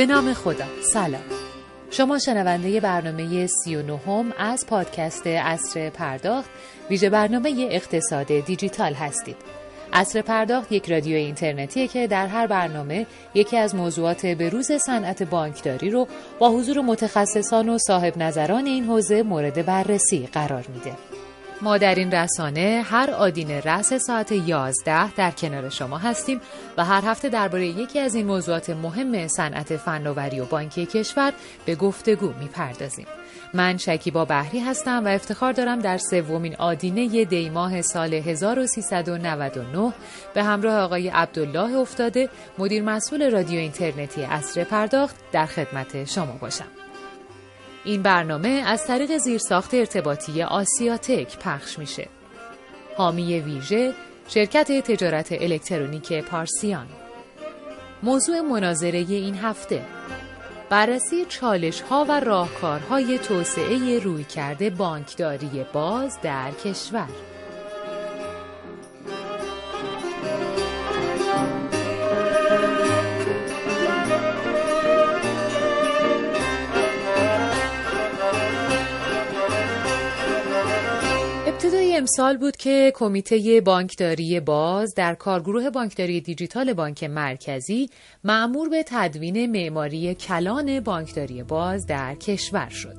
به نام خدا. سلام. شما شنونده برنامه سی و نهم از پادکست اصر پرداخت ویژه برنامه اقتصاد دیجیتال هستید. اصر پرداخت یک رادیو اینترنتیه که در هر برنامه یکی از موضوعات بروز صنعت بانکداری رو با حضور متخصصان و صاحب نظران این حوزه مورد بررسی قرار میده. ما در این رسانه هر آدین رأس ساعت 11 در کنار شما هستیم و هر هفته درباره یکی از این موضوعات مهم صنعت فناوری و بانکی کشور به گفتگو می‌پردازیم. من شکیبا بحری هستم و افتخار دارم در سومین آدینه دیماه سال 1399 به همراه آقای عبدالله افتاده مدیر مسئول رادیو اینترنتی اصر پرداخت در خدمت شما باشم. این برنامه از طریق زیرساخت ارتباطی آسیاتک پخش میشه. حامی ویژه شرکت تجارت الکترونیک پارسیان. موضوع مناظره این هفته. بررسی چالش ها و راهکارهای توسعه رویکرد بانکداری باز در کشور. امسال بود که کمیته بانکداری باز در کارگروه بانکداری دیجیتال بانک مرکزی معمور به تدوین معماری کلان بانکداری باز در کشور شد.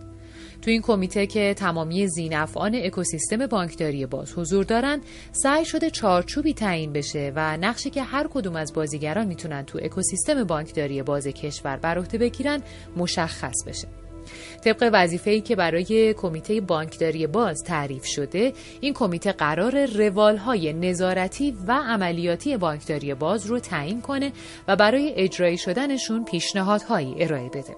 تو این کمیته که تمامی زینفعان اکوسیستم بانکداری باز حضور دارند، سعی شده چارچوبی تعیین بشه و نقشی که هر کدوم از بازیگران می‌تونن تو اکوسیستم بانکداری باز کشور بر عهده بگیرن مشخص بشه. طبق وظیفه‌ای که برای کمیته بانکداری باز تعریف شده این کمیته قرار روالهای نظارتی و عملیاتی بانکداری باز رو تعیین کنه و برای اجرایی شدنشون پیشنهادهایی ارائه بده.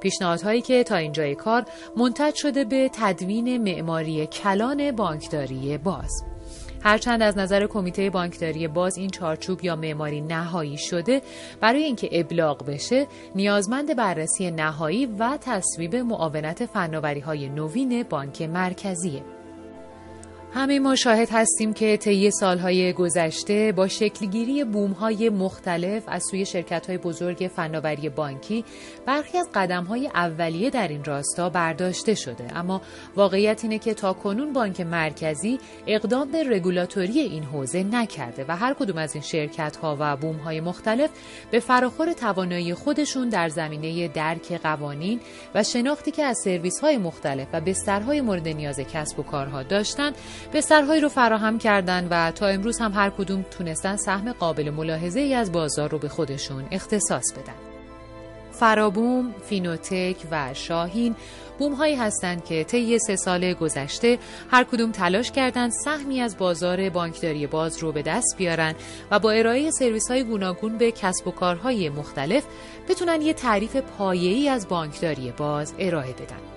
پیشنهادهایی که تا اینجای کار منتج شده به تدوین معماری کلان بانکداری باز. هرچند از نظر کمیته بانکداری باز این چارچوب یا معماری نهایی شده برای اینکه ابلاغ بشه نیازمند بررسی نهایی و تصویب معاونت فناوری های نوین بانک مرکزیه. همه ما شاهد هستیم که طی سالهای گذشته با شکلگیری بومهای مختلف از سوی شرکتهای بزرگ فناوری بانکی برخی از قدمهای اولیه در این راستا برداشته شده. اما واقعیت اینه که تا کنون بانک مرکزی اقدام به رگولاتوری این حوزه نکرده و هر کدوم از این شرکتها و بومهای مختلف به فراخور توانایی خودشون در زمینه درک قوانین و شناختی که از سرویسهای مختلف و بسترهای مورد نیاز کسب و کارها داشتند بسترهایی رو فراهم کردن و تا امروز هم هر کدوم تونستن سهم قابل ملاحظه ای از بازار رو به خودشون اختصاص بدن. فرابوم، فینوتک و شاهین بوم هایی هستند که طی سه سال گذشته هر کدوم تلاش کردند سهمی از بازار بانکداری باز رو به دست بیارن و با ارائه سرویس های گوناگون به کسب و کارهای مختلف بتونن یه تعریف پایه‌ای از بانکداری باز ارائه بدن.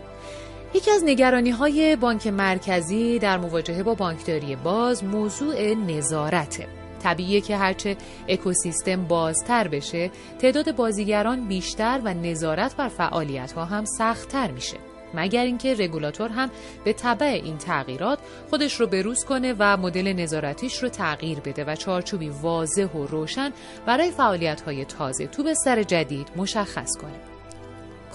یکی از نگرانی های بانک مرکزی در مواجهه با بانکداری باز موضوع نظارته. طبیعیه که هرچه اکوسیستم بازتر بشه تعداد بازیگران بیشتر و نظارت بر فعالیت ها هم سختتر میشه مگر اینکه رگولاتور هم به تبع این تغییرات خودش رو بروز کنه و مدل نظارتیش رو تغییر بده و چارچوبی واضح و روشن برای فعالیت های تازه تو به سر جدید مشخص کنه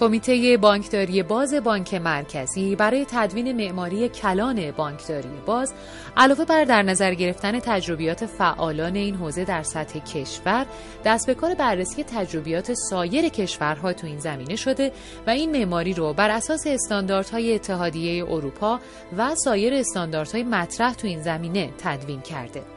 کمیته بانکداری باز بانک مرکزی برای تدوین معماری کلان بانکداری باز علاوه بر در نظر گرفتن تجربیات فعالان این حوزه در سطح کشور دست به کار بررسی تجربیات سایر کشورها تو این زمینه شده و این معماری رو بر اساس استانداردهای اتحادیه اروپا و سایر استانداردهای مطرح تو این زمینه تدوین کرده.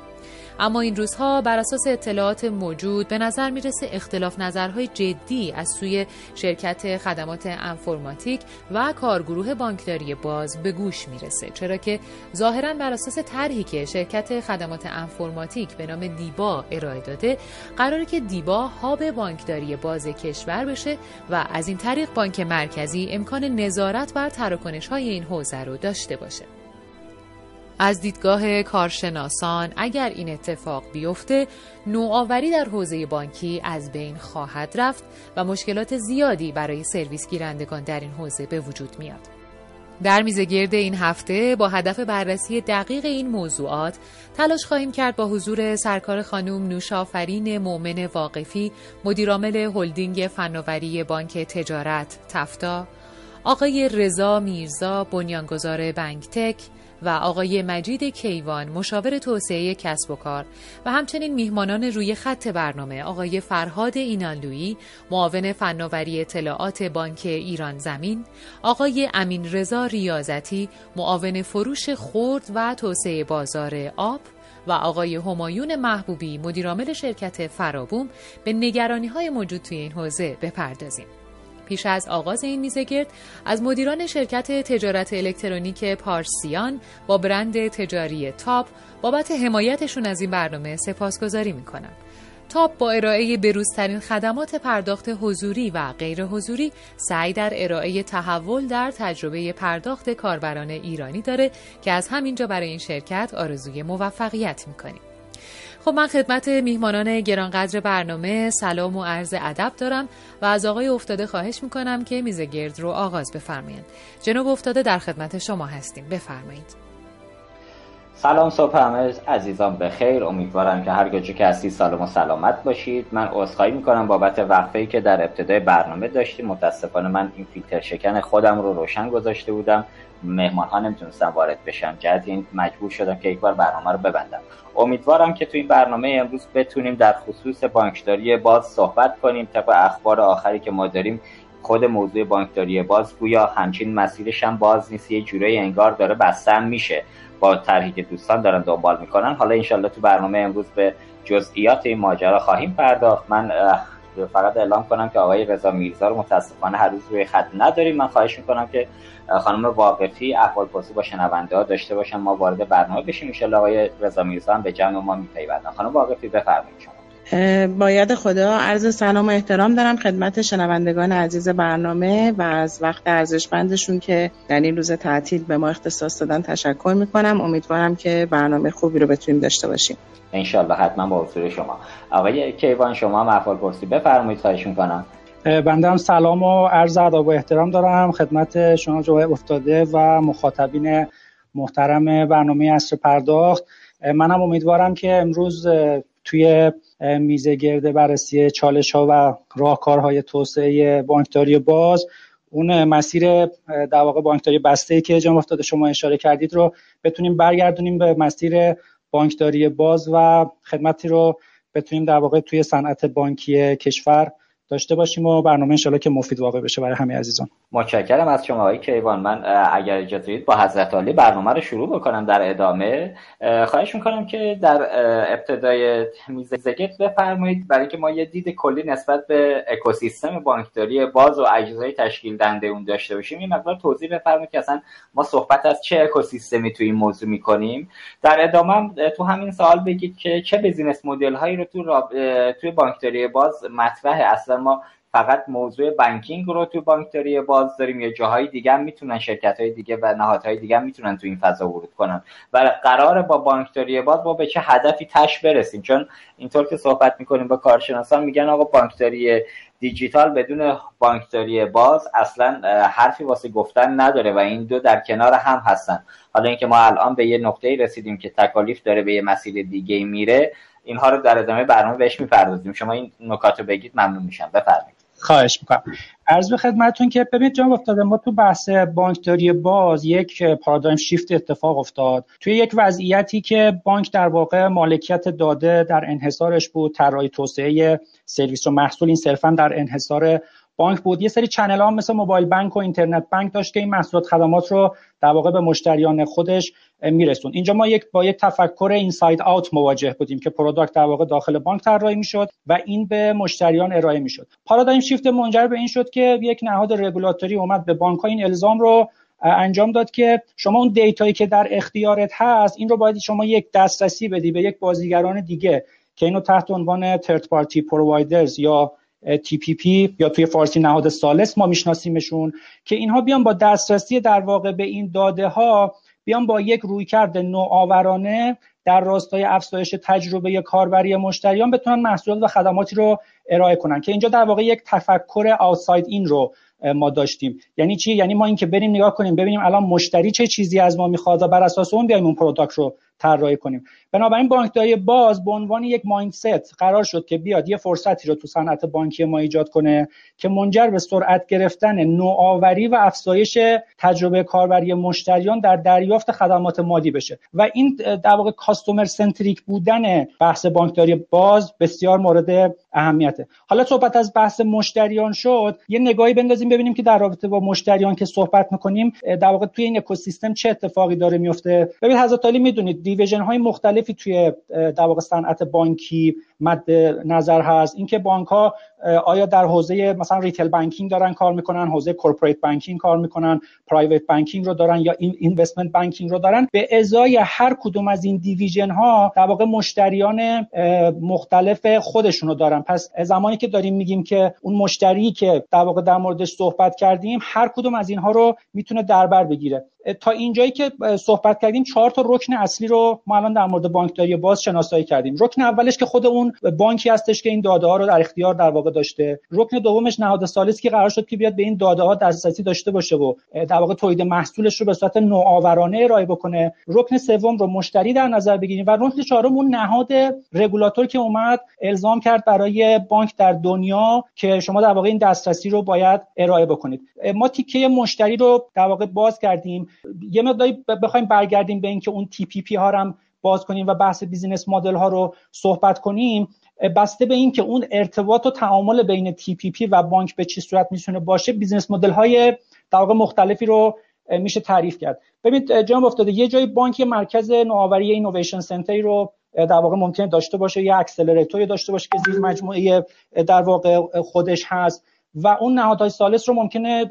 اما این روزها بر اساس اطلاعات موجود به نظر می‌رسه اختلاف نظرهای جدی از سوی شرکت خدمات انفرماتیک و کارگروه بانکداری باز به گوش می‌رسه چرا که ظاهرا بر اساس طرحی که شرکت خدمات انفرماتیک به نام دیبا ارائه داده قراره که دیبا هاب بانکداری باز کشور بشه و از این طریق بانک مرکزی امکان نظارت بر تراکنش های این حوزه رو داشته باشه. از دیدگاه کارشناسان اگر این اتفاق بیفته نوآوری در حوزه بانکی از بین خواهد رفت و مشکلات زیادی برای سرویس گیرندگان در این حوزه به وجود میاد. در میزگرد این هفته با هدف بررسی دقیق این موضوعات تلاش خواهیم کرد با حضور سرکار خانم نوشافرین مؤمن واقفی مدیرعامل هلدینگ فناوری بانک تجارت تفتا آقای رضا میرزا بنیانگذار بنک تک و آقای مجید کیوان مشاور توسعه کسب و کار و همچنین میهمانان روی خط برنامه آقای فرهاد اینانلویی معاون فناوری اطلاعات بانک ایران زمین آقای امین رضا ریاضتی معاون فروش خرد و توسعه بازار آب و آقای همایون محبوبی مدیرعامل شرکت فرابوم به نگرانی های موجود توی این حوزه بپردازیم. پیش از آغاز این میزگرد از مدیران شرکت تجارت الکترونیک پارسیان با برند تجاری تاپ بابت حمایتشون از این برنامه سپاسگزاری می‌کنم. تاپ با ارائه بروزترین خدمات پرداخت حضوری و غیر حضوری سعی در ارائه تحول در تجربه پرداخت کاربران ایرانی داره که از همینجا برای این شرکت آرزوی موفقیت می‌کنیم. خب من خدمت میهمانان گرانقدر برنامه سلام و عرض ادب دارم و از آقای افتاده خواهش می‌کنم که میز گرد رو آغاز بفرمایید. جناب افتاده در خدمت شما هستیم. بفرمایید. سلام صبح همه عزیزان بخیر امیدوارم که هر که هستی سلام و سلامت باشید. من عذرخواهی می‌کنم بابت وقفه‌ای که در ابتدای برنامه داشتیم. متاسفانه من این فیلتر شکن خودم رو روشن گذاشته بودم. مهمان ها نمی‌تونستم وارد بشم جهت این مجبور شدم که یک بار برنامه رو ببندم. امیدوارم که تو این برنامه امروز بتونیم در خصوص بانکداری باز صحبت کنیم طبق اخبار آخری که ما داریم خود موضوع بانکداری باز گویا همچین مسیرش هم باز نیست یه جورایی انگار داره بستن میشه. با طرحی که دوستان دارن دنبال می‌کنن. حالا انشالله تو برنامه امروز به جزئیات این ماجرا خواهیم پرداخت. من فقط اعلام کنم که آقای رضا میرزا رو متاسفانه هر روز روی خط نداریم. من خواهش می‌کنم که خانم واقفی احوال پرسی با شنونده ها داشته باشن. ما وارد برنامه بشیم. ان آقای رضا میرزا هم به جمع ما میپیوندن. خانم واقفی بفرمایید شما. باید خدا عرض سلام و احترام دارم خدمت شنوندگان عزیز برنامه و از وقت ارزشمندشون که در این روز تعطیل به ما اختصاص دادن تشکر می‌کنم. امیدوارم که برنامه خوبی رو بتونیم داشته باشیم. انشالله حتما با حضور شما. آقای کیوان شما محفال پرسی. بفرمایید خواهش می‌کنم. بنده هم سلام و عرض ادب و احترام دارم خدمت شما جوای افتاده و مخاطبین محترم برنامه اصر پرداخت. منم امیدوارم که امروز توی میزه گرد بررسی چالش ها و راهکارهای توسعه بانکداری باز اون مسیر در واقع بانکداری بسته که جناب افتاده شما اشاره کردید رو بتونیم برگردونیم به مسیر بانکداری باز و خدمتی رو بتونیم در واقع توی صنعت بانکی کشور داشته باشیم و برنامه انشالله که مفید واقع بشه برای همه عزیزان. متشکرم از شما آقای کیوان. من اگر اجازه با حضرت علی برنامه رو شروع بکنم در ادامه. خواهش می‌کنم که در ابتدای میز زگت بفرمایید. برای که ما یه دید کلی نسبت به اکوسیستم بانکداری باز و اجزای تشکیل دنده اون داشته باشیم این مقدار توضیح بفرمایید که اصلا ما صحبت از چه اکوسیستمی تو این موضوع می‌کنیم. در ادامه تو همین سوال بگید که چه بزینس مدل هایی رو تو. توی بانکداری باز مطرح اصلا ما فقط موضوع بانکینگ رو تو بانکداری باز داریم یا جاهای دیگه هم می‌تونن شرکت های دیگه و نهادهای دیگه هم می‌تونن تو این فضا ورود کنن. و قرار با بانکداری باز با به چه هدفی تش برسیم؟ چون اینطور که صحبت می‌کنیم با کارشناسان میگن آقا بانکداری دیجیتال بدون بانکداری باز اصلا حرفی واسه گفتن نداره و این دو در کنار هم هستن. حالا اینکه ما الان به یه نقطه رسیدیم که تکالیف داره به یه مسیر دیگه میره اینها رو در ادامه برنامه بهش می‌پردازیم. شما این نکات رو بگید ممنون میشم. بفرمایید. خواهش می‌کنم. عرض به خدمتتون که ببینید جناب افتاده ما تو بحث بانکداری باز یک پارادایم شیفت اتفاق افتاد. توی یک وضعیتی که بانک در واقع مالکیت داده در انحصارش بود طراحی توسعه سرویس و محصول این صرفا در انحصار بانک بود. یه سری چنل ها مثل موبایل بانک و اینترنت بانک داشت که این محصولات خدمات رو در واقع به مشتریان خودش میرسون. اینجا ما یک با یک تفکر inside out مواجه بودیم که product در واقع داخل بانک طراحی می‌شد و این به مشتریان ارائه می‌شد. paradigm shift منجر به این شد که یک نهاد رگولاتوری اومد به بانک این الزام رو انجام داد که شما اون data یی که در اختیارت هست این رو باید شما یک دسترسی بدی به یک بازیگران دیگه که اینو تحت عنوان third party providers یا TPP یا توی فارسی نهاد ثالث ما میشناسیمشون که اینها بیان با دسترسی در واقع به این داده ها بیان با یک رویکرد نوآورانه در راستای افزایش تجربه کاربری مشتریان بتونن محصولات و خدماتی رو ارائه کنن. که اینجا در واقع یک تفکر outside in رو ما داشتیم. یعنی چی؟ یعنی ما اینکه بریم نگاه کنیم ببینیم الان مشتری چه چیزی از ما می‌خواد و بر اساس اون بیایم اون product رو طراحی کنیم. بنابراین بانکداری باز به عنوان یک mindset قرار شد که بیاد یه فرصتی رو تو صنعت بانکی ما ایجاد کنه که منجر به سرعت گرفتن نوآوری و افزایش تجربه کاربری مشتریان در دریافت خدمات مالی بشه. و این در واقع کاستومر سنتریک بودن بحث بانکداری باز بسیار مورد اهمیته. حالا صحبت از بحث مشتریان شد یه نگاهی بندازیم ببینیم که در رابطه با مشتریان که صحبت می‌کنیم در واقع توی این اکوسیستم چه اتفاقی داره میفته ببینید حضرت علی می‌دونید دیویژن های مختلفی توی در واقع صنعت بانکی مد نظر هست. اینکه بانک ها آیا در حوزه مثلا retail banking دارن کار می‌کنن حوزه corporate banking کار می‌کنن private banking رو دارن یا این investment banking رو دارن به ازای هر کدوم از این division ها در واقع مشتریان مختلف خودشونو دارن. پس زمانی که داریم میگیم که اون مشتری که در واقع در موردش صحبت کردیم هر کدوم از اینها رو می‌تونه دربر بگیره. تا اینجایی که صحبت کردیم چهار تا رکن اصلی رو ما الان در مورد بانکداری باز شناسایی کردیم. رکن اولش که خود اون بانکی هستش که این داده ها رو در اختیار در واقع داشته. رکن دومش نهاد سالیس که قرار شد که بیاد به این داده ها دسترسی داشته باشه و در واقع تولید محصولش رو به صورت نوآورانه ارائه بکنه. رکن سوم رو مشتری در نظر بگیریم و رکن چهارم اون نهاد رگولاتور که اومد الزام کرد برای بانک در دنیا که شما در واقع این دسترسی رو باید ارائه بکنید. ما تیکه مشتری رو در واقع باز کردیم. یه مقداری بخوایم برگردیم به اینکه اون TPP ها هم باز کنیم و بحث business model ها رو صحبت کنیم بسته به این که اون ارتباط و تعامل بین TPP و بانک به چه صورت می‌تونه باشه business model های در واقع مختلفی رو میشه تعریف کرد. ببینید جناب افتاده یه جای بانک مرکز نوآوری innovation center ی رو در واقع ممکنه داشته باشه یا accelerator ی داشته باشه که زیر مجموعه در واقع خودش هست و اون نهادهای ثالث رو ممکنه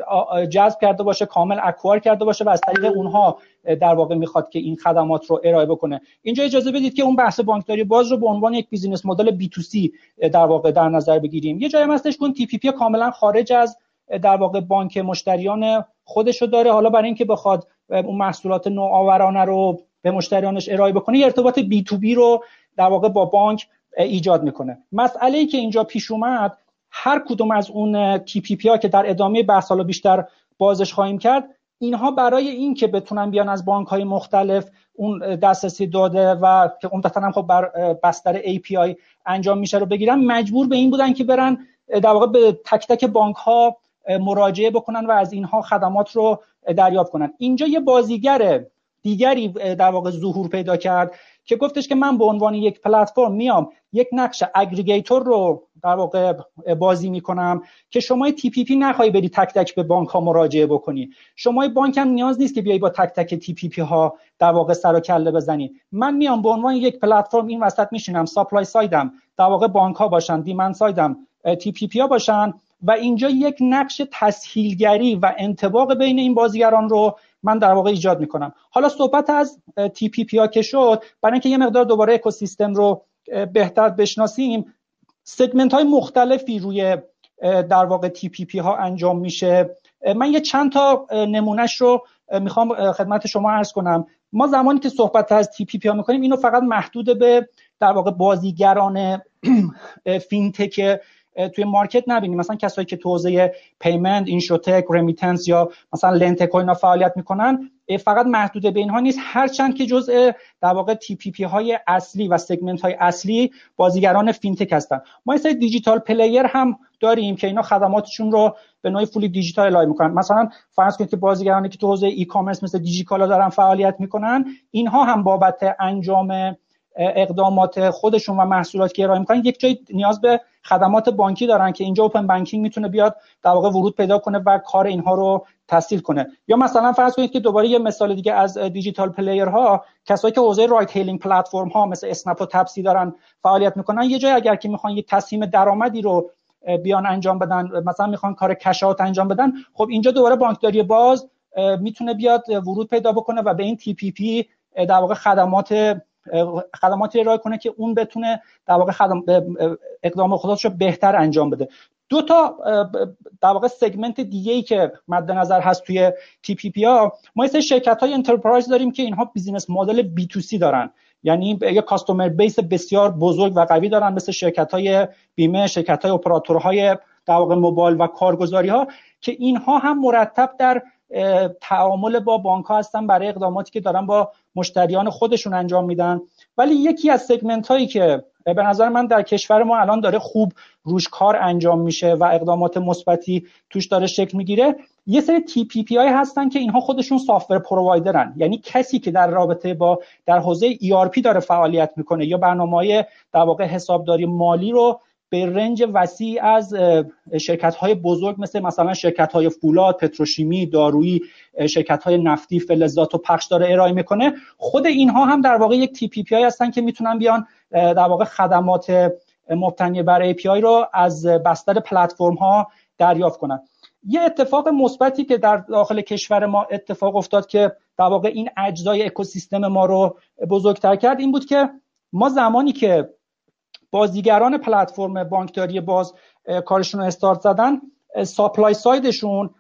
جذب کرده باشه کامل acquire کرده باشه و از طریق اونها در واقع می‌خواد که این خدمات رو ارائه بکنه. اینجا اجازه بدید که اون بحث بانکداری باز رو به عنوان یک business model B2C در واقع در نظر بگیریم. یه جایی هستش که TPP کاملا خارج از در واقع بانک مشتریان خودش رو داره. حالا برای اینکه بخواد اون محصولات نوآورانه رو به مشتریانش ارائه بکنه یه ارتباط B2B رو در واقع با بانک ایجاد می‌کنه. مسئله ای که اینجا پیش اومد هر کدوم از اون تی پی پی ها که در ادامه بحث حالا بیشتر بازش خواهیم کرد اینها برای این که بتونن بیان از بانک های مختلف اون دسترسی داده و که عمدتا هم خب بر بستر API انجام میشه رو بگیرن مجبور به این بودن که برن در واقع به تک تک بانک ها مراجعه بکنن و از اینها خدمات رو دریافت کنن. اینجا یه بازیگر دیگری در واقع ظهور پیدا کرد که گفتش که من به عنوان یک پلتفرم میام یک نقش aggregator رو در واقع بازی می‌کنم که شما TPP نخواهی بری تک تک به بانک ها مراجعه بکنی. شما بانک هم نیاز نیست که بیای با تک تک TPP ها در واقع سر و کله بزنی. من میام به عنوان یک پلتفرم این وسط میشینم supply side م. در واقع بانک ها باشن demand side م TPP ها باشن و اینجا یک نقش تسهیلگری و انطباق بین این بازیگران رو من در واقع ایجاد می‌کنم. حالا صحبت از TPP ها که شد برای اینکه یه مقدار دوباره اکوسیستم رو بهتر بشناسیم segment های مختلفی روی در واقع TPP ها انجام میشه. من یه چند تا نمونهش رو می‌خوام خدمت شما عرض کنم. ما زمانی که صحبت از TPP ها می‌کنیم اینو فقط محدود به در واقع بازیگران fintech توی market نبینیم مثلا کسایی که تو حوزه payment insurtech remittance یا مثلا lendtech اینا فعالیت می‌کنن فقط محدود به اینها نیست. هرچند که جزء در واقع TPP های اصلی و segment های اصلی بازیگران fintech هستن. ما این digital player هم داریم که اینا خدماتشون رو به نوعی fully digital ارائه می‌کنن. مثلا فرض کنید که بازیگرانی که تو حوزه e-commerce مثل دیجیکالا دارن فعالیت می‌کنن اینها هم بابت انجام اقدامات خودشون و محصولات که ارائه می‌کنن یک جای نیاز به خدمات بانکی دارن که اینجا open banking می‌تونه بیاد در واقع ورود پیدا کنه و کار اینها رو تسهیل کنه. یا مثلا فرض کنید که دوباره یه مثال دیگه از digital player ها کسایی که حوزه ride-hailing platform ها مثل اسنپ و تپسی دارن فعالیت می‌کنن یه جای اگر که می‌خوان یه تسهیم درآمدی رو بیان انجام بدن مثلا می‌خوان کار cash out انجام بدن خب اینجا دوباره بانکداری باز می‌تونه بیاد ورود پیدا بکنه و به این TPP در واقع خدمات خدماتی ارائه کنه که اون بتونه در واقع. اقدام خودش رو بهتر انجام بده دو تا در واقع segment دیگه ای که مد نظر هست توی TPP ما یه شرکت های enterprise داریم که اینها business model B2C دارن یعنی یه customer base بسیار بزرگ و قوی دارن مثل شرکت های بیمه شرکت های اپراتورهای در واقع موبایل و کارگزاری ها که اینها هم مرتب در تعامل با بانک ها هستن برای اقداماتی که دارن با مشتریان خودشون انجام میدن. ولی یکی از segment هایی که به نظر من در کشور ما الان داره خوب روش کار انجام میشه و اقدامات مثبتی توش داره شکل می‌گیره یه سری TPP هایی هستن که اینها خودشون software provider ن یعنی کسی که در رابطه با در حوزه ERP داره فعالیت می‌کنه یا برنامه‌های در واقع حسابداری مالی رو به range وسیع از شرکت های بزرگ مثل مثلا شرکت های فولاد، پتروشیمی، دارویی، شرکت های نفتی، فلزات و پخش داره ارائه می‌کنه. خود اینها هم در واقع یک TPP هستن که می‌تونن بیان در واقع خدمات مبتنی بر API رو از بستر پلتفرم ها دریافت کنن. یه اتفاق مثبتی که در داخل کشور ما اتفاق افتاد که در واقع این اجزای اکوسیستم ما رو بزرگتر کرد این بود که ما زمانی که بازیگران پلتفرم بانکداری باز کارشون رو استارت زدن supply side شون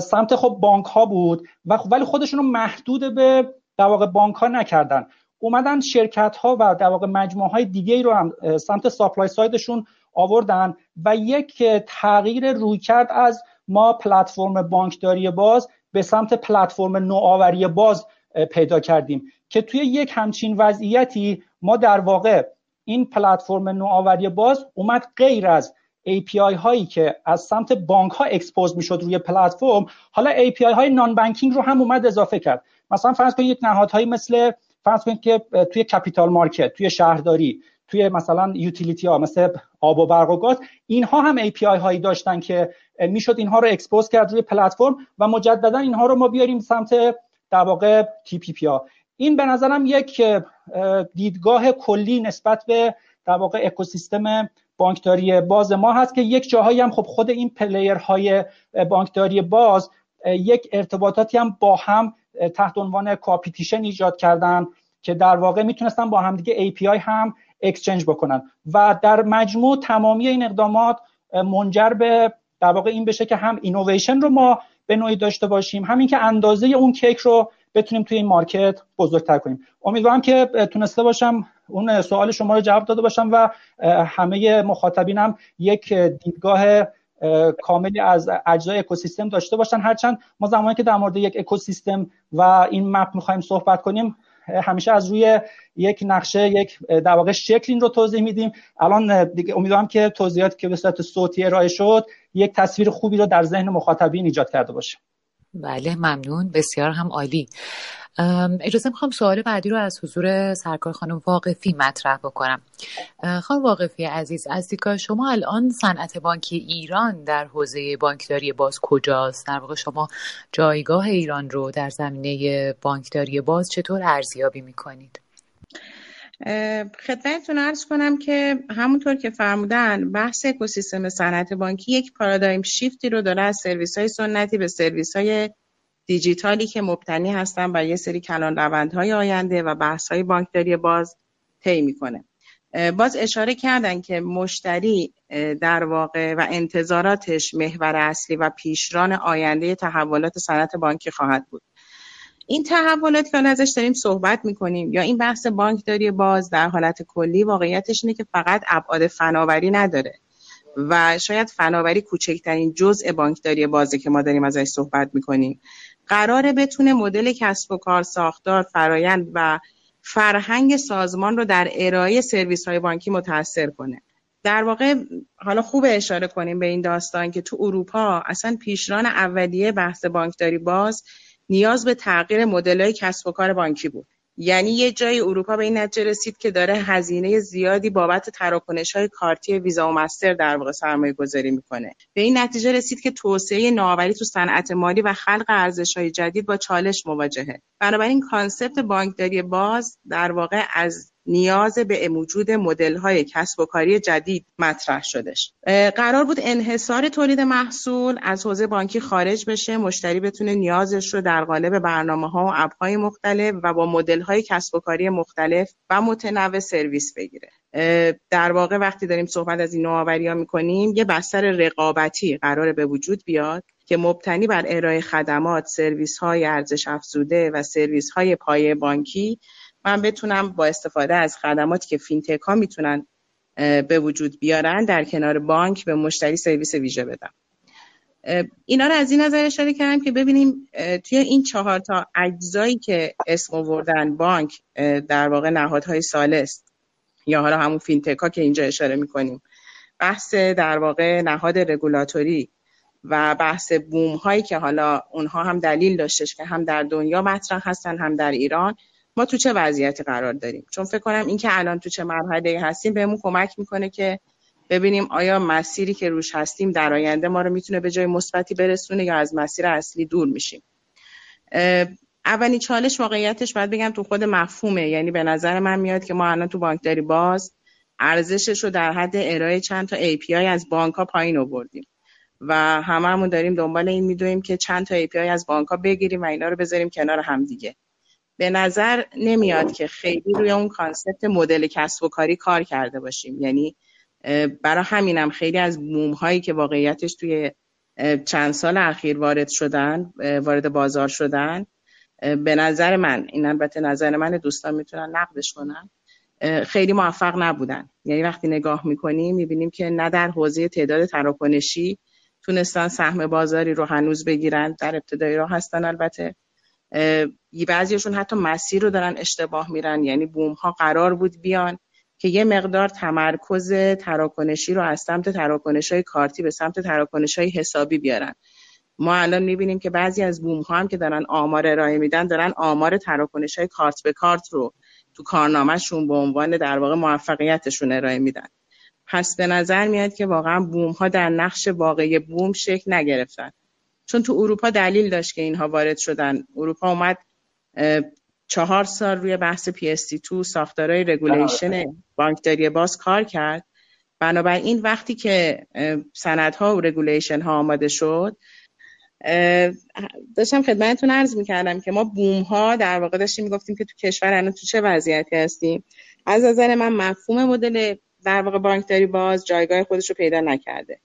سمت خب بانک ها بود و خب ولی خودشون رو محدود به در واقع بانک ها نکردن. اومدن شرکت ها و در واقع مجموعه های دیگه رو هم سمت supply side شون آوردن و یک تغییر رویکرد از ما پلتفرم بانکداری باز به سمت پلتفرم نوآوری باز پیدا کردیم که توی یک همچین وضعیتی ما در واقع این پلتفرم نوآوری باز اومد غیر از API هایی که از سمت بانک ها expose می‌شد روی پلتفرم حالا API های non-banking رو هم اومد اضافه کرد. مثلا فرض کنید یک نهادهایی مثل فرض کنید که توی capital market توی شهرداری توی مثلا utility ها مثل آب و برق و گاز اینها هم API هایی داشتن که می‌شد اینها رو expose کرد روی پلتفرم و مجددا اینها رو ما بیاریم سمت در واقع TPP ها. این به نظرم یک دیدگاه کلی نسبت به در واقع اکوسیستم بانکداری باز ما هست که یک جاهایی هم خب خود این player های بانکداری باز یک ارتباطاتی هم با هم تحت عنوان coopetition ایجاد کردن که در واقع می‌تونستن با همدیگه API هم exchange بکنن. و در مجموع تمامی این اقدامات منجر به در واقع این بشه که هم اینویشن رو ما به نوعی داشته باشیم همین که اندازه اون کیک رو بتونیم توی این market بزرگتر کنیم. امیدوارم که تونسته باشم اون سوال شما رو جواب داده باشم و همه مخاطبینم یک دیدگاه کاملی از اجزای اکوسیستم داشته باشن. هرچند ما زمانی که در مورد یک اکوسیستم و این مپ می‌خوایم صحبت کنیم همیشه از روی یک نقشه یک در واقع شکل این رو توضیح میدیم. الان دیگه امیدوارم که توضیحاتی که به صورت صوتی ارائه شد یک تصویر خوبی رو در ذهن مخاطبین ایجاد کرده باشه. بله ممنون. بسیار هم عالی. اجازه می‌خوام سوال بعدی رو از حضور سرکار خانم واقفی مطرح بکنم. خانم واقفی عزیز از دیدگاه شما الان صنعت بانکی ایران در حوزه بانکداری باز کجاست؟ در واقع شما جایگاه ایران رو در زمینه بانکداری باز چطور ارزیابی می‌کنید؟ خدمتتون ارز کنم که همونطور که فرمودن بحث اکوسیستم صنعت بانکی یک پارادایم شیفتی رو داره از سرویس های سنتی به سرویس های دیجیتالی که مبتنی هستن بر یه سری کلان روندهای آینده و بحث های بانکداری باز طی می‌کنه. باز اشاره کردن که مشتری در واقع و انتظاراتش محور اصلی و پیشران آینده تحولات صنعت بانکی خواهد بود. این تحولات که ازش داریم صحبت می‌کنیم یا این بحث بانکداری باز در حالت کلی واقعیتش اینه که فقط ابعاد فناوری نداره. و شاید فناوری کوچکترین جزء بانکداری بازه که ما داریم ازش صحبت می‌کنیم. قراره بتونه مدل کسب و کار ساختار فرایند و فرهنگ سازمان رو در ارائه سرویس های بانکی متاثر کنه. در واقع حالا خوب اشاره کنیم به این داستان که تو اروپا اصلا پیشران اولیه بحث بانکداری باز نیاز به تغییر مدل کسب و کار بانکی بود. یعنی یه جای اروپا به این نتیجه رسید که داره هزینه زیادی بابت تراکنش های کارتی ویزا و مستر در واقع سرمایه گذاری می‌کنه. به این نتیجه رسید که توسعه نوآوری تو صنعت مالی و خلق ارزش های جدید با چالش مواجهه. بنابراین concept بانکداری باز در واقع از نیاز به وجود های کسب و کاری جدید مطرح شدش قرار بود انحصار تولید محصول از حوزه بانکی خارج بشه مشتری بتونه نیازش رو در قالب برنامه ها و اپهای مختلف و با های کسب و کاری مختلف و متنوع سرویس بگیره. در واقع وقتی داریم صحبت از این نوآوری ها می‌کنیم یه بستر رقابتی قرار به وجود بیاد که مبتنی بر ارائه خدمات، سرویس های ارزش افزوده و سرویس های پایه بانکی من بتونم با استفاده از خدماتی که فینتک ها می‌تونن به وجود بیارن در کنار بانک به مشتری سرویس ویژه بدن اینا رو از این نظر اشاره کردم که ببینیم توی این چهار تا اجزایی که اسم آوردن بانک در واقع نهادهای ثالث یا حالا همون فینتکا که اینجا اشاره می‌کنیم بحث در واقع نهاد رگولاتوری و بحث بوم هایی که حالا اونها هم دلیل داشتش که هم در دنیا مطرح هستن هم در ایران. تو چه وضعیتی قرار داریم؟ چون فکر کنم اینکه الان تو چه مرحله هستیم بهمون کمک می‌کنه که ببینیم آیا مسیری که روش هستیم در آینده ما رو می‌تونه به جای مثبتی برسونه یا از مسیر اصلی دور میشیم. اولین چالش واقعیتش باید بگم تو خود مفهومه. یعنی به نظر من میاد که ما الان تو بانکداری باز ارزشش رو در حد ارائه چند تا API از بانک ها پایین آوردیم. و هممون داریم دنبال این میدویم که چند تا API از بانک ها بگیریم و اینا رو بذاریم کنار هم دیگه به نظر نمیاد که خیلی روی اون کانسپت مدل کسب و کاری کار کرده باشیم. یعنی برای همینم خیلی از بوم هایی که واقعیتش توی چند سال اخیر وارد شدن وارد بازار شدن به نظر من این البته نظر من دوستان می‌تونن نقدش کنن خیلی موفق نبودن. یعنی وقتی نگاه می‌کنیم می‌بینیم که نه در حوزه تعداد تراکنشی تونستن سهم بازاری رو هنوز بگیرن در ابتدای راه هستن البته. بعضیشون حتی مسیر رو دارن اشتباه میرن. یعنی بوم ها قرار بود بیان که یه مقدار تمرکز تراکنشی رو از سمت تراکنش های کارتی به سمت تراکنش های حسابی بیارن. ما الان می‌بینیم که بعضی از بوم ها هم که دارن آمار ارائه میدن دارن آمار تراکنش های کارت به کارت رو تو کارنامهشون به عنوان در واقع موفقیتشون ارائه میدن. پس به نظر میاد که واقعا بوم ها در نقش واقعی بوم شکل نگرفتن. چون تو اروپا دلیل داشت که اینها وارد شدن. اروپا اومد چهار سال روی بحث PSD2 ساختارهای regulation بانکداری باز کار کرد. بنابراین وقتی که سندها و regulation ها آماده شد داشتم خدمتتون عرض می‌کردم که ما بوم ها در واقع داشتیم می‌گفتیم که تو کشور الان تو چه وضعیتی هستیم. از نظر من مفهوم مدل در واقع بانکداری باز جایگاه خودش رو پیدا نکرده.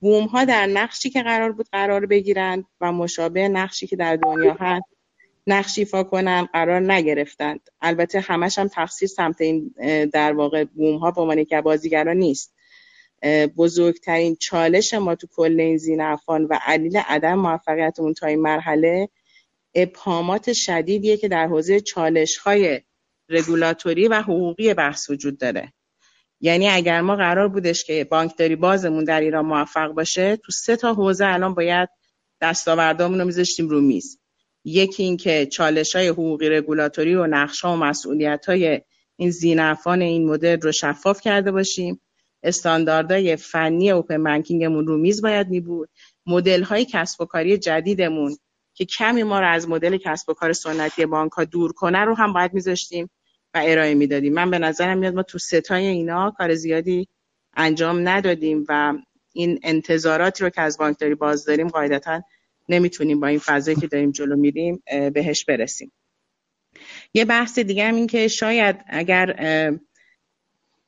بوم ها در نقشی که قرار بود قرار بگیرند و مشابه نقشی که در دنیا هست نقش ایفا کنن قرار نگرفتند. البته همش هم تقصیر سمت این در واقع بوم ها به عنوان که بازیگران نیست. بزرگترین چالش ما تو کل این زینفان و علیل عدم موفقیتمون تا این مرحله ابهامات شدیدیه که در حوزه چالش های رگولاتوری و حقوقی بحث وجود داره. یعنی اگر ما قرار بودش که بانکداری بازمون در ایران موفق باشه تو سه تا حوزه الان باید دستاوردامون رو میذاشتیم رو میز. یکی اینکه چالش های حقوقی رگولاتوری و نقش و مسئولیت های این زینفان این مدل رو شفاف کرده باشیم. استانداردهای فنی اوپن بانکینگمون رو میز باید می بود مدل های کسب و کاری جدیدمون که کمی ما رو از مدل کسب و کار سنتی بانک ها دور کنه رو هم باید میذاشتیم و ارائه می‌دادیم. من به نظرم میاد ما تو ستای اینا کار زیادی انجام ندادیم و این انتظاراتی رو که از بانکداری باز داریم قاعدتا نمی‌تونیم با این فضایی که داریم جلو میریم بهش برسیم. یه بحث دیگه هم این که شاید اگر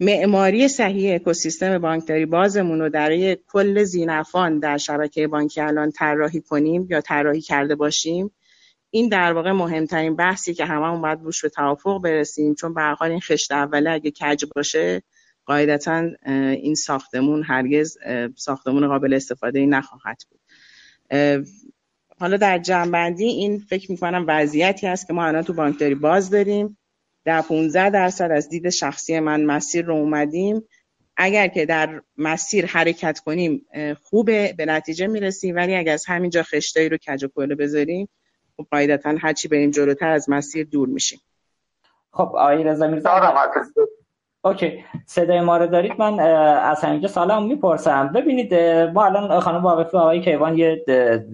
معماری صحیح اکوسیستم بانکداری بازمون رو در کل زینفان در شبکه بانکی الان طراحی کنیم یا طراحی کرده باشیم این در واقع مهمترین بحثی که هممون باید روش به توافق برسیم چون به حال این خشت اوله اگه کج باشه قاعدتا این ساختمون هرگز ساختمون قابل استفاده ای نخواهد بود. حالا در جنبندی این فکر می‌کنم وضعیتی هست که ما الان تو بانکداری باز داریم. در 15 درصد از دید شخصی من مسیر رو اومدیم. اگر که در مسیر حرکت کنیم خوبه به نتیجه می‌رسیم. ولی اگر از همینجا خشتایی رو کج و کوله بذاریم خب قاعدتا هرچی بریم جلوتر از مسیر دور میشیم. خب آقای رضا میرزا اوکی صدای ما رو دارید؟ من از همینجا سالم می‌پرسم. ببینید ما الان خانم واقفی آقای کیوان یه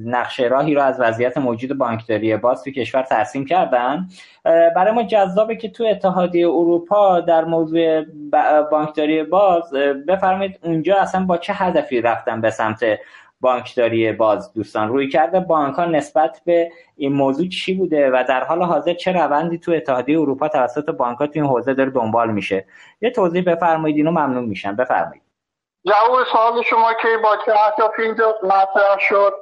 نقشه راهی رو از وضعیت موجود بانکداری باز تو کشور ترسیم کردن. برای ما جذابه که تو اتحادیه اروپا در موضوع بانکداری باز بفرمایید اونجا اصلا با چه هدفی رفتن به سمت بانکداری باز دوستان روی کرده. بانک ها نسبت به این موضوع چی بوده و در حال حاضر چه روندی تو اتحادیه اروپا توسط بانک ها تو این حوزه داره دنبال میشه؟ یه توضیح بفرمایید اینو ممنون میشم. بفرمایید. جواب سوال شما که با چه اهدافی اینجا مطرح شد؟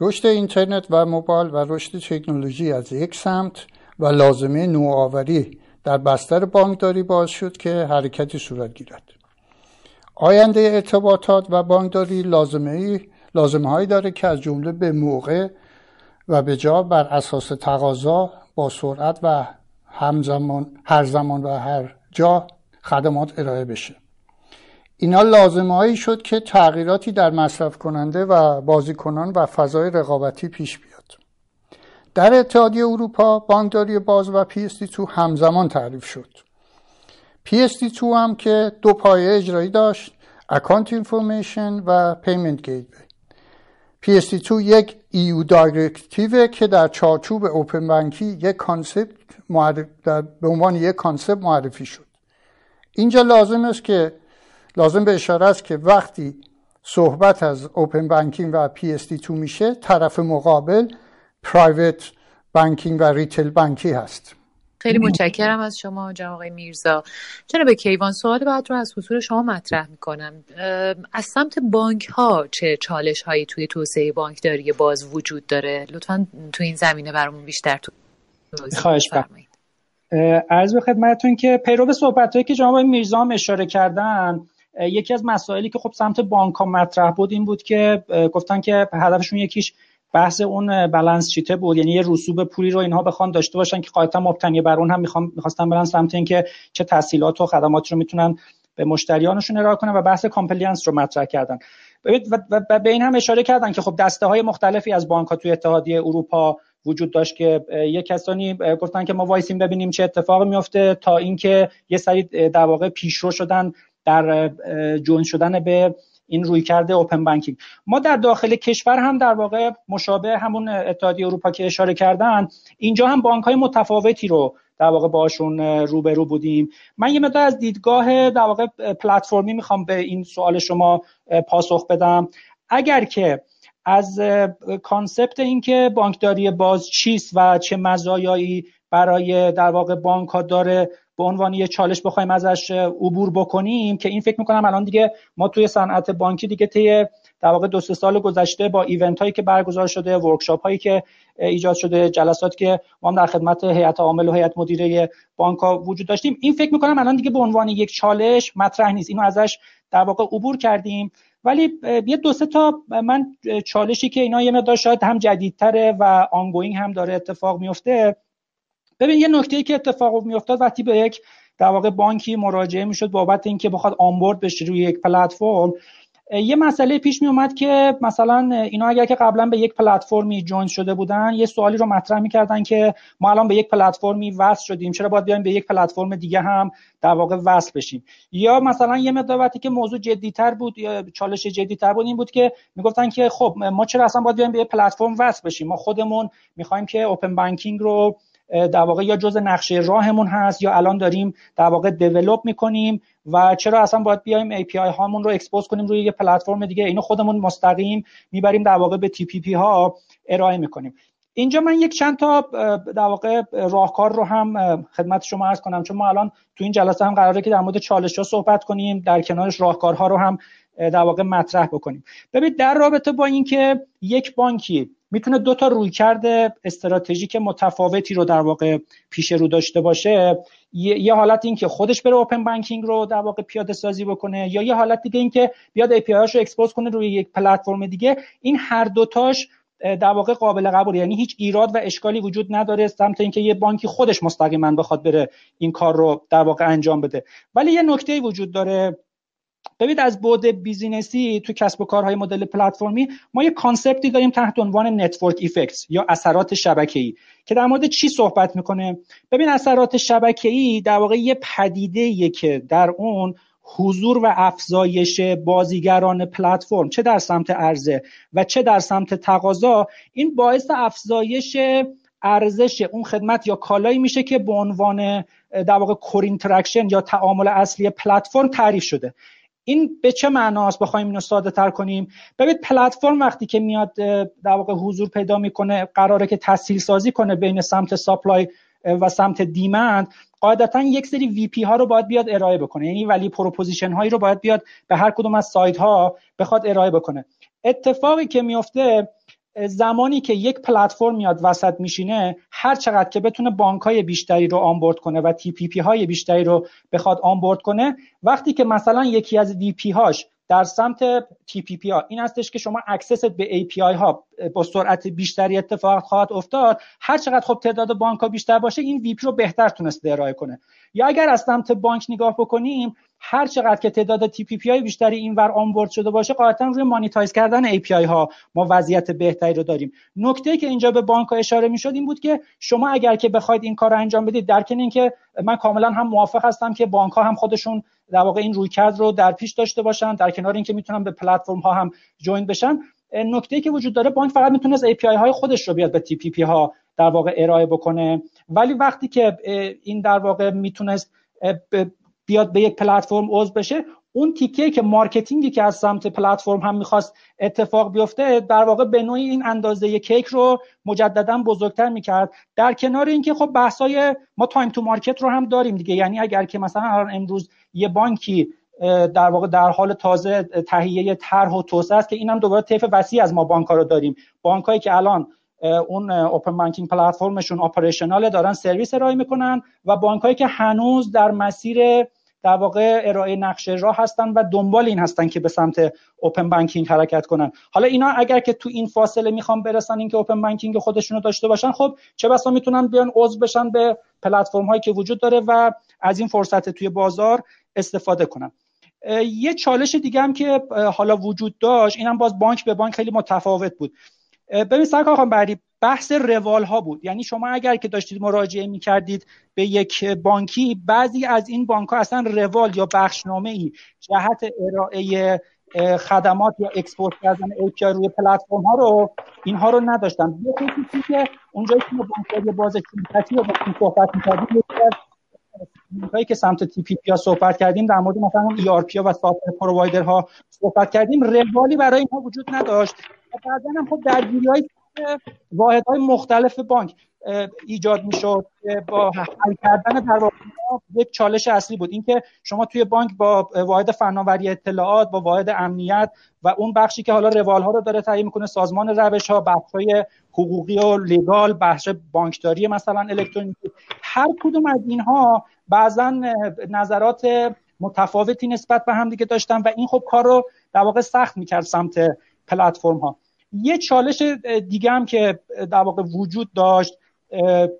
رشد اینترنت و موبایل و رشد تکنولوژی از یک سمت و لازمه نوآوری در بستر بانکداری باز شد که حرکتی صورت گیرد. آینده ارتباطات و بانکداری لازمه لازمه هایی داره که از جمله به موقع و به جا بر اساس تقاضا با سرعت و همزمان هر زمان و هر جا خدمات ارائه بشه. اینا لازمه هایی شد که تغییراتی در مصرف کننده و بازیکنان و فضای رقابتی پیش بیاد. در اتحادیه اروپا بانکداری باز و PSD2 همزمان تعریف شد. PSD2 هم که دو پایه اجرایی داشت account information و payment gateway PSD2 یک EU directive که در چارچوب open banking یک concept به عنوان یک concept معرفی شد. اینجا لازم است که لازم به اشاره است که وقتی صحبت از open banking و PSD2 میشه طرف مقابل پرایوت بانکینگ و ریتیل بانکی هست. خیلی متشکرم از شما جناب آقای میرزا. به کیوان سوال بعد رو از حضور شما مطرح می‌کنم. از سمت بانک ها چه چالش هایی توی توسعه بانکداری باز وجود داره؟ لطفا تو این زمینه برامون بیشتر تو خواهش عرض به خدمتتون که پیرو صحبت هایی که جناب میرزا هم اشاره کردن یکی از مسائلی که خب سمت بانک ها مطرح بود این بود که گفتن که هدفشون یکیش بحث اون balance sheet ه بود یعنی یه رسوب پولی رو اینها بخوان داشته باشن که قاعدتا مبتنی بر اون هم می‌خوام می‌خواستن برن سمت اینکه چه تسهیلات و خدماتی رو می‌تونن به مشتریانشون ارائه کنن و بحث compliance رو مطرح کردن. و به این هم اشاره کردن که خب دسته های مختلفی از بانک ها توی اتحادیه اروپا وجود داشت که یه کسانی گفتن که ما وایسیم ببینیم چه اتفاقی میفته تا اینکه یه سری در واقع پیشرو شدن در join شدن به این رویکرد open banking ما در داخل کشور هم در واقع مشابه همون اتحادیه اروپا که اشاره کردن اینجا هم بانک های متفاوتی رو در واقع باشون روبرو بودیم. من یه مقدار از دیدگاه در واقع پلتفرمی می‌خوام به این سوال شما پاسخ بدم. اگر که از concept اینکه بانکداری باز چیست و چه مزایایی برای در واقع بانک ها داره به عنوان یه چالش بخوایم ازش عبور بکنیم که این فکر می‌کنم الان دیگه ما توی صنعت بانکی دیگه طی در واقع دو سه سال گذشته با event هایی که برگزار شده workshop هایی که ایجاد شده جلسات که ما در خدمت هیئت عامل و هیئت مدیره بانک ها وجود داشتیم این فکر می‌کنم الان دیگه به عنوان یک چالش مطرح نیست. اینو ازش در واقع عبور کردیم. ولی یه دو سه تا من چالشی که اینا یه مقدار شاید هم جدیدتره و ongoing هم داره اتفاق میفته ببین یه نکته که اتفاق میافتاد وقتی به یک در واقع بانکی مراجعه می‌شد بابت اینکه بخواد آنبورد بشه روی یک پلتفرم یه مسئله پیش می اومد که مثلا اینا اگر که قبلا به یک پلتفرمی جوین شده بودن یه سوالی رو مطرح می‌کردن که ما الان به یک پلتفرمی وصل شدیم چرا باید بیایم به یک پلتفرم دیگه هم در واقع وصل بشیم؟ یا مثلا یه مقدار که موضوع جدیتر بود یا چالش جدیتر بود این بود که می‌گفتن که خب ما چرا اصلا باید بیایم به یک پلتفرم وصل بشیم؟ ما خودمون می‌خوایم که open banking رو در واقع یا جزء نقشه راهمون هست یا الان داریم در واقع develop می‌کنیم و چرا اصلا باید بیایم API هامون رو expose کنیم روی یه پلتفرم دیگه؟ اینو خودمون مستقیم می‌بریم در واقع به TPP ها ارائه می‌کنیم. اینجا من یک چند تا در واقع راهکار رو هم خدمت شما عرض کنم. چون ما الان تو این جلسه هم قراره که در مورد چالش ها صحبت کنیم در کنارش راهکارها رو هم در واقع مطرح بکنیم. ببینید در رابطه با اینکه یک بانکی می‌تونه دو تا رویکرد استراتژیک متفاوتی رو در واقع پیش رو داشته باشه یه حالت این که خودش بره open banking رو در واقع پیاده سازی بکنه یا یه حالت دیگه این که بیاد API رو expose کنه روی یک پلتفرم دیگه این هر دوتاش در واقع قابل قبول. یعنی هیچ ایراد و اشکالی وجود نداره سمت اینکه یه بانکی خودش مستقیما بخواد بره این کار رو در واقع انجام بده. ولی یه نکته وجود داره ببینید از بعد business ی تو کسب و کارهای مدل پلتفرمی ما یه concept ی داریم تحت عنوان network effects یا اثرات شبکه‌ای که در مورد چی صحبت می‌کنه؟ ببین اثرات شبکه‌ای در واقع یه پدیده که در اون حضور و افزایش بازیگران پلتفرم چه در سمت عرضه و چه در سمت تقاضا این باعث افزایش ارزش اون خدمت یا کالایی میشه که به عنوان در واقع core یا تعامل اصلی پلتفرم تعریف شده. این به چه معناست بخوایم اینو ساده تر کنیم؟ ببینید پلتفرم وقتی که میاد در واقع حضور پیدا می‌کنه قراره که تسهیل سازی کنه بین سمت supply و سمت demand قاعدتا یک سری VP ها رو باید بیاد ارائه بکنه. یعنی value proposition هایی رو باید بیاد به هر کدوم از side ها بخواد ارائه بکنه. اتفاقی که میفته زمانی که یک پلتفرم میاد وسط میشینه هر چقدر که بتونه بانک های بیشتری رو onboard کنه و TPP های بیشتری رو بخواد onboard کنه وقتی که مثلا یکی از VP هاش در سمت TPP ها این هستش که شما access ت به API ها با سرعت بیشتری اتفاق خواهد افتاد هر چقدر خب تعداد بانک ها بیشتر باشه این VP رو بهتر تونسته ارائه کنه. یا اگر از سمت بانک نگاه بکنیم هر چقدر که تعداد TPP های بیشتری اینور onboard شده باشه قاعدتا روی monetize کردن API ها ما وضعیت بهتری رو داریم. نکته که اینجا به بانک ها اشاره می‌شد این بود که شما اگر که بخواید این کار رو انجام بدید در کنار اینکه من کاملا هم موافق هستم که بانک ها هم خودشون در واقع این رویکرد رو در پیش داشته باشن در کنار اینکه می‌تونن به پلتفرم ها هم join بشن. نکته که وجود داره بانک فقط می‌تونه از API های خودش رو بیاد به TPP ها در واقع ارائه بکنه. ولی وقتی که این در واقع می‌تونست بیاد به یک پلتفرم عضو بشه اون تیکه که marketing ی که از سمت پلتفرم هم می‌خواست اتفاق بیفته در واقع به نوعی این اندازه کیک رو مجددا بزرگتر می‌کرد. در کنار اینکه خب بحثای ما time to market رو هم داریم دیگه یعنی اگر که مثلا امروز یه بانکی در واقع در حال تازه تهیه طرح و توسعه است که اینم دوباره طیف وسیع از ما بانک رو داریم. بانکایی که الان اون open banking platform شون operational دارن سرویس ارائه می‌کنن و بانکایی که هنوز در مسیر در واقع ارائه نقشه راه هستن و دنبال این هستن که به سمت open banking حرکت کنن. حالا اینا اگر که تو این فاصله می‌خوان برسن اینکه open banking خودشون رو داشته باشن خب چه بسا می‌تونن بیان عضو بشن به پلتفرم هایی که وجود داره و از این فرصت توی بازار استفاده کنن. یه چالش دیگه هم که حالا وجود داشت اینم باز بانک به بانک خیلی متفاوت بود. ببین سرکار خانم بری بحث روال ها بود. یعنی شما اگر که داشتید مراجعه می کردید به یک بانکی بعضی از این بانک ها اصلا روال یا بخشنامه ای جهت ارائه خدمات یا اکسپورت کردن API روی پلتفرم ها رو اینها رو نداشتن. یه خصوصی که اونجایی که بانک باز شرکتی رو صحبت می‌کردیم هایی که سمت TPP ها صحبت کردیم در مورد مثلا API ها و soft provider ها صحبت کردیم. روالی برای اینها وجود نداشت. بعدا هم خب درگیری های واحد های مختلف بانک ایجاد می‌شد با حل کردن در یک چالش اصلی بود. اینکه شما توی بانک با واحد فناوری اطلاعات با واحد امنیت و اون بخشی که حالا روال ها رو داره تعیین می‌کنه سازمان روش ها بخش های حقوقی و لگال بخش بانکداری مثلا الکترونیکی هر کدوم از اینها بعضا نظرات متفاوتی نسبت به هم دیگه داشتن و این خب کار رو در واقع سخت می‌کرد سمت پلتفرم ها یه چالش دیگه هم که در واقع وجود داشت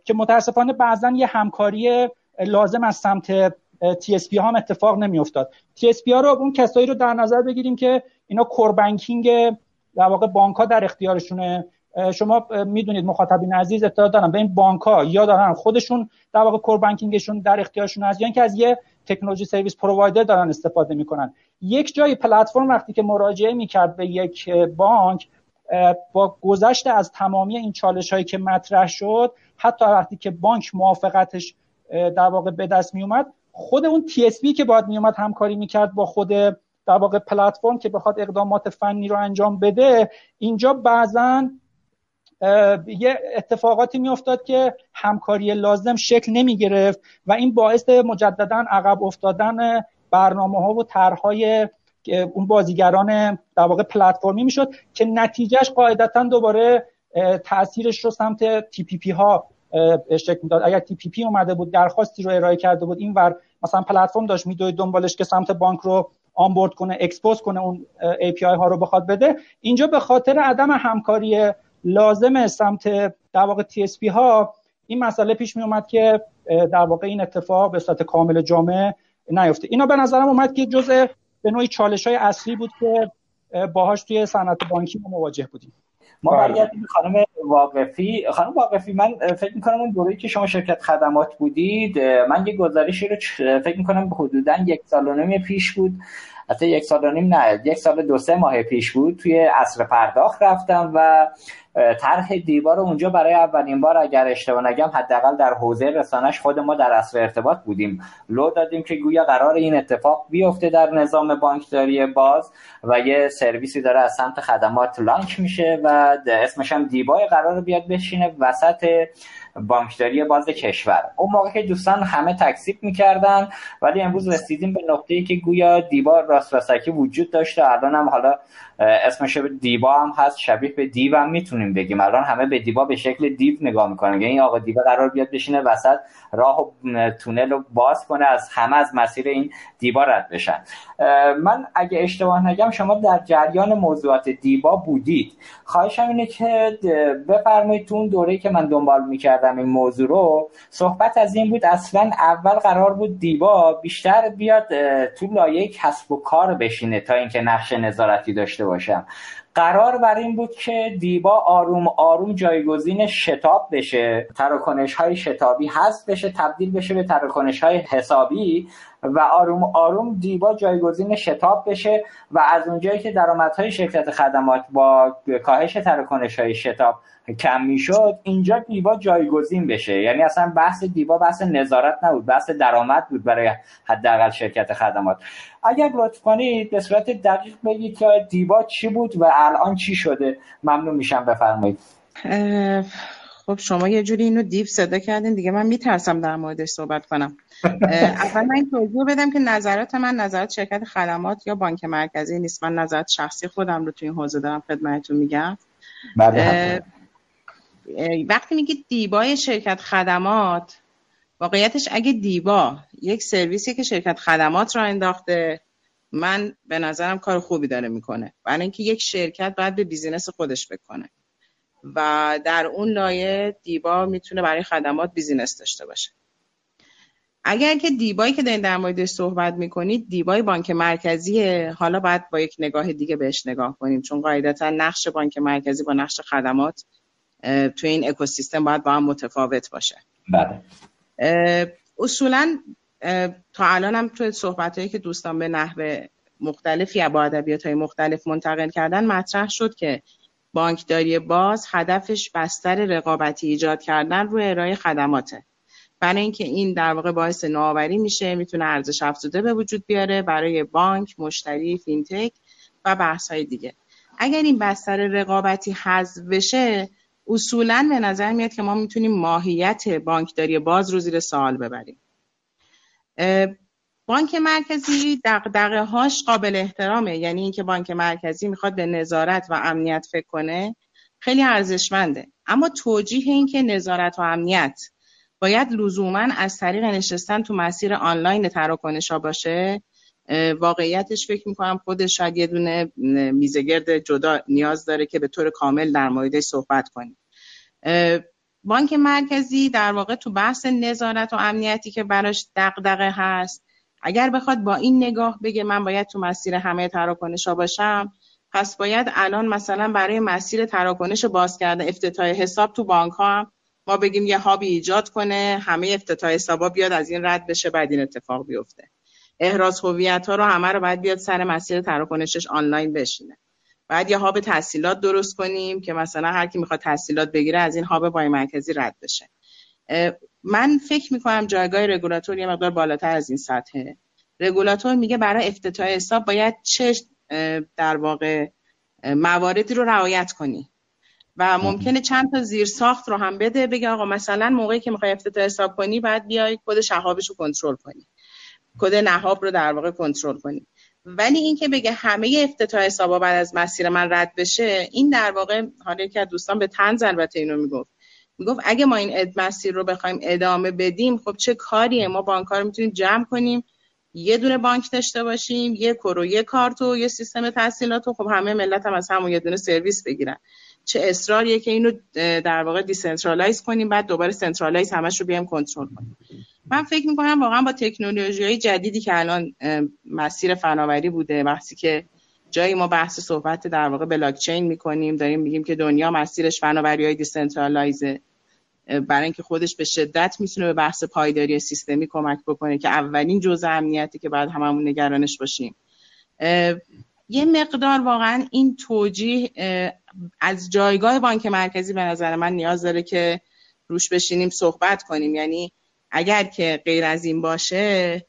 که متاسفانه بعضا یه همکاری لازم از سمت TSP ها هم اتفاق نمیافتاد. TSP ها رو اون کسایی رو در نظر بگیریم که اینا کوربنکینگ در واقع بانک ها در اختیارشونه. شما می‌دونید مخاطبین عزیز اطلاع دارن به این بانک ها یا دارن خودشون در واقع کور بانکینگشون در اختیارشون هست یا اینکه از یه تکنولوژی سرویس پرووایدر دارن استفاده می‌کنن. یک جای پلتفرم وقتی که مراجعه می‌کرد به یک بانک با گذشت از تمامی این چالش هایی که مطرح شد حتی وقتی که بانک موافقتش در واقع به دست می اومد خود اون TSP که باید می اومد همکاری می‌کرد با خود در واقع پلتفرم که بخواد اقدامات فنی رو انجام بده اینجا بعضا یه اتفاقاتی میافتاد که همکاری لازم شکل نمی گرفت و این باعث مجددا عقب افتادن برنامه ها و طرحهای اون بازیگران در واقع پلتفرمی می‌شد که نتیجهش قاعدتا دوباره تاثیرش رو سمت TPP ها شکل می‌داد. اگر TPP اومده بود درخواستی رو ارائه کرده بود این ور مثلا پلتفرم داشت میدوید دنبالش که سمت بانک رو onboard کنه expose کنه اون API ها رو بخواد بده. اینجا به خاطر عدم همکاری لازم سمت در واقع TSP ها این مسئله پیش می اومد که در واقع این اتفاق به صورت کامل جامعه نیفته. اینا به نظرم اومد که جزء به نوعی چالش های اصلی بود که باهاش توی صنعت بانکی مواجه بودیم. ما بله. برگردیم خانم واقفی. خانم واقفی من فکر می‌کنم اون دوره‌ای که شما شرکت خدمات بودید من یه گزارشی رو فکر می‌کنم حدودا یک سال و نیم پیش بود. حتی یک سال و نیم نه یک سال دو سه ماه پیش بود. توی اصر پرداخت رفتم و طرح دیوار اونجا برای اولین بار اگر اشتباه نگم حداقل در حوزه رسانش خود ما در اصل ارتباط بودیم. لو دادیم که گویا قرار این اتفاق بیفته در نظام بانکداری باز و یه سرویسی داره از سمت خدمات لانچ میشه و اسمش هم دیبای قرار بیاد بشینه وسط بانکداری باز کشور. اون موقع که دوستان همه تکسیب می‌کردن ولی امروز رسیدیم به نقطه ای که گویا دیبار راسترسکی وجود داشته الان هم حالا اسمش دیبا هم هست شبیه به دیو هم می‌تونیم بگیم. الان همه به دیبا به شکل دیو نگاه می‌کنن. یعنی این آقا دیبا قرار بیاد بشینه وسط راه و تونل رو باز کنه از همه از مسیر این دیبا رد بشن من اگه اشتباه نگم شما در جریان موضوعات دیبا بودید. خواهشم اینه که بفرمایید تو اون دوره که من دنبال می‌کردم این موضوع رو صحبت از این بود اصلا اول قرار بود دیبا بیشتر بیاد تو لایه کسب و کار بشینه تا اینکه نقش نظارتی داشته باشم. قرار بر این بود که دیبا آروم آروم جایگزین شتاب بشه. تراکنش های شتابی هست بشه تبدیل بشه به تراکنش های حسابی. و آروم آروم دیبا جایگزین شتاب بشه و از اونجایی که درآمدهای شرکت خدمات با کاهش تراکنش های شتاب کم می‌شد اینجا دیبا جایگزین بشه. یعنی اصلا بحث دیبا بحث نظارت نبود بحث درآمد بود برای حداقل شرکت خدمات. اگر لطف کنید به صورت دقیق بگید که دیبا چی بود و الان چی شده. ممنون میشم بفرمایید. خب شما یه جوری اینو دیو صدا کردین دیگه من میترسم در موردش صحبت کنم. اول من این توضیح بدم که نظرات من نظرات شرکت خدمات یا بانک مرکزی نیست. من نظرات شخصی خودم رو توی این حوزه دارم خدمتتون میگم. بله وقتی میگید دیبای شرکت خدمات واقعیتش اگه دیبا یک سرویسی که شرکت خدمات راه انداخته من به نظرم کار خوبی داره می‌کنه. برای اینکه یک شرکت باید به business خودش بکنه. و در اون لایه دیبا می‌تونه برای خدمات business داشته باشه. اگر که دیبایی که دارین در موردش صحبت می‌کنید دیبای بانک مرکزی حالا باید با یک نگاه دیگه بهش نگاه کنیم چون قاعدتا نقش بانک مرکزی با نقش خدمات توی این اکوسیستم باید با هم متفاوت باشه. بله. اصولا تا الان هم توی صحبت هایی که دوستان به نحوه مختلفی یا با ادبیات های مختلف منتقل کردن مطرح شد که بانکداری باز هدفش بستر رقابتی ایجاد کردن روی ارائه خدماته. برای اینکه این در واقع باعث نوآوری میشه می‌تونه ارزش افزوده به وجود بیاره برای بانک مشتری فینتک و بحث های دیگه. اگر این بستر رقابتی حذف بشه اصولا به نظر میاد که ما می‌تونیم ماهیت بانکداری باز رو زیر سوال ببریم. بانک مرکزی دقدقه هاش قابل احترامه. یعنی اینکه بانک مرکزی می‌خواد به نظارت و امنیت فکر کنه خیلی ارزشمنده. اما توجیه این که نظارت و امنیت باید لزوما از طریق نشستن تو مسیر آنلاین تراکنش ها باشه واقعیتش فکر می‌کنم خودش شاید یه دونه میزگرد جدا نیاز داره که به طور کامل در موردش صحبت کنیم. بانک مرکزی در واقع تو بحث نظارت و امنیتی که براش دغدغه هست اگر بخواد با این نگاه بگه من باید تو مسیر همه تراکنش ها باشم پس باید الان مثلا برای مسیر تراکنش باز کرده افتتاح حساب تو بانک ها ما بگیم یه هابی ایجاد کنه همه افتتاح حسابا بیاد از این رد بشه بعد این اتفاق بیفته. احراز هویت ها رو همه رو باید بیاد سر مسیر تراکنشش آنلاین بشینه. بعد یه هاب تحصیلات درست کنیم که مثلا هر کی می‌خواد تحصیلات بگیره از این هاب بای مرکزی رد بشه. من فکر می‌کنم جایگاه رگولاتور یه مقدار بالاتر از این سطحه. رگولاتور میگه برای افتتاح حساب باید چه در واقع مواردی رو رعایت کنی. و ممکنه چند تا زیر ساخت رو هم بده بگه آقا مثلا موقعی که می‌خوای افتتاح حساب کنی بعد بیای کد شهابش رو کنترل کنی. کد نهاب رو در واقع کنترل کنی. ولی اینکه بگه همه افتتاح حسابا بعد از مسیر من رد بشه این در واقع حالا که دوستان به تنز البته اینو می‌گفت می‌گفت اگه ما این مسیر رو بخوایم ادامه بدیم خب چه کاریه؟ ما بانک رو می‌تونیم جمع کنیم یه دونه بانک داشته باشیم یه core و یه کارت و یه سیستم تسهیلات و خب همه ملت هم از همون یه دونه سرویس بگیرن. چه اصراریه که اینو در واقع decentralize کنیم بعد دوباره centralize همش رو بیایم کنترل کنیم. من فکر می‌کنم واقعا با تکنولوژی های جدیدی که الان مسیر فناوری بوده وقتی که جایی ما بحث صحبت در واقع بلاک چین می‌کنیم داریم میگیم که دنیا مسیرش فناوری های decentralized ه برای اینکه خودش به شدت می‌تونه به بحث پایداری سیستمی کمک بکنه که اولین جزء امنیتی که باید هممون نگرانش باشیم. یه مقدار واقعا این توجیه از جایگاه بانک مرکزی به نظر من نیاز داره که روش بشینیم صحبت کنیم. یعنی اگر که غیر از این باشه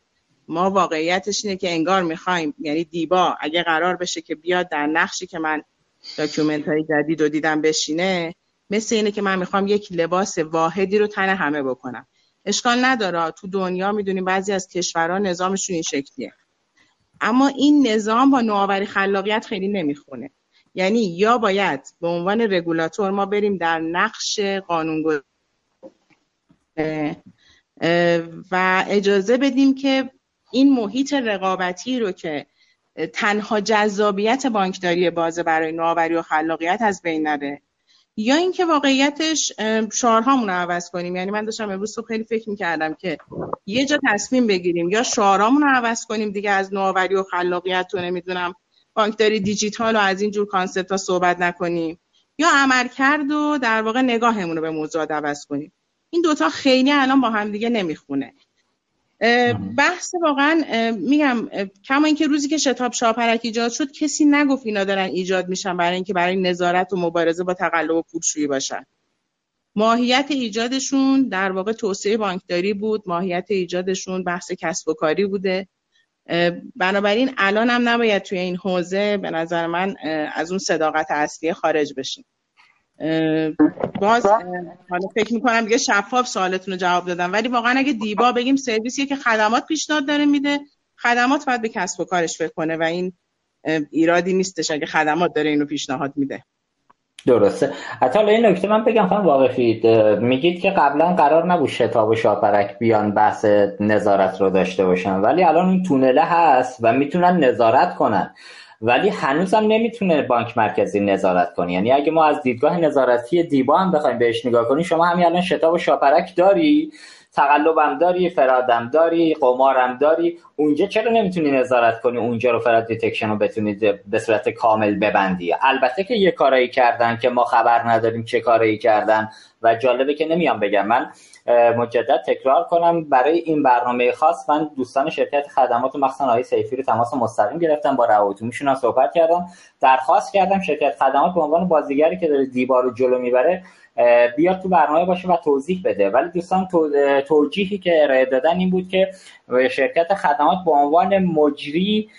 ما واقعیتش اینه که انگار می‌خوایم یعنی دیبا اگه قرار بشه که بیاد در نقشی که من document های جدید رو دیدم بشینه مثل اینه که من می‌خوام یک لباس واحدی رو تن همه بکنم. اشکال نداره. تو دنیا می‌دونیم بعضی از کشورها نظامشون این شکلیه. اما این نظام با نوآوری خلاقیت خیلی نمی‌خونه. یعنی یا باید به عنوان رگولاتور ما بریم در نقش قانون و اجازه بدیم که این محیط رقابتی رو که تنها جذابیت بانکداری بازه برای نوآوری و خلاقیت از بین نره. یا اینکه واقعیتش شعارهامون رو عوض کنیم. یعنی من داشتم امروز صبح خیلی فکر می‌کردم که یه جا تصمیم بگیریم. یا شعارهامون رو عوض کنیم دیگه از نوآوری و خلاقیت و نمی‌دونم بانکداری دیجیتال و از این جور concept ها صحبت نکنیم. یا عملکرد و در واقع نگاهمون رو به موضوع عوض کنیم. این دوتا خیلی الان با هم دیگه نمی‌خونه. بحث واقعا میگم کما اینکه روزی که شتاب شاپرک ایجاد شد کسی نگفت اینا دارن ایجاد میشن برای اینکه برای نظارت و مبارزه با تقلب و پولشویی باشن. ماهیت ایجادشون در واقع توسعه بانکداری بود ماهیت ایجادشون بحث کسب و کاری بوده. بنابراین الان هم نباید توی این حوزه به نظر من از اون صداقت اصلی خارج بشیم. باز حالا فکر می‌کنم دیگه شفاف سوالتون رو جواب دادم. ولی واقعا اگه دیبا بگیم سرویسیه که خدمات پیشنهاد داره میده. خدمات باید به کسب و کارش فکر کنه و این ایرادی نیستش اگه خدمات داره اینو پیشنهاد میده. درسته. حتی این نکته من بگم خانم واقفی میگید که قبلا قرار نبود شتاب و شاپرک بیان بحث نظارت رو داشته باشن ولی الان این تونله هست و می‌تونن نظارت کنن. ولی هنوزم نمی‌تونه بانک مرکزی نظارت کنه. یعنی اگه ما از دیدگاه نظارتی دیبا هم بخوایم بهش نگاه کنیم شما همین الان شتاب و شاپرک داری؟ تقلبم داری fraud م داری قمارم داری. اونجا چرا نمی‌تونی نظارت کنی؟ اونجا رو fraud detection رو بتونید به صورت کامل ببندی. البته که یه کارایی کردن که ما خبر نداریم چه کارایی کردن و جالبه که نمیام بگم. من مجدد تکرار کنم. برای این برنامه خاص من دوستان شرکت خدمات مخصوصا آقای سیفی رو تماس مستقیم گرفتم با روابطیمشون هم صحبت کردم. درخواست کردم شرکت خدمات به عنوان بازیگری که داره دیوار رو جلو می‌بره بیاد تو برنامه باشه و توضیح بده. ولی دوستان توجیهی که ارائه دادن این بود که شرکت خدمات به عنوان مجری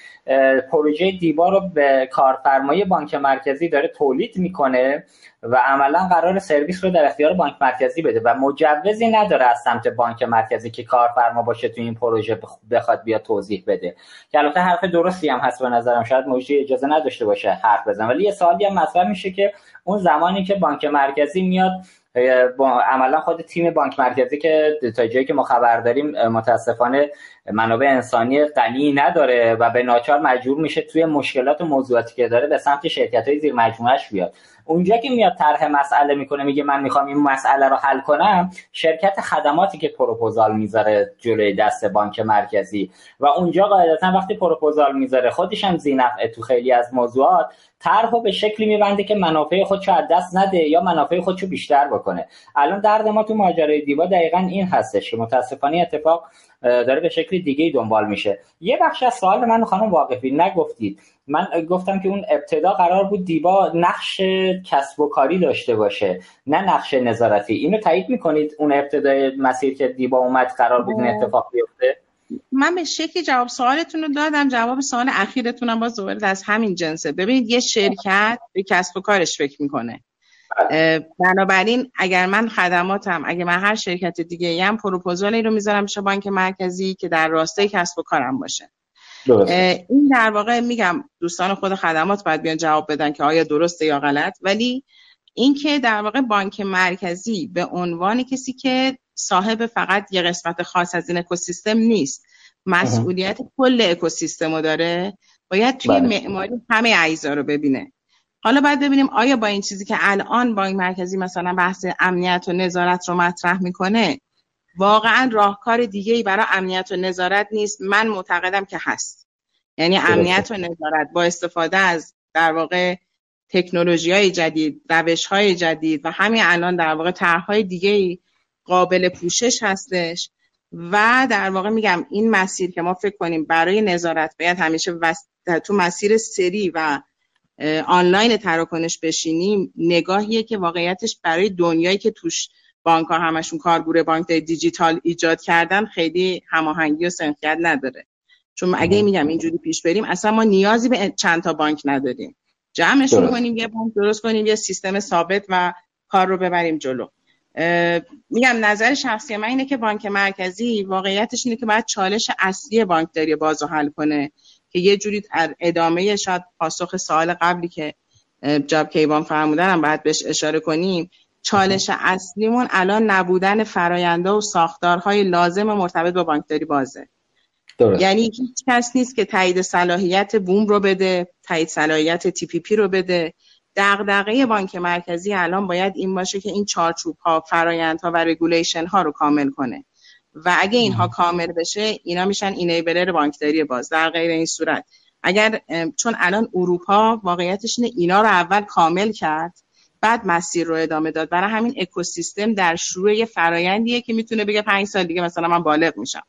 پروژه دیبا رو به کارفرمای بانک مرکزی داره تولید می‌کنه و عملا قرار سرویس رو در اختیار بانک مرکزی بده و مجوزی نداره از سمت بانک مرکزی که کارفرما باشه تو این پروژه بخواد بیاد توضیح بده. که البته حرف درستی هم هست به نظرم. شاید مجری اجازه نداشته باشه حرف بزن ولی یه سوالی هم مطرح میشه که اون زمانی که بانک مرکزی میاد عملا خود تیم بانک مرکزی که تا جایی که ما خبر داریم متاسفانه منابع انسانی غنی نداره و به ناچار مجبور میشه توی مشکلات و موضوعاتی که داره به سمت شرکت های زیر مجموعش بیاد. اونجا که میاد طرح مسئله می‌کنه میگه من می‌خوام این مسئله رو حل کنم شرکت خدماتی که پروپوزال می‌ذاره جلوی دست بانک مرکزی و اونجا قاعدتا وقتی پروپوزال می‌ذاره خودش هم زینفعه تو خیلی از موضوعات طرح به شکلی میبنده که منافع خودشو از دست نده یا منافع خودشو بیشتر بکنه. الان درد ما تو ماجرای دیوا دقیقا این هستش که متاسفانه اتفاق داره به شکل دیگه دنبال میشه. یه بخش از سوال من خانم واقفی نگفتید من گفتم که اون ابتدا قرار بود دیبا نقش کسب و کاری داشته باشه نه نقش نظارتی. اینو تایید می‌کنید اون ابتدای مسیر که دیبا اومد قرار بود این اتفاق بیفته؟ من به شکلی جواب سوالتون رو دادم. جواب سوال اخیرتونم باز دوباره از همین جنسه. ببینید یه شرکت به کسب و کارش فکر می‌کنه. بنابراین اگر من خدماتم اگر من هر شرکت دیگه هم پروپوزالی رو می‌ذارم پیش بانک مرکزی که در راستای کسب و کارم باشه. این در واقع میگم دوستان خود خدمات باید بیان جواب بدن که آیا درسته یا غلط. ولی اینکه در واقع بانک مرکزی به عنوان کسی که صاحب فقط یه قسمت خاص از این اکوسیستم نیست مسئولیت کل اکوسیستم رو داره باید توی بله. معماری همه اجزا رو ببینه. حالا باید ببینیم آیا با این چیزی که الان بانک مرکزی مثلا بحث امنیت و نظارت رو مطرح می‌کنه واقعا راهکار دیگه ای برای امنیت و نظارت نیست. من معتقدم که هست. یعنی امنیت و نظارت با استفاده از در واقع تکنولوژی های جدید روش های جدید و همین الان در واقع طرحهای دیگه ای قابل پوشش هستش. و در واقع میگم این مسیر که ما فکر کنیم برای نظارت باید همیشه تو مسیر سری و آنلاین تراکنش بشینیم نگاهیه که واقعیتش برای دنیایی که توش بانک ها همشون کارگور بانک دیجیتال ایجاد کردن خیلی هماهنگی و سنخیت نداره. چون اگه میگم اینجوری پیش بریم اصلا ما نیازی به چند تا بانک نداریم. جمعشون کنیم یه بانک درست کنیم یه سیستم ثابت و کار رو ببریم جلو. میگم نظر شخصی من اینه که بانک مرکزی واقعیتش اینه که باید چالش اصلی بانکداری بازو حل کنه که یه جوری ادامه شاید پاسخ سوال قبلی که جاب کیوان فرمودن هم باید بهش اشاره کنیم. چالش اصلیمون الان نبودن فراینده و ساختارهای لازم مرتبط با بانکداری بازه. درست. یعنی هیچ کس نیست که تایید صلاحیت بوم رو بده تایید صلاحیت TPP رو بده. دغدغه بانک مرکزی الان باید این باشه که این چارچوب ها فرایندها و regulation ها رو کامل کنه. و اگه اینها کامل بشه اینا میشن enabler بانکداری باز در غیر این صورت. اگر چون الان اروپا واقعیتش اینه اینا رو اول کامل کرد بعد مسیر رو ادامه داد. برای همین اکوسیستم در شروع یه فرایندیه که می‌تونه بگه پنج سال دیگه مثلا من بالغ میشم.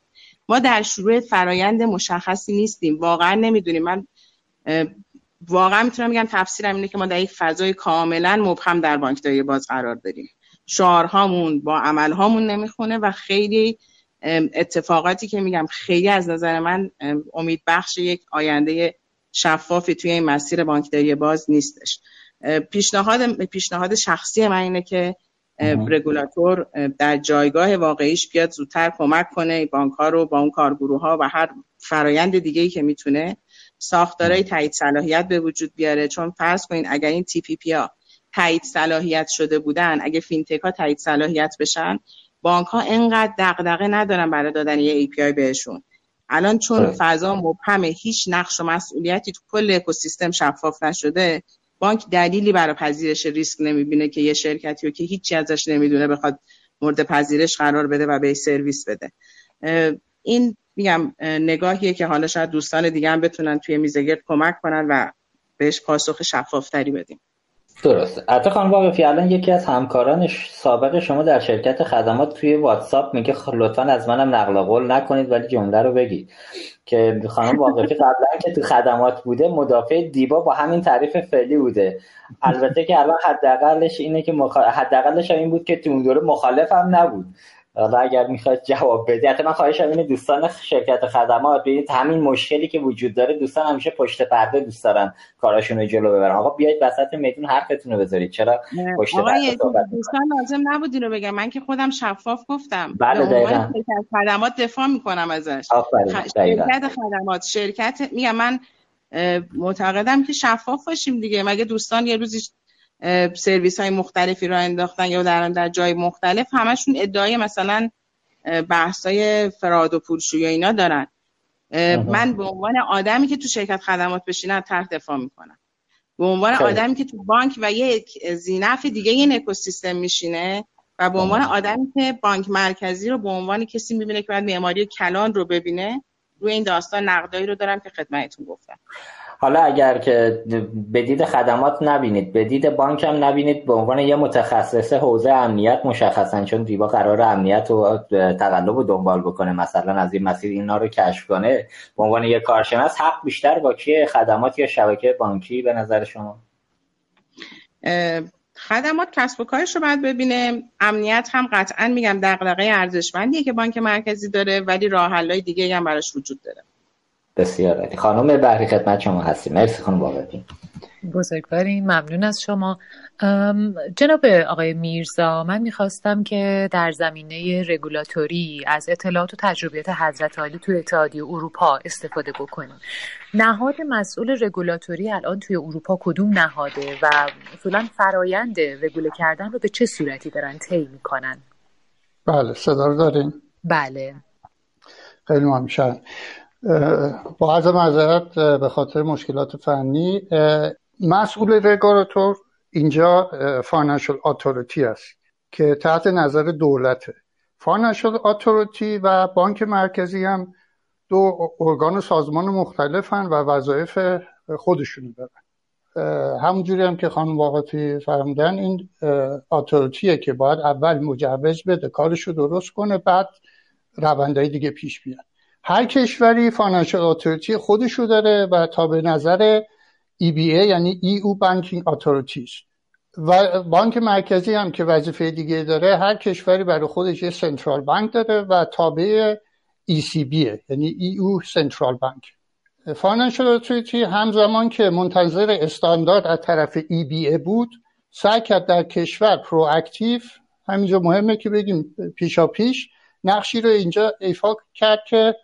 ما در شروع فرایند مشخصی نیستیم. واقعا نمی‌دونیم. من واقعا می‌تونم بگم تفسیرم اینه که ما در یک فضای کاملا مبهم در بانکداری باز قرار داریم. شعارهامون با عملهامون نمی‌خونه و خیلی اتفاقاتی که میگم خیلی از نظر من امید بخش یک آینده شفافی توی این مسیر بانکداری باز نیستش. پیشنهاد پیشنهاد شخصی من اینه که رگولاتور در جایگاه واقعیش بیاد زودتر کمک کنه بانک ها رو با اون کارگروه ها و هر فرایند دیگه ای که می‌تونه ساختارهای تایید صلاحیت به وجود بیاره. چون فرض کنین اگر این TPP ها تایید صلاحیت شده بودن اگه fintech ها تایید صلاحیت بشن بانک ها انقدر دغدغه ندارن برای دادن یه API بهشون. الان چون فضا مبهمه هیچ نقش و مسئولیتی تو کل اکوسیستم شفاف نشده بانک دلیلی برای پذیرش ریسک نمی‌بینه که یه شرکتی رو که هیچی ازش نمی‌دونه بخواد مورد پذیرش قرار بده و به سرویس بده. این میگم نگاهیه که حالا شاید دوستان دیگه هم بتونن توی میزگرد کمک کنن و بهش پاسخ شفافتری بدیم. درسته. حتی خانم واقفی الان یکی از همکاران سابق شما در شرکت خدمات توی واتساپ میگه لطفا از منم نقل قول نکنید ولی جمله رو بگید. که خانم واقفی قبلا که تو خدمات بوده مدافع دیبا با همین تعریف فعلی بوده. البته که الان حداقلش اینه که مخ... حداقلش این بود که تو اون دوره مخالف هم نبود. حالا اگر می‌خواید جواب بدی حتی من خواهشم اینه دوستان شرکت خدمات ببینید همین مشکلی که وجود داره دوستان همیشه پشت پرده دوست دارن کاراشون رو جلو ببرن. آقا بیاید وسط میدون حرفتون رو بذارید. چرا پشت پرده دوستان لازم نبود رو بگم. من که خودم شفاف گفتم. بله دقیقاً. خدمات دفاع می‌کنم ازش. شرکت خدمات شرکت میگم من معتقدم که شفاف باشیم دیگه. مگه دوستان یه روزی سرویس های مختلفی را انداختن یا در در جای مختلف همشون ادعای مثلا بحث های فراد و پولشویی اینا دارن. من به عنوان آدمی که تو شرکت خدمات بشینم تحت دفاع می‌کنم. به عنوان آدمی که تو بانک و یک زینف دیگه این اکوسیستم میشینه و به عنوان آدمی که بانک مرکزی رو به عنوان کسی می‌بینه که باید معماری کلان رو ببینه روی این داستان نقدایی رو دارم که خدمتتون گفتم. حالا اگر که بدید خدمات نبینید بدید بانک هم نبینید به عنوان یه متخصص حوزه امنیت مشخصا چون دیبا قرار امنیت و تقلب رو دنبال بکنه مثلا از این مسیر اینا رو کشف کنه به عنوان یه کارشناس حق بیشتر با کیه خدمات یا شبکه بانکی به نظر شما؟ خدمات کسب و کارش رو باید ببینه. امنیت هم قطعا میگم دغدغه ارزشمندیه که بانک مرکزی داره ولی راه دیگه هم براش وجود داره. بسیار عالی. خانم بحری خدمت شما هستیم. مرسی خانم بابتی. بزرگواریم ممنون از شما. جناب آقای میرزا من می‌خواستم که در زمینه رگولاتوری از اطلاعات و تجربیات حضرت عالی توی اتحادیه اروپا استفاده بکنیم. نهاد مسئول رگولاتوری الان توی اروپا کدوم نهاده و اصولا فرایند رگوله کردن رو به چه صورتی دارن طی می‌کنن؟ بله صدا رو داریم. بله. خیلی ممنون. با عرض معذرت به خاطر مشکلات فنی مسئول رگولاتور اینجا financial authority است که تحت نظر دولته. financial authority و بانک مرکزی هم دو ارگان سازمان مختلفن و وظایف خودشونو دارن. همونجوری هم که خانم واقفی فرمودن این authority ه که باید اول مجوز بده کارشو درست کنه بعد روندهای دیگه پیش بیاد. هر کشوری financial authority خودشو داره و تابع نظر EBA یعنی EU Banking Authorities و بانک مرکزی هم که وظیفه دیگه داره هر کشوری برای خودش یه central bank داره و تابع ECB یعنی EU central bank. financial authority همزمان که منتظر استاندارد از طرف EBA بود سعی کرد در کشور proactive همینجا مهمه که بگیم پیشاپیش نقشی رو اینجا ایفا کرد که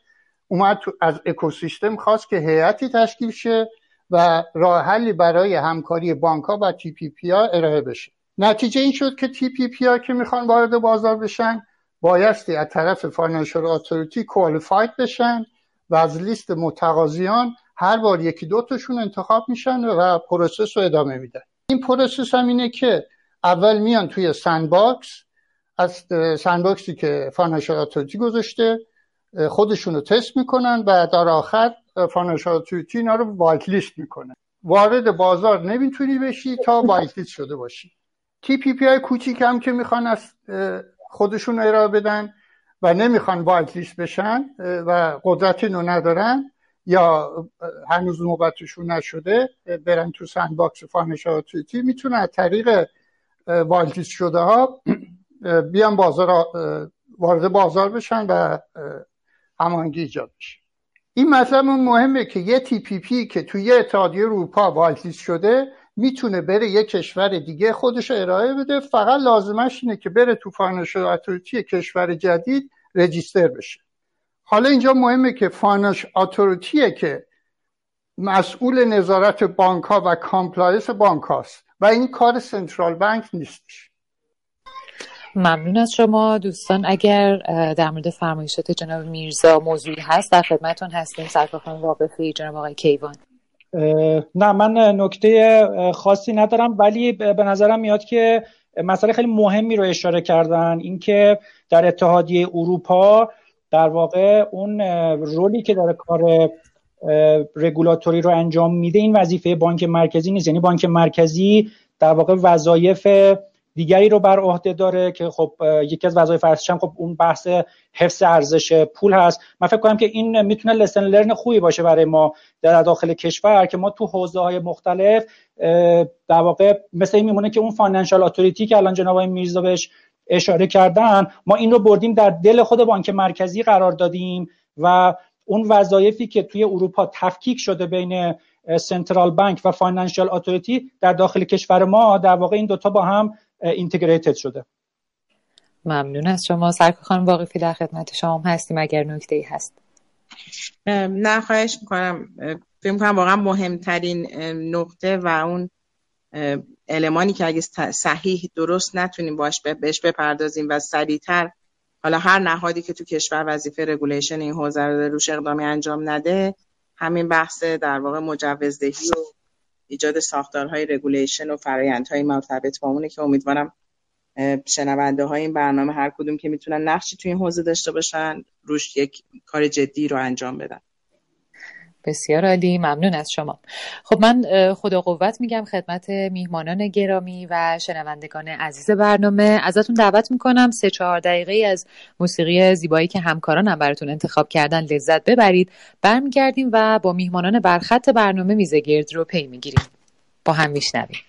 اومد از اکوسیستم خواست که هیئتی تشکیل شه و راه حلی برای همکاری بانک ها و TPP ها ارائه بشه. نتیجه این شد که TPP ها که می‌خوان وارد بازار بشن بایستی از طرف financial authority qualified بشن و از لیست متقاضیان هر بار یکی دو تاشون انتخاب میشن و پروسس رو ادامه میدن. این process هم اینه که اول میان توی sandbox از sandbox ی که financial authority گذاشته خودشون رو تست می‌کنن و در آخر financial authority اینا رو white list می‌کنه. وارد بازار نمی‌تونی بشی تا white list شده باشی. TPP های کوچیک هم که می‌خوان از خودشون ارائه بدن و نمی‌خوان white list بشن و قدرتی رو ندارن یا هنوز نوبتشون نشده برن تو sandbox financial authority می‌تونن از طریق white list شده ها بیان بازار وارد بازار بشن و هماهنگی ایجاد بشه این مطلب مهمه که یه TPP که توی یه اتحادیه اروپا white شده می‌تونه بره یه کشور دیگه خودش ارائه بده. فقط لازمش اینه که بره تو financial authority کشور جدید register بشه. حالا اینجا مهمه که financial authority ه که مسئول نظارت بانک ها و compliance بانک هاست و این کار central bank نیستش. ممنون از شما. دوستان اگر در مورد فرمایشات جناب میرزا موضوعی هست در خدمتون هستیم. سرکار واقفی جناب آقای کیوان. نه من نکته خاصی ندارم ولی به نظرم میاد که مسئله خیلی مهمی رو اشاره کردن. اینکه در اتحادیه اروپا در واقع اون رولی که داره کار رگولاتوری رو انجام میده این وظیفه بانک مرکزی نیست. یعنی بانک مرکزی در واقع وظایف دیگری رو بر عهده داره که خب یکی از وظایف هم خب اون بحث حفظ ارزش پول هست. من فکر کنم که این می‌تونه لسن لرن خوبی باشه برای ما در داخل کشور که ما تو حوزه های مختلف در واقع مثل این میمونه که اون financial authority که الان جناب میرزا بهش اشاره کردن ما این رو بردیم در دل خود بانک مرکزی قرار دادیم و اون وظایفی که توی اروپا تفکیک شده بین central bank و financial authority در داخل کشور ما در واقع این دوتا با هم integrated شده. ممنون از شما. سرکار خانم واقفی در خدمت شما هستیم. اگر نکته ای هست نه خواهش می‌کنم. فکر می‌کنم واقعا مهمترین نقطه و اون المانی که اگه صحیح درست نتونیم باش بهش بپردازیم و سریعتر حالا هر نهادی که تو کشور وظیفه regulation این حوزه رو روش اقدامی انجام نده همین بحث در واقع مجوزدهی و ایجاد ساختارهای regulation و فرایندهای مرتبط با اونه که امیدوارم شنونده های این برنامه هر کدوم که می‌تونن نقشی توی این حوزه داشته باشن روش یک کار جدی رو انجام بدن. بسیار عالی ممنون از شما. خب من خدا قوت میگم خدمت میهمانان گرامی و شنوندگان عزیز برنامه. ازتون دعوت می‌کنم سه چهار دقیقه از موسیقی زیبایی که همکارانم براتون انتخاب کردن لذت ببرید. برمیگردیم و با میهمانان برخط برنامه میزگرد رو پی می‌گیریم. با هم میشنویم.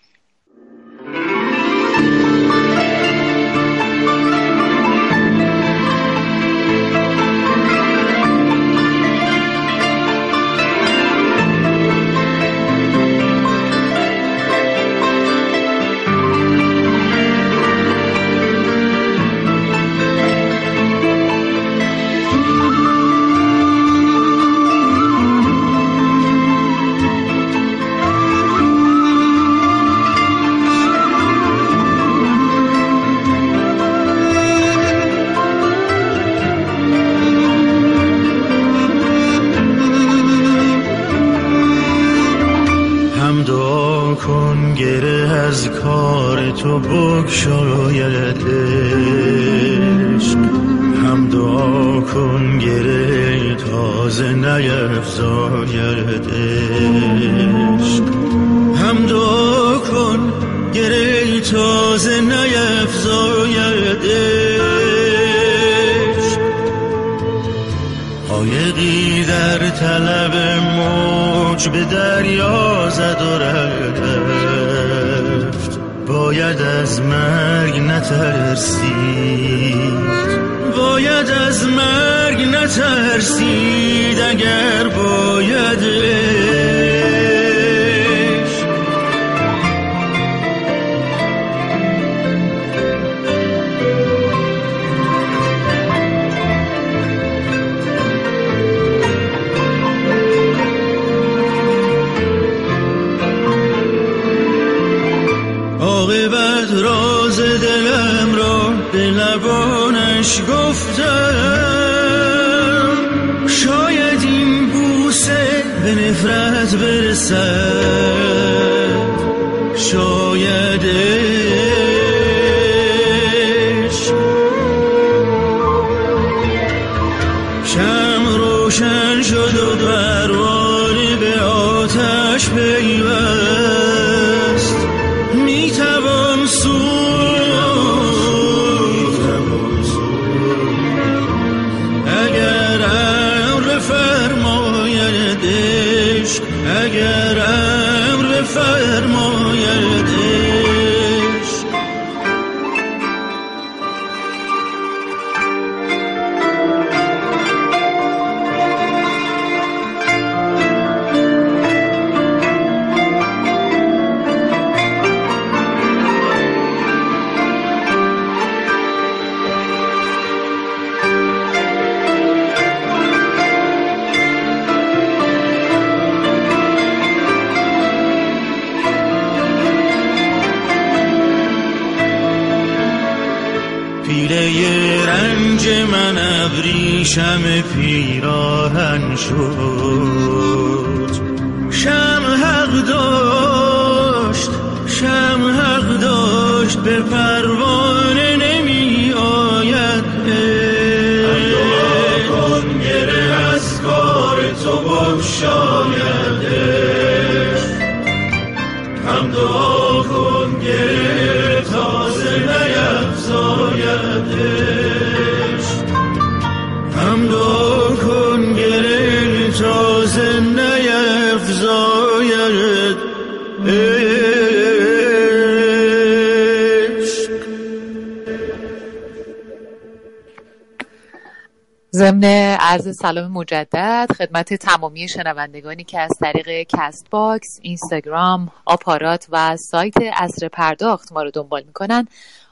سلام مجدد خدمت تمامی شنوندگانی که از طریق Castbox، اینستاگرام، آپارات و سایت عصر پرداخت ما رو دنبال می‌کنن.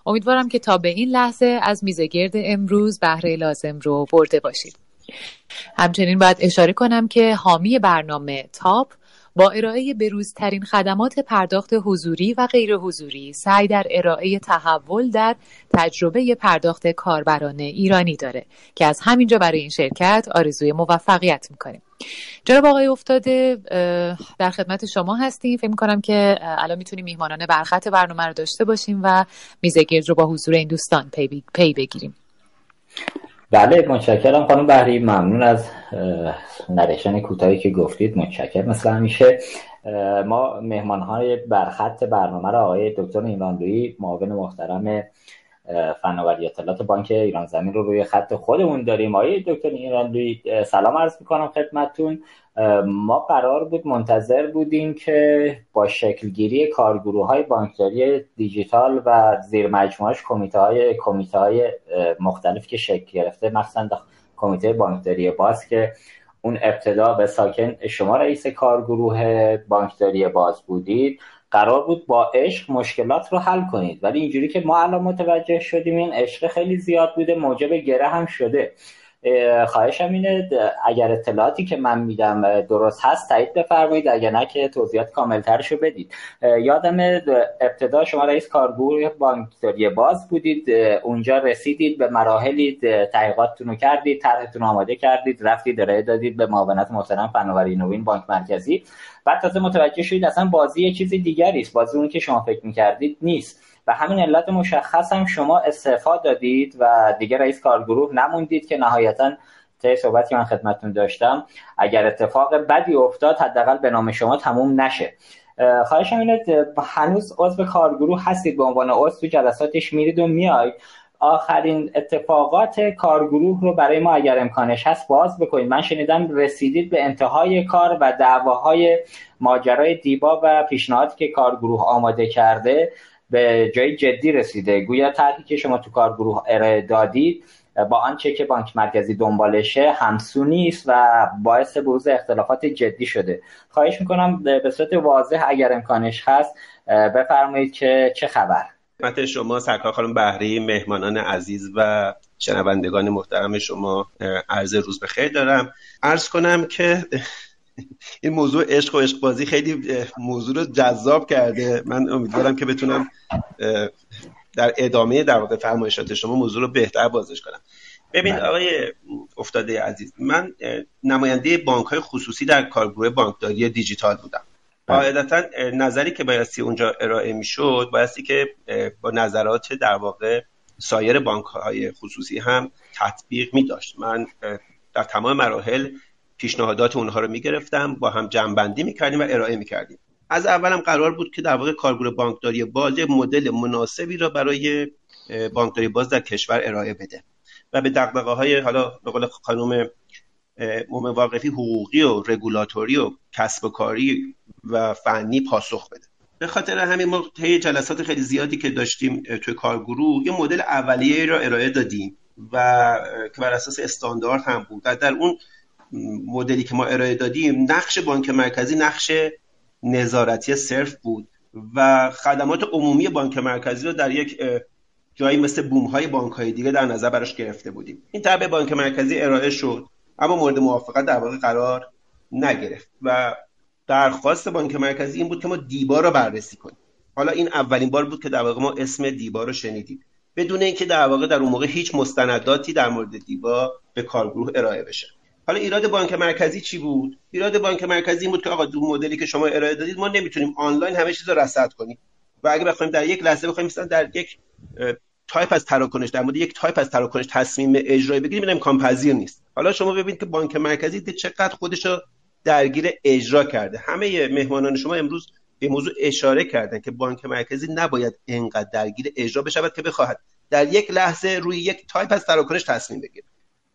امیدوارم که تا به این لحظه از میزگرد امروز بهره لازم رو برده باشید. همچنین باید اشاره کنم که حامی برنامه تاپ با ارائه بروزترین خدمات پرداخت حضوری و غیر حضوری سعی در ارائه تحول در تجربه پرداخت کاربران ایرانی داره که از همینجا برای این شرکت آرزوی موفقیت می‌کنیم. جناب آقای افتاده در خدمت شما هستیم. فکر می‌کنم که الان می‌تونیم میهمانان برخط برنامه رو داشته باشیم و میزگرد رو با حضور این دوستان پی, پی بگیریم. بله متشکرم خانم بحری ممنون از نریشن کوتاهی که گفتید متشکر مثل همیشه ما مهمان های برخط برنامه را آقای دکتر ایرانلویی معاون محترم فناوری اطلاعات بانک ایران زمین رو روی خط خودمون داریم. آقای دکتر ایرانلویی سلام عرض می‌کنم خدمتتون. ما قرار بود منتظر بودیم که با شکلگیری کارگروه های بانکداری دیجیتال و زیر مجموعش کمیته های کمیته های مختلف که شکل گرفته مثلا کمیته بانکداری باز که اون ابتدا به ساکن شما رئیس کارگروه بانکداری باز بودید قرار بود با عشق مشکلات رو حل کنید. ولی اینجوری که ما الان متوجه شدیم این عشق خیلی زیاد بوده موجب گره هم شده. خواهشم اینه اگر اطلاعاتی که من میدم درست هست تایید بفرمایید. اگر نه که توضیحات کاملترشو بدید. یادم ابتدا شما رئیس کارگروه بانکداری باز بودید. اونجا رسیدید به مراحلی تحقیقاتتون رو کردید طرحتون آماده کردید رفتید ارائه دادید به معاونت محترم فناوری نوین بانک مرکزی. بعد تازه متوجه شدید اصلا بازی یه چیز دیگری است. بازی اون که شما فکر می‌کردید نیست. و همین علت مشخص هم شما استعفا دادید و دیگه رئیس کارگروه نموندید که نهایتا طی صحبتی من خدمتتون داشتم اگر اتفاق بدی افتاد حداقل به نام شما تموم نشه. خواهشم اینه هنوز عضو کارگروه هستید به عنوان عضو تو جلساتش میرید و میاید آخرین اتفاقات کارگروه رو برای ما اگر امکانش هست باز بکنید. من شنیدم رسیدید به انتهای کار و دعواهای ماجرای دیبا و پیشنهادی که کارگروه آماده کرده. به جای جدی رسیده. گویا طرحی که شما تو کارگروه ارائه دادید با آنچه که بانک مرکزی دنبالشه همسو نیست و باعث بروز اختلافات جدی شده. خواهش می‌کنم به صورت واضح اگر امکانش هست بفرمایید که چه خبر. خدمت شما سرکار خانم بهری مهمانان عزیز و شنوندگان محترم شما عرض روز بخیر دارم. عرض کنم که این موضوع عشق و عشق بازی خیلی موضوع رو جذاب کرده من امیدوارم که بتونم در ادامه در واقع فرمایشات شما موضوع رو بهتر بازش کنم ببین بله. آقای افتاده عزیز من نماینده بانک های خصوصی در کارگروه بانکداری دیجیتال بودم بله. قاعدتا نظری که بایستی اونجا ارائه می‌شد بایستی که با نظرات در واقع سایر بانک های خصوصی هم تطبیق می داشت من در تمام مراحل پیشنهادات اونها رو می‌گرفتم با هم جمعبندی می‌کردیم و ارائه می‌کردیم. از اولم قرار بود که در واقع کارگروه بانکداری باز مدل مناسبی را برای بانکداری باز در کشور ارائه بده. و به دقدقه های حالا به قول خانم مواقفی حقوقی و رگولاتوری و کسب و کاری و فنی پاسخ بده. به خاطر همین ما طی جلسات خیلی زیادی که داشتیم توی کارگروه یه مدل اولیه را ارائه دادیم و که بر اساس استاندارد هم بود. در اون مدلی که ما ارائه دادیم نقش بانک مرکزی نقش نظارتی صرف بود و خدمات عمومی بانک مرکزی رو در یک جایی مثل بوم های بانک های دیگه در نظر براش گرفته بودیم. این طبع بانک مرکزی ارائه شد اما مورد موافقت در واقع قرار نگرفت و درخواست بانک مرکزی این بود که ما دیبا رو بررسی کنیم. حالا این اولین بار بود که در واقع ما اسم دیبا رو شنیدیم. بدون اینکه در واقع در اون موقع هیچ مستنداتی در مورد دیبا به کارگروه ارائه بشه. حالا ایراد بانک مرکزی چی بود؟ ایراد بانک مرکزی این بود که آقا دو مدلی که شما ارائه دادید ما نمی‌تونیم آنلاین همه چیز رو رصد کنیم. و اگه بخوایم در یک لحظه بخوایم مثلا در یک تایپ از تراکنش در مورد یک تایپ از تراکنش تصمیم اجرایی بگیریم این امکان پذیر نیست. حالا شما ببینید که بانک مرکزی چقدر خودش رو درگیر اجرا کرده. همه مهمانان شما امروز به موضوع اشاره کردن که بانک مرکزی نباید انقدر درگیر اجرا بشود که بخواهد در یک لحظه روی یک تایپ از تراکنش تصمیم بگیره.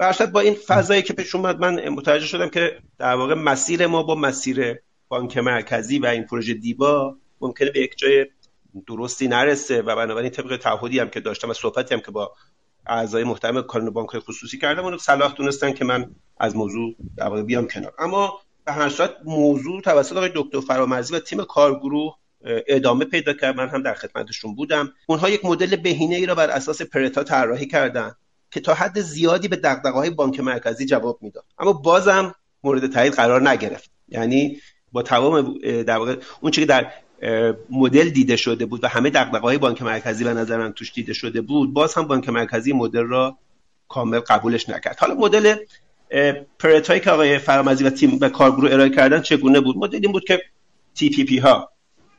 برشت با این فضایی که پیش اومد من متوجه شدم که در واقع مسیر ما با مسیر بانک مرکزی و این پروژه دیبا ممکنه به یک جای درستی نرسه و بنابراین طبق تعهدی هم که داشتم و صحبتی هم که با اعضای محترم کانون بانک خصوصی کردم اون صلاح دونستن که من از موضوع در واقع بیام کنار. اما به هر صورت موضوع توسط آقای دکتر فرامرزی و تیم کارگروه ادامه پیدا کرد. من هم در خدمتشون بودم. اونها یک مدل بهینه ای را بر اساس پرتا طراحی کردن. که تا حد زیادی به دقدقه های بانک مرکزی جواب می‌داد. اما بازم مورد تایید قرار نگرفت. یعنی با تمام در واقع اون که در مدل دیده شده بود و همه دقدقه های بانک مرکزی به نظر من توش دیده شده بود باز هم بانک مرکزی مدل را کامل قبولش نکرد. حالا مدل پرتایی که آقای فرامزی و تیم و کارگروه ارائه کردن چگونه بود؟ مدل این بود که TPP ها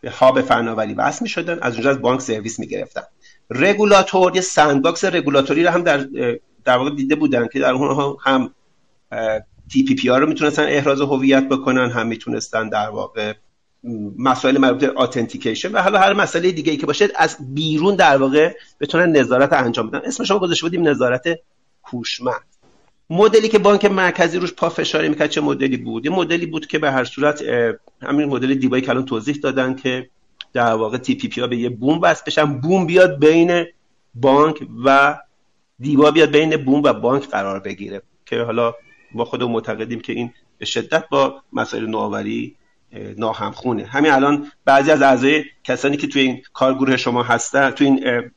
به هاب فناوری وصل می شدن از اونجا از بانک سرویس می گرفتن رگولاتور یه sandbox رگولاتوری رو هم در در واقع دیده بودن که در اونها هم TPP ها رو می‌تونستن احراز هویت بکنن هم می‌تونستن در واقع مسائل مربوط به authentication و حالا هر مسئله دیگه ای که باشه از بیرون در واقع بتونن نظارت انجام بدن. اسم شما گذاشته بودیم نظارت هوشمند. مدلی که بانک مرکزی روش پافشاری می‌کرد چه مدلی بود؟ یه مدلی بود که به هر صورت همین مدل دیبایی که توضیح دادن که در واقع تی پی پی ها به یه بوم بس بشن. بوم بیاد بین بانک و دیبا بیاد بین بوم و بانک قرار بگیره. که حالا ما خودمون معتقدیم که این به شدت با مسائل نوآوری ناهمخونه. همین الان بعضی از اعضای کسانی که توی این کارگروه شما هستن توی این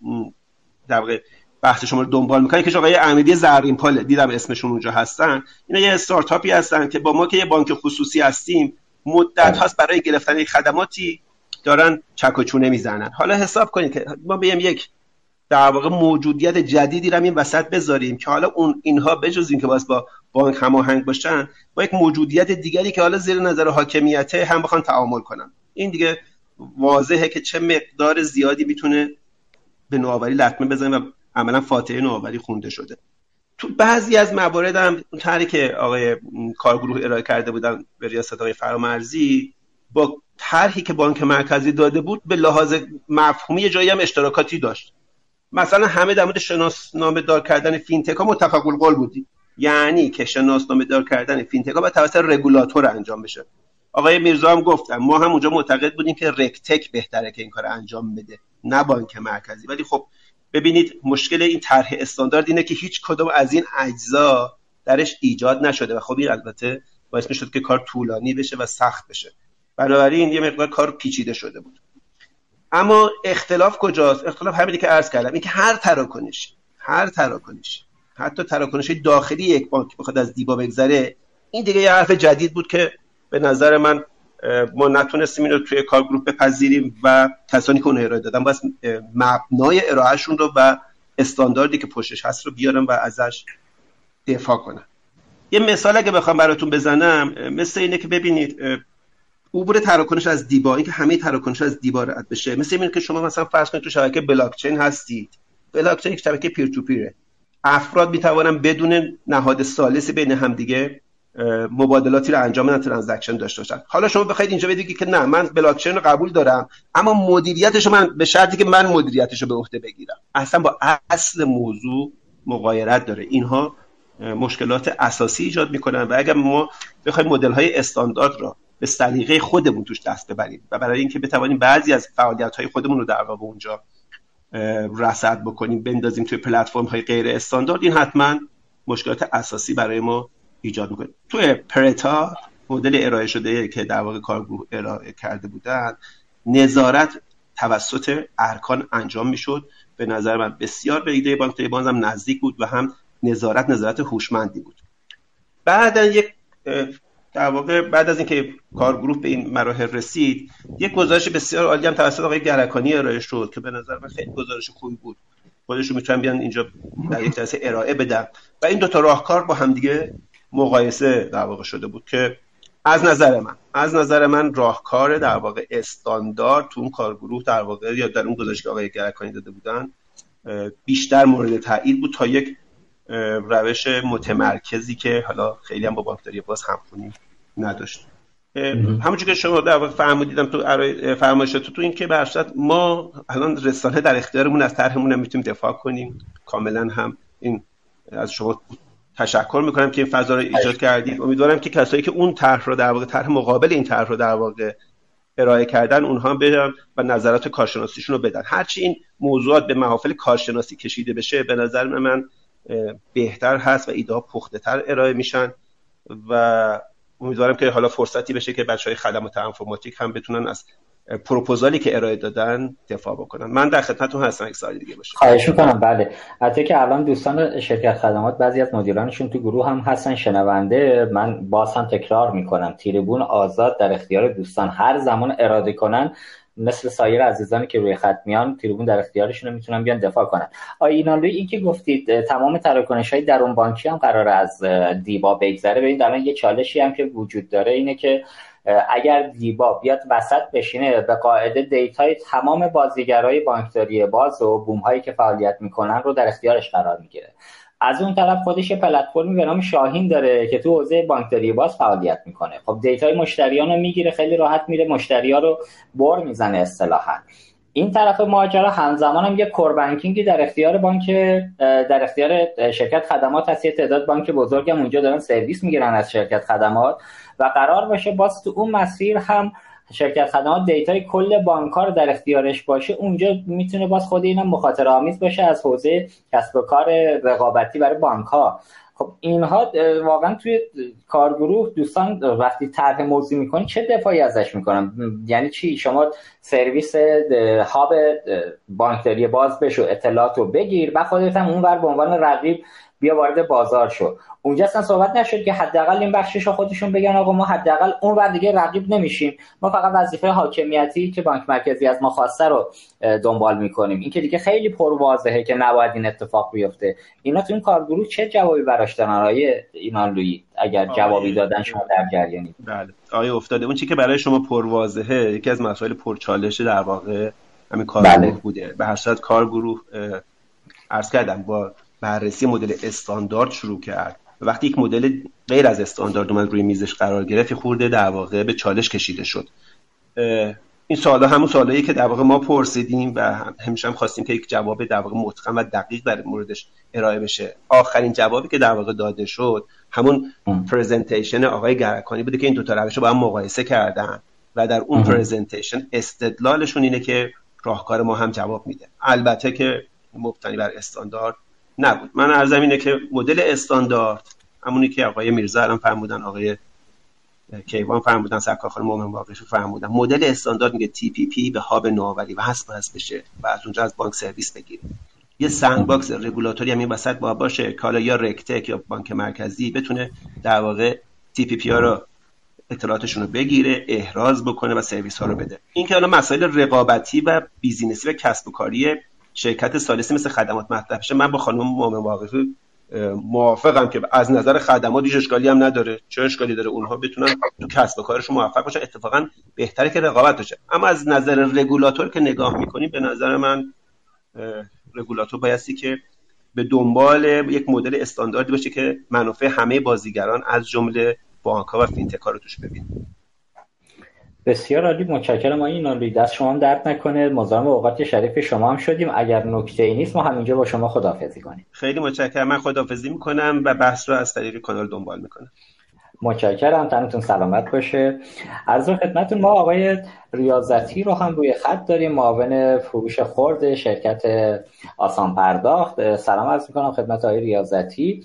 در واقع بحث شما رو دنبال می‌کنن که آقای احمدی زرین پال دیدم اسمشون اونجا هستن. اینا یه استارتاپی هستن که با ما که یه بانک خصوصی هستیم مدت بله. هاست برای گرفتن خدماتی دارن چک و چونه می‌زنن. حالا حساب کنید که ما بیایم یک در واقع موجودیت جدیدی رو این وسط بذاریم که حالا اون اینها بجز اینکه باز با بانک هماهنگ باشن با یک موجودیت دیگری که حالا زیر نظر حاکمیت هم بخوان تعامل کنن. این دیگه واضحه که چه مقدار زیادی می‌تونه به نوآوری لطمه بزنه و عملا فاتحه نوآوری خونده شده. تو بعضی از موارد هم طرحی که آقای کارگروه ارائه کرده بودن به ریاست آقای فرامرزی با طرحی که بانک مرکزی داده بود به لحاظ مفهومی جایی هم اشتراکاتی داشت. مثلا همه در مورد شناسنامه دار کردن فینتک ها متفق القول بودیم. یعنی که شناسنامه دار کردن فینتک ها باید توسط رگولاتور انجام بشه. آقای میرزا هم گفتم ما هم اونجا معتقد بودیم که رکتک بهتره که این کار انجام بده نه بانک مرکزی. ولی خب ببینید مشکل این طرح استاندارد اینه که هیچ کدوم از این اجزا درش ایجاد نشده و خب این البته باعث می‌شد که کار طولانی بشه و سخت بشه. بنابراین یه مقدار کار پیچیده شده بود. اما اختلاف کجاست؟ اختلاف همینی که عرض کردم اینکه هر تراکنش هر تراکنش حتی تراکنش داخلی یک بانک بخواد از دیبا بگذره این دیگه یه حرف جدید بود که به نظر من ما نتونستیم اینو توی کارگروه بپذیریم و کسانی که اون ارائه دادن باید مبنای ارائهشون رو و استانداردی که پشتش هست رو بیارن و ازش دفاع کنن یه مثال اگه بخوام براتون بزنم مثل اینه که ببینید عبور تراکنش از دیبا. اینکه همه تراکنش از دیبا رد بشه. مثل اینه که شما مثلا فرض کنید تو شبکه بلاک چین هستید. بلاک چین یک شبکه peer to peer ه افراد می‌توانن بدون نهاد ثالثی بین همدیگه مبادلاتی رو انجام بدن transaction داشته باشن. حالا شما بخواید اینجا بگید که نه من بلاک چین رو قبول دارم اما مدیریتش من به شرطی که من مدیریتش رو به عهده بگیرم. اصلا با اصل موضوع مغایرت داره. اینها مشکلات اساسی ایجاد می‌کنن و اگر ما بخوایم مدل های استاندارد را به سلیقه خودمون توش دست ببریم. و برای اینکه بتوانیم بعضی از فعالیت های خودمون رو در واقع اونجا رصد بکنیم بندازیم توی پلتفرم های غیر استاندارد این حتما مشکلات اساسی برای ما ایجاد می‌کنه. توی پرتا مدل ارائه شده که در واقع کارگروه ارائه کرده بودن نظارت توسط ارکان انجام می‌شد. به نظر من بسیار به ایده بانک بانز هم نزدیک بود و هم نظارت نظارت هوشمندی بود. بعد یک در واقع بعد از اینکه کارگروه به این مراحل رسید یک گزارش بسیار عالی هم توسط آقای گرکانی ارائه شد که به نظر من خیلی گزارش خوبی بود. خودشون می‌تونن بیان اینجا در یک جلسه ارائه بدن. و این دو تا راهکار با همدیگه مقایسه در واقع شده بود که از نظر من از نظر من راهکار در واقع استاندارد تو اون کارگروه در واقع یا در اون گزارش که آقای گرکانی داده بودن بیشتر مورد تایید بود تا یک روش متمرکزی که حالا خیلی هم با بانکداری باز همخونی نداشت. همونجور که شما در واقع فرمودیدم تو فرمایشات تو این که برشت ما الان رسانه در اختیارمون از طرحمون هم می‌تونیم دفاع کنیم. کاملا هم این از شما تشکر می‌کنم که این فضا رو ایجاد کردید. امیدوارم که کسایی که اون طرح رو در واقع طرح مقابل این طرح رو در واقع ارائه کردن اونها برن و نظرات کارشناسیشون رو بدن. هرچی این موضوعات به محافل کارشناسی کشیده بشه به نظر من بهتر هست و ایده پخته تر ارائه میشن و امیدوارم که حالا فرصتی بشه که بچه های خدمات انفرماتیک هم بتونن از پروپوزالی که ارائه دادن دفاع بکنن. من در خدمتتون هستم یک سال دیگه باشه. خواهش می‌کنم. بله. حتی که الان دوستان شرکت خدمات بعضی از مدیرانشون تو گروه هم هستن شنونده. من باز هم تکرار می‌کنم. تیربون آزاد در اختیار دوستان. هر زمان اراده کنن مثل سایر عزیزانی که روی خط میان تریبون در اختیارشون می‌تونن بیان دفاع کنن. علاوه بر این که گفتید تمام تراکنش های درون بانکی هم قرار از دیبا بگذره. ببینید الان یه چالشی هم که وجود داره اینه که اگر دیبا بیاد وسط بشینه به قاعده data ی تمام بازیگرای بانکداری باز و بوم هایی که فعالیت می‌کنن رو در اختیارش قرار می‌گیره. از اون طرف خودش یه پلتفرمی به نام شاهین داره که تو حوزه بانکداری باز فعالیت می‌کنه. خب data ی مشتریان رو می‌گیره خیلی راحت میره مشتری ها رو بر می‌زنه اصطلاحا. این طرف ماجرا همزمان هم یه core banking ی در اختیار بانک در اختیار شرکت خدمات هست. یه تعداد بانک بزرگ هم اونجا دارن سرویس می‌گیرن از شرکت خدمات و قرار باشه باز تو اون مسیر هم شرکت خدمات data ی کل بانک رو در اختیارش باشه اونجا می‌تونه باز خود اینم مخاطره آمیز باشه از حوزه کسب و کار رقابتی برای بانک ها خب اینها واقعا توی کارگروه دوستان وقتی طرح موضوع می‌کنی چه دفاعی ازش می‌کنن؟ یعنی چی؟ شما سرویس هاب بانکداری باز بشو اطلاعات بگیر و خودت هم اونور به عنوان رقیب بیا وارد بازار شو. اونجا اصلا صحبت نشد که حداقل این بخشش رو خودشون بگن آقا ما حداقل اون ور دیگه رقیب نمیشیم. ما فقط وظیفه حاکمیتی که بانک مرکزی از ما خواسته رو دنبال می‌کنیم. این که دیگه خیلی پر واضحه که نباید این اتفاق بیفته. اینا تو این کارگروه چه جوابی براش دارن؟ آقای ایمان لویی اگر جوابی دادن شما در جریانی. بله. آقای افتاده اون چی که برای شما پر واضحه یکی از مسائل پرچالشه در واقع همین کارگروه بله. بوده. به هر صورت کارگروه عرض کردم با بررسی مدل استاندارد شروع کرد وقتی یک مدل غیر از استاندارد اومد روی میزش قرار گرفت خورده در واقع به چالش کشیده شد. این سوالا همون سوالایی که در واقع ما پرسیدیم و همیشه هم خواستیم که یک جواب در واقع متقن و دقیق در موردش ارائه بشه. آخرین جوابی که در واقع داده شد همون presentation آقای گرکانی بوده که این دو تا روش رو با هم مقایسه کردن و در اون presentation استدلالشون اینه که راهکار ما هم جواب میده. البته که مبتنی بر استاندارد نبود. من عرضم اینه که مدل استاندارد همونی که آقای میرزا الان فرمودن آقای کیوان فرمودن سرکار خانم مومن واقعی فرمودن. مدل استاندارد میگه TPP به hub نوآوری و نصب نصب بشه و از اونجا از بانک سرویس بگیره. یه sandbox رگولاتوری هم این وسط با باشه. که حالا یا RegTech یا بانک مرکزی بتونه در واقع TPP ها رو اطلاعاتشون رو بگیره احراز بکنه و سرویس ها رو بده. این که الان مسائل رقابتی و business ی و کسب و کاری شرکت ثالثی مثل خدمات مطرح بشه من با خانم واقعی موافقم که از نظر خدمات هیچ اشکالی هم نداره. چه اشکالی داره؟ اونها بتونن تو کسب و کارشون موفق باشن اتفاقا بهتره که رقابت باشه. اما از نظر رگولاتور که نگاه می‌کنیم به نظر من رگولاتور بایستی که به دنبال یک مدل استانداردی باشه که منافع همه بازیگران از جمله بانک‌ها و فینتک رو توش ببینیم بسیار عالی متشکرم این عالی دست شما هم درد نکنه. مزاحم اوقات شریف شما هم شدیم. اگر نکته ای نیست ما همینجا با شما خداحافظی کنیم. خیلی متشکرم. من خداحافظی می‌کنم و بحث رو از طریق کانال دنبال می‌کنم. متشکرم. تنتون سلامت باشه. از خدمتتون ما آقای ریاضتی رو هم روی خط داریم. معاون فروش خرد شرکت آسان پرداخت سلام عرض می‌کنم خدمت آقای ریاضتی.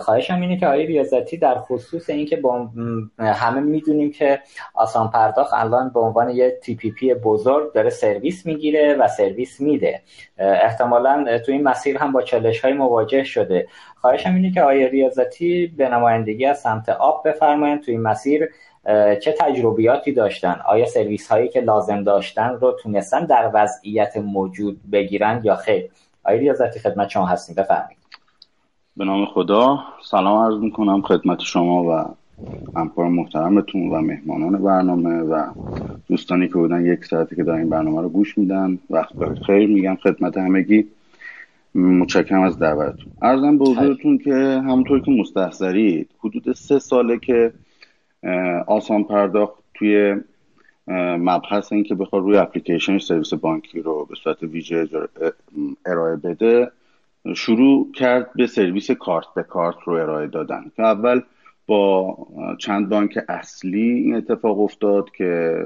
خواهشم اینه که آقای ریاضتی در خصوص اینکه با همه می‌دونیم که آسان پرداخت الان به عنوان یه TPP بزرگ داره سرویس می‌گیره و سرویس میده. احتمالا تو این مسیر هم با چالش های مواجه شده. خواهشم اینه که آقای ریاضتی به نمایندگی از سمت آپ بفرمایند تو این مسیر چه تجربیاتی داشتن؟ آیا سرویس هایی که لازم داشتن رو تونستن در وضعیت موجود بگیرن یا خیر؟ آیا ریاضتی خدمت شما هستیم. بفرمایید. به نام خدا. سلام عرض می‌کنم خدمت شما و همکار محترمتون و مهمانان برنامه و دوستانی که بودن یک ساعتی که دارن برنامه رو گوش میدن. وقت خیر میگم خدمت همگی. متشکرم از دعوتتون. ارزم به حضورتون که همونطور که مستحضرید حدود سه ساله که آسان پرداخت توی مبحث این که بخواد روی اپلیکیشن سرویس بانکی رو به صورت ویژه ارائه بده. شروع کرد به سرویس کارت به کارت رو ارائه دادن که اول با چند بانک اصلی این اتفاق افتاد که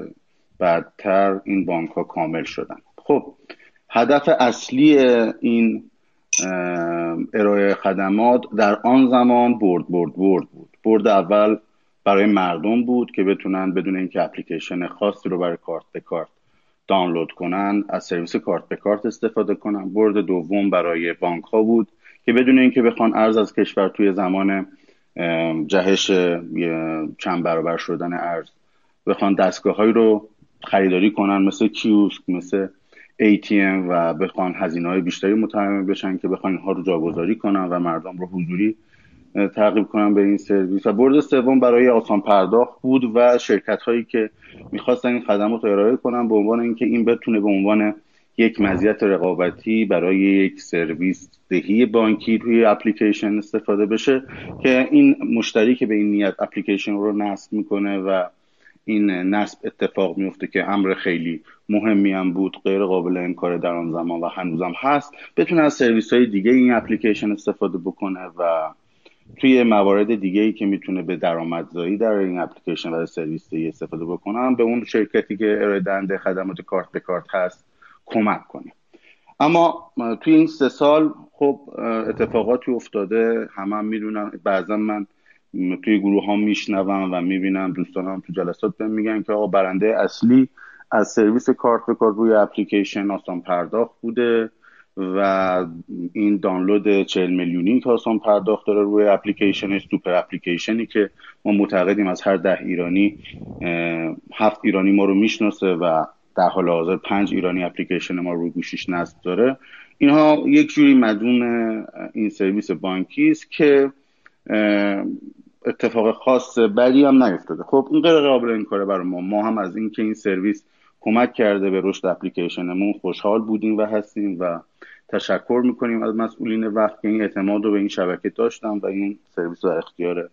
بعدتر این بانک ها کامل شدن. خب هدف اصلی این ارائه خدمات در آن زمان برد برد برد بود. برد اول برای مردم بود که بتونن بدون اینکه اپلیکیشن خاصی رو برای کارت به کارت دانلود کنن از سرویس کارت به کارت استفاده کنن. برد دوم برای بانک ها بود که بدون اینکه بخوان ارز از کشور توی زمان جهش چند برابر شدن ارز بخوان دستگاه هایی رو خریداری کنن مثل کیوسک مثل ATM و بخوان هزینه های بیشتری متحمل بشن که بخوان اینها رو جاگذاری کنن و مردم رو حضوری تعقیب کنم به این سرویس. و برد سوم برای آسان پرداخت بود و شرکت هایی که می‌خواستن این خدمات رو ارائه کنن به عنوان اینکه این بتونه به عنوان یک مزیت رقابتی برای یک سرویس دهی بانکی روی اپلیکیشن استفاده بشه که این مشتری که به این نیت اپلیکیشن رو نصب می‌کنه و این نصب اتفاق میفته که امر خیلی مهمی هم بود غیر قابل انکار در آن زمان و هنوزم هست بتونه از سرویس های دیگه این اپلیکیشن استفاده بکنه و توی موارد دیگه ای که می‌تونه به درآمدزایی در این اپلیکیشن و سرویس استفاده بکنم به اون شرکتی که ارائه دهنده خدمات کارت به کارت هست کمک کنیم. اما توی این سه سال خب اتفاقاتی افتاده همه هم می‌دونم بعضا من توی گروه ها میشنوم و می‌بینم دوستانم تو جلسات بهم میگن که آقا برنده اصلی از سرویس کارت به کارت روی اپلیکیشن آسان پرداخت بوده. و این دانلود 40 میلیونی که آسان پرداخت داره روی اپلیکیشن سوپر اپلیکیشنی که ما معتقدیم از هر ده ایرانی هفت ایرانی ما رو می‌شناسه و در حال حاضر پنج ایرانی اپلیکیشن ما رو گوشیش نصب داره. اینها یک جوری مدون این سرویس بانکی است که اتفاق خاص بدی هم نیفتاده. خب این غیر قابل این کاره برای ما. ما هم از اینکه این سرویس کمک کرده به رشد اپلیکیشنمون. خوشحال بودیم و هستیم و تشکر می‌کنیم از مسئولین وقت که این اعتماد رو به این شبکه داشتن و این سرویس رو اختیار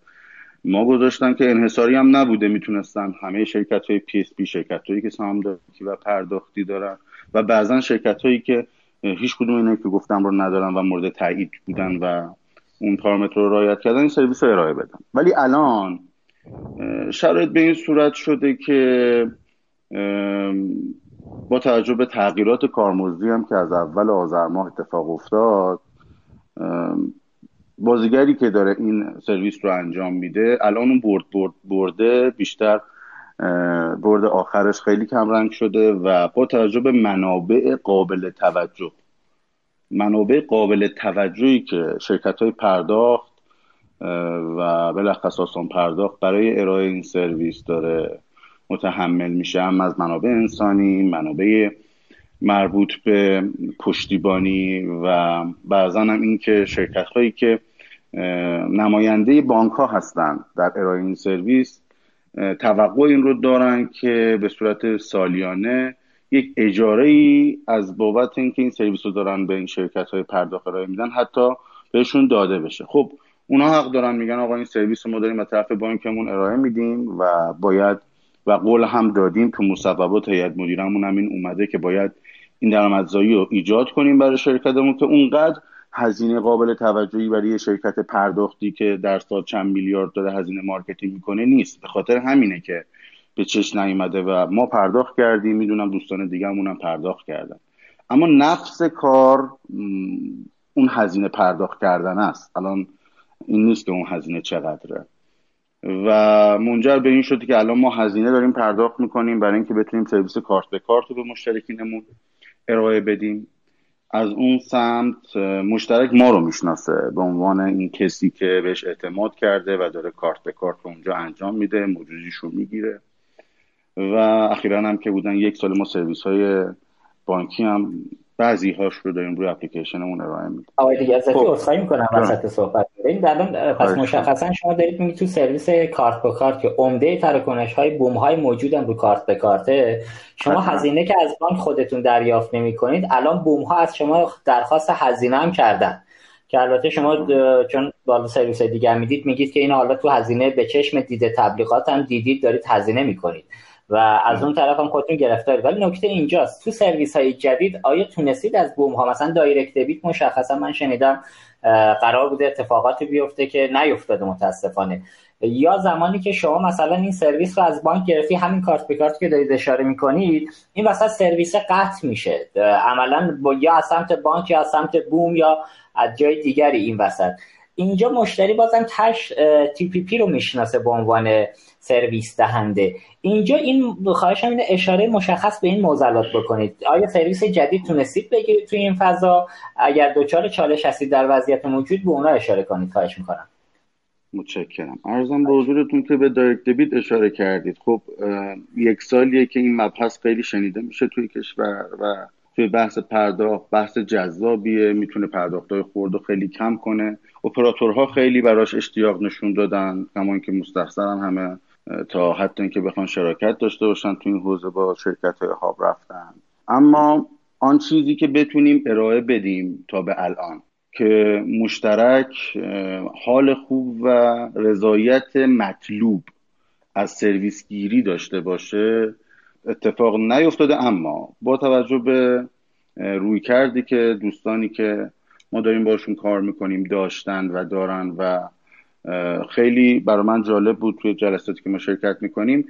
ما گذاشتن که انحصاری هم نبوده می‌تونستن. همه شرکت های PSP شرکت هایی که سهامداری و پرداختی دارن و بعضا شرکت هایی که هیچ کدوم اینا که گفتم رو ندارن و مورد تایید بودن و اون پارامتر رو رعایت کردن این سرویس رو ارائه بدن. ولی الان شرایط به این صورت شده که با توجه به تغییرات کارمزدی هم که از اول آذر ماه اتفاق افتاد بازیگری که داره این سرویس رو انجام میده الان اون برد برد برده بیشتر برد آخرش خیلی کم رنگ شده و با توجه به منابع قابل توجه. منابع قابل توجهی که شرکت های پرداخت و بلخص آسان پرداخت برای ارائه این سرویس داره. متحمل میشه هم از منابع انسانی منابع مربوط به پشتیبانی و بعضا هم این که شرکت هایی که نماینده بانک ها هستند در ارائه این سرویس توقع این رو دارن که به صورت سالیانه یک اجاره ای از بابت اینکه این سرویس رو دارن به این شرکت های پرداخت ارائه میدن حتی بهشون داده بشه. خب اونا حق دارن میگن آقا این سرویس رو ما داریم از طرف بانکمون ارائه میدیم و باید و قول هم دادیم تو مصوبات هیئت مدیره‌مون هم این اومده که باید این درآمدزایی رو ایجاد کنیم برای شرکتمون که اونقدر هزینه قابل توجهی برای شرکت پرداختی که در سال چند میلیارد داره هزینه marketing می‌کنه نیست. به خاطر همینه که به چش نیومده و ما پرداخت کردیم. می‌دونم دوستان دیگه هم پرداخت کردن. اما نفس کار اون هزینه پرداخت کردن است. الان این نیست که اون هزینه چقدره. و منجر به این شده که الان ما هزینه داریم پرداخت می‌کنیم برای اینکه بتونیم سرویس کارت به کارت رو به مشترکینمون ارائه بدیم. از اون سمت مشترک ما رو می‌شناسه به عنوان این کسی که بهش اعتماد کرده و داره کارت به کارت رو اونجا انجام میده موجودیش رو می‌گیره. و اخیرا هم که بودن یک سال ما سرویس های بانکی هم بعضی هاش رو داریم روی اپلیکیشنمون ارائه میدیم. آقای دیگه ازتی عذرخواهی می‌کنم وسط صحبت. این الان پس مشخصا شما. دارید میگید تو سرویس کارت به کارت که عمده تراکنش های بوم های موجودن رو کارت به کارته. شما هزینه که از بانک خودتون دریافت نمی کنید الان بوم ها از شما درخواست هزینه هم کردن. که البته شما چون بالا سرویس دیگه می‌دید میگید که این حالا تو هزینه به چشم دیده تبلیغات هم دیدید دارید هزینه می‌کنید. و از اون طرف هم خودتون گرفتارید ولی نکته اینجاست. تو سرویس های جدید آیا تونستید از بوم ها مثلا direct debit مشخصا من شنیدم قرار بوده اتفاقاتی بیفته که نیفتاده متاسفانه. یا زمانی که شما مثلا این سرویس رو از بانک گرفتی همین کارت به کارت که دارید اشاره می‌کنید این وسط سرویس قطع میشه. عملا یا از سمت بانک یا از سمت بوم یا از جای دیگری این وسط. اینجا مشتری بازم تش TPP رو می‌شناسه به عنوان سرویس دهنده. اینجا این خواهشم اینه اشاره مشخص به این معضلات بکنید. آیا سرویس جدید تونستید بگیرید توی این فضا؟ اگر دچار چالش هستید در وضعیت موجود به اونا اشاره کنید. خواهش می‌کنم. متشکرم. عرضم به حضورتون که به direct debit اشاره کردید. خب یک سالیه که این مبحث خیلی شنیده میشه توی کشور و توی بحث پرداخت بحث جذابیه. می‌تونه پرداختهای خرد و خیلی کم کنه. اپراتورها خیلی براش اشتیاق نشون دادن کما که مستخصرا همه تا حتی اینکه بخوان شراکت داشته باشن تو این حوزه با شرکت های هاب رفتن. اما آن چیزی که بتونیم ارائه بدیم تا به الان که مشترک حال خوب و رضایت مطلوب از سرویس گیری داشته باشه اتفاق نیفتاده. اما با توجه به روی کردی که دوستانی که ما داریم باشون کار می‌کنیم داشتن و دارن و خیلی برای من جالب بود توی جلساتی که ما شرکت می‌کنیم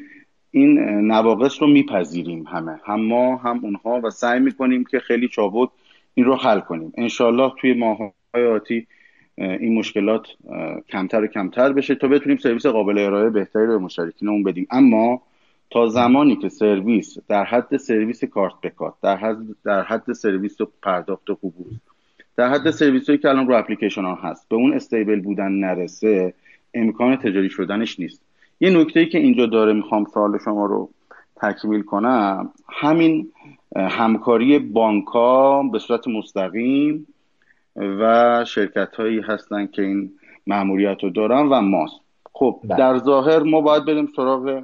این نواقص رو میپذیریم همه هم ما هم اونها و سعی می‌کنیم که خیلی چابک این رو حل کنیم. انشالله توی ماهای آتی این مشکلات کمتر و کمتر بشه تا بتونیم سرویس قابل ارائه بهتری رو مشترکینمون بدیم. اما تا زمانی که سرویس در حد سرویس کارت به کارت در حد در حد سرویس پرداخت قبول در حد سرویس هایی که الان رو اپلیکیشن ها هست به اون استیبل بودن نرسه امکان تجاری شدنش نیست. یه نکته ای که اینجا داره می‌خوام سوال شما رو تکمیل کنم همین همکاری بانک ها به صورت مستقیم و شرکت هایی هستن که این معمولیت رو دارن و ماست. خب بله. در ظاهر ما باید بریم سراغ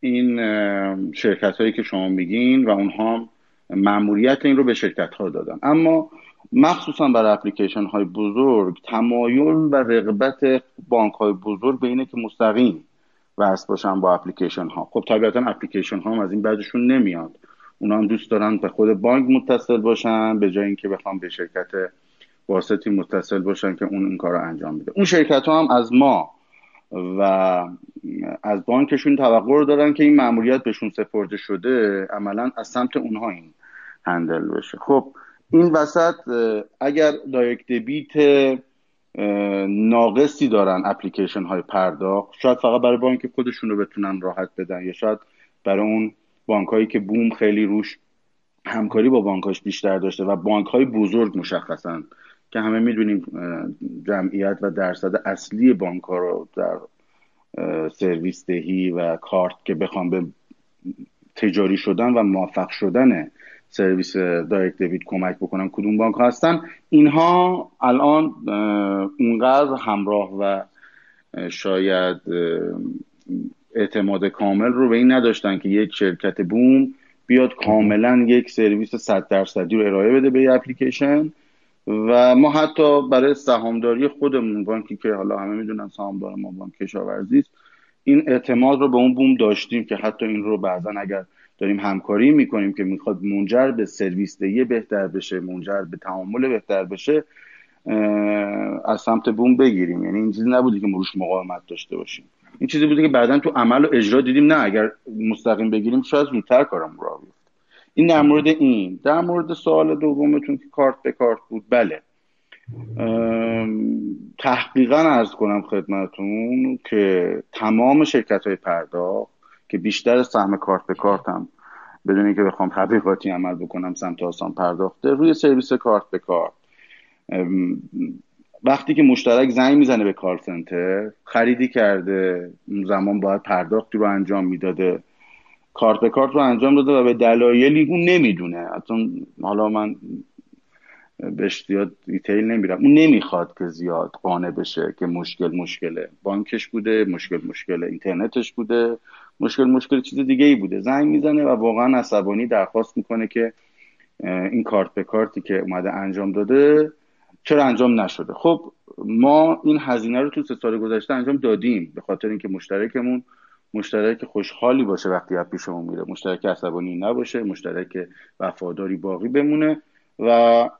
این شرکت هایی که شما میگین و اونها معمولیت این رو به شرکت ها دادن. اما مخصوصا برای اپلیکیشن های بزرگ تمایل و رغبت بانک های بزرگ به اینه که مستقیم وصل باشن با اپلیکیشن ها خب طبیعتا اپلیکیشن ها هم از این بعدشون نمیاد. اونا هم دوست دارن به خود بانک متصل باشن به جای اینکه بخوام به شرکت واسطی متصل باشن که اون این کار رو انجام میده اون شرکت ها هم از ما و از بانکشون توقع دارن که این مأموریت بهشون سپرده شده عملا از سمت اونها این هندل بشه. خب این وسط اگر دایرکت دبیت ناقصی دارن اپلیکیشن های پرداخت شاید فقط برای بانک خودشون رو بتونن راحت بدن یا شاید برای اون بانک هایی که بوم خیلی روش همکاری با بانکاش بیشتر داشته و بانک های بزرگ مشخصا که همه می‌دونیم جمعیت و درصد اصلی بانک ها رو در سرویس دهی و کارت که بخوام به تجاری شدن و موفق شدن سرویس دایرکت دیوید کمک بکنن کدوم بانک هستن. اینها الان اونقدر همراه و شاید اعتماد کامل رو به این نداشتن که یک شرکت بوم بیاد کاملا یک سرویس 100 درصدی رو ارائه بده به یه اپلیکیشن. و ما حتی برای سهامداری خودمون بانکی که حالا همه می‌دونن سهامدار ما بانک کشاورزی این اعتماد رو به اون بوم داشتیم که حتی این رو بعضا اگر داریم همکاری می‌کنیم که می‌خواد منجر به سرویس دهی بهتر بشه منجر به تعامل بهتر بشه از سمت بوم بگیریم. یعنی این چیزی نبوده که ما روش مقاومت داشته باشیم. این چیزی بوده که بعدا تو عمل و اجرا دیدیم نه اگر مستقیم بگیریم شاید زودتر کارم را بیفته. این در مورد این. در مورد سوال دومتون که کارت به کارت بود بله. تحقیقا ارز کنم خدمتون که تمام شرکت های پرداخت که بیشتر سهم کارت به کارت هم بدون اینکه بخوام تبلیغاتی عمل بکنم سمت آسان پرداخته روی سرویس کارت به کارت. وقتی که مشترک زنگ می‌زنه به کار سنتر خریدی کرده اون زمان باید پرداختی رو انجام می‌داده. کارت به کارت رو انجام داده و به دلایلی اون نمی‌دونه. حتی حالا من بهش زیاد دیتیل نمیرم. اون نمی‌خواد که زیاد قانع بشه که مشکل مشکله. بانکش بوده مشکل مشکل اینترنتش بوده. مشکل مشکل چیز دیگه ای بوده. زنگ می‌زنه و واقعا عصبانی درخواست می‌کنه که این کارت به کارتی که اومده انجام داده چرا انجام نشده؟ خب ما این هزینه رو تو سه سال گذشته انجام دادیم به خاطر اینکه مشترکمون مشترک خوشحالی باشه وقتی از پیشمون میره. مشترک عصبانی نباشه مشترک وفاداری باقی بمونه و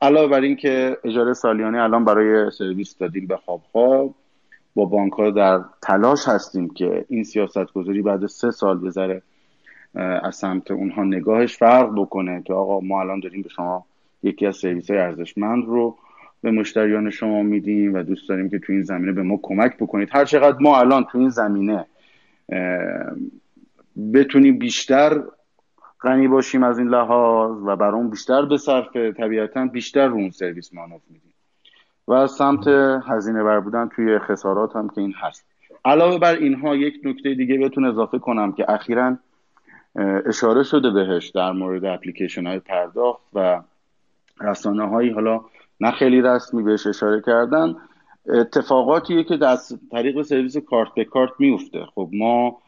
علاوه بر اینکه اجاره سالیانه الان برای سرویس دادیم به خواب خواب با بانک ها در تلاش هستیم که این سیاست گذاری بعد سه سال بذاره از سمت اونها نگاهش فرق بکنه که آقا ما الان داریم به شما یکی از سرویس های ارزشمند رو به مشتریان شما میدیم و دوست داریم که تو این زمینه به ما کمک بکنید. هر چقدر ما الان تو این زمینه بتونیم بیشتر غنی باشیم از این لحاظ و برام بیشتر به صرف طبیعتا بیشتر رو اون سرویس مانوف میدیم. و از سمت هزینه بر بودن توی خسارات هم که این هست. علاوه بر اینها یک نکته دیگه بهتون اضافه کنم که اخیرا اشاره شده بهش در مورد اپلیکیشن های پرداخت و رسانه هایی حالا نه خیلی رسمی بهش اشاره کردن. اتفاقاتیه که در طریق سرویس کارت به کارت میفته خب ما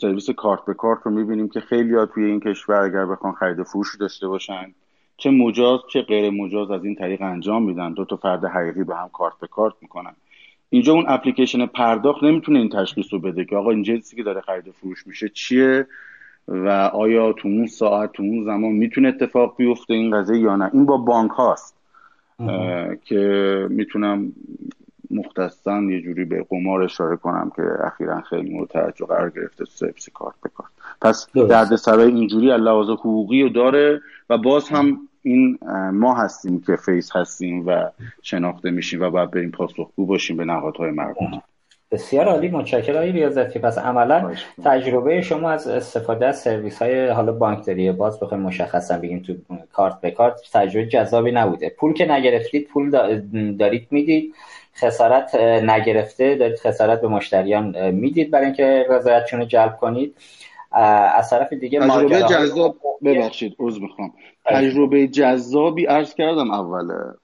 سرویس کارت به کارت رو می‌بینیم که خیلی ها توی این کشور اگر بخوان خرید فروش داشته باشن چه مجاز چه غیر مجاز از این طریق انجام میدن. دو تا فرد حقیقی به هم کارت به کارت می‌کنن. اینجا اون اپلیکیشن پرداخت نمی‌تونه این تشخیص رو بده که آقا این جنسی که داره خرید فروش میشه چیه و آیا تو اون ساعت تو اون زمان می‌تونه اتفاق بیفته این قضیه یا نه. این با بانک هاست. که می‌تونم مختصا یه جوری به قمار اشاره کنم که اخیرا خیلی مورد توجه قرار گرفته سرویس کارت به کارت. پس درد سرای اینجوری لحاظ حقوقی رو داره و باز هم این ما هستیم که face هستیم و شناخته میشیم و باید بریم پاسخگو باشیم به نهادهای مربوطه بسیار عالی متشکرم آقای ریاضتی. پس عملا تجربه شما از استفاده از سرویس های حالا بانکداری باز بخوایم مشخصا بگیم تو کارت به کارت تجربه جذابی نبوده. پول که نگرفتید پول دارید می‌دید. خسارت نگرفته دارید خسارت به مشتریان می‌دید برای اینکه رضایتشون رو جلب کنید. از طرف دیگه تجربه جذاب ببخشید عذر می‌خوام. تجربه جذابی عرض کردم اوله.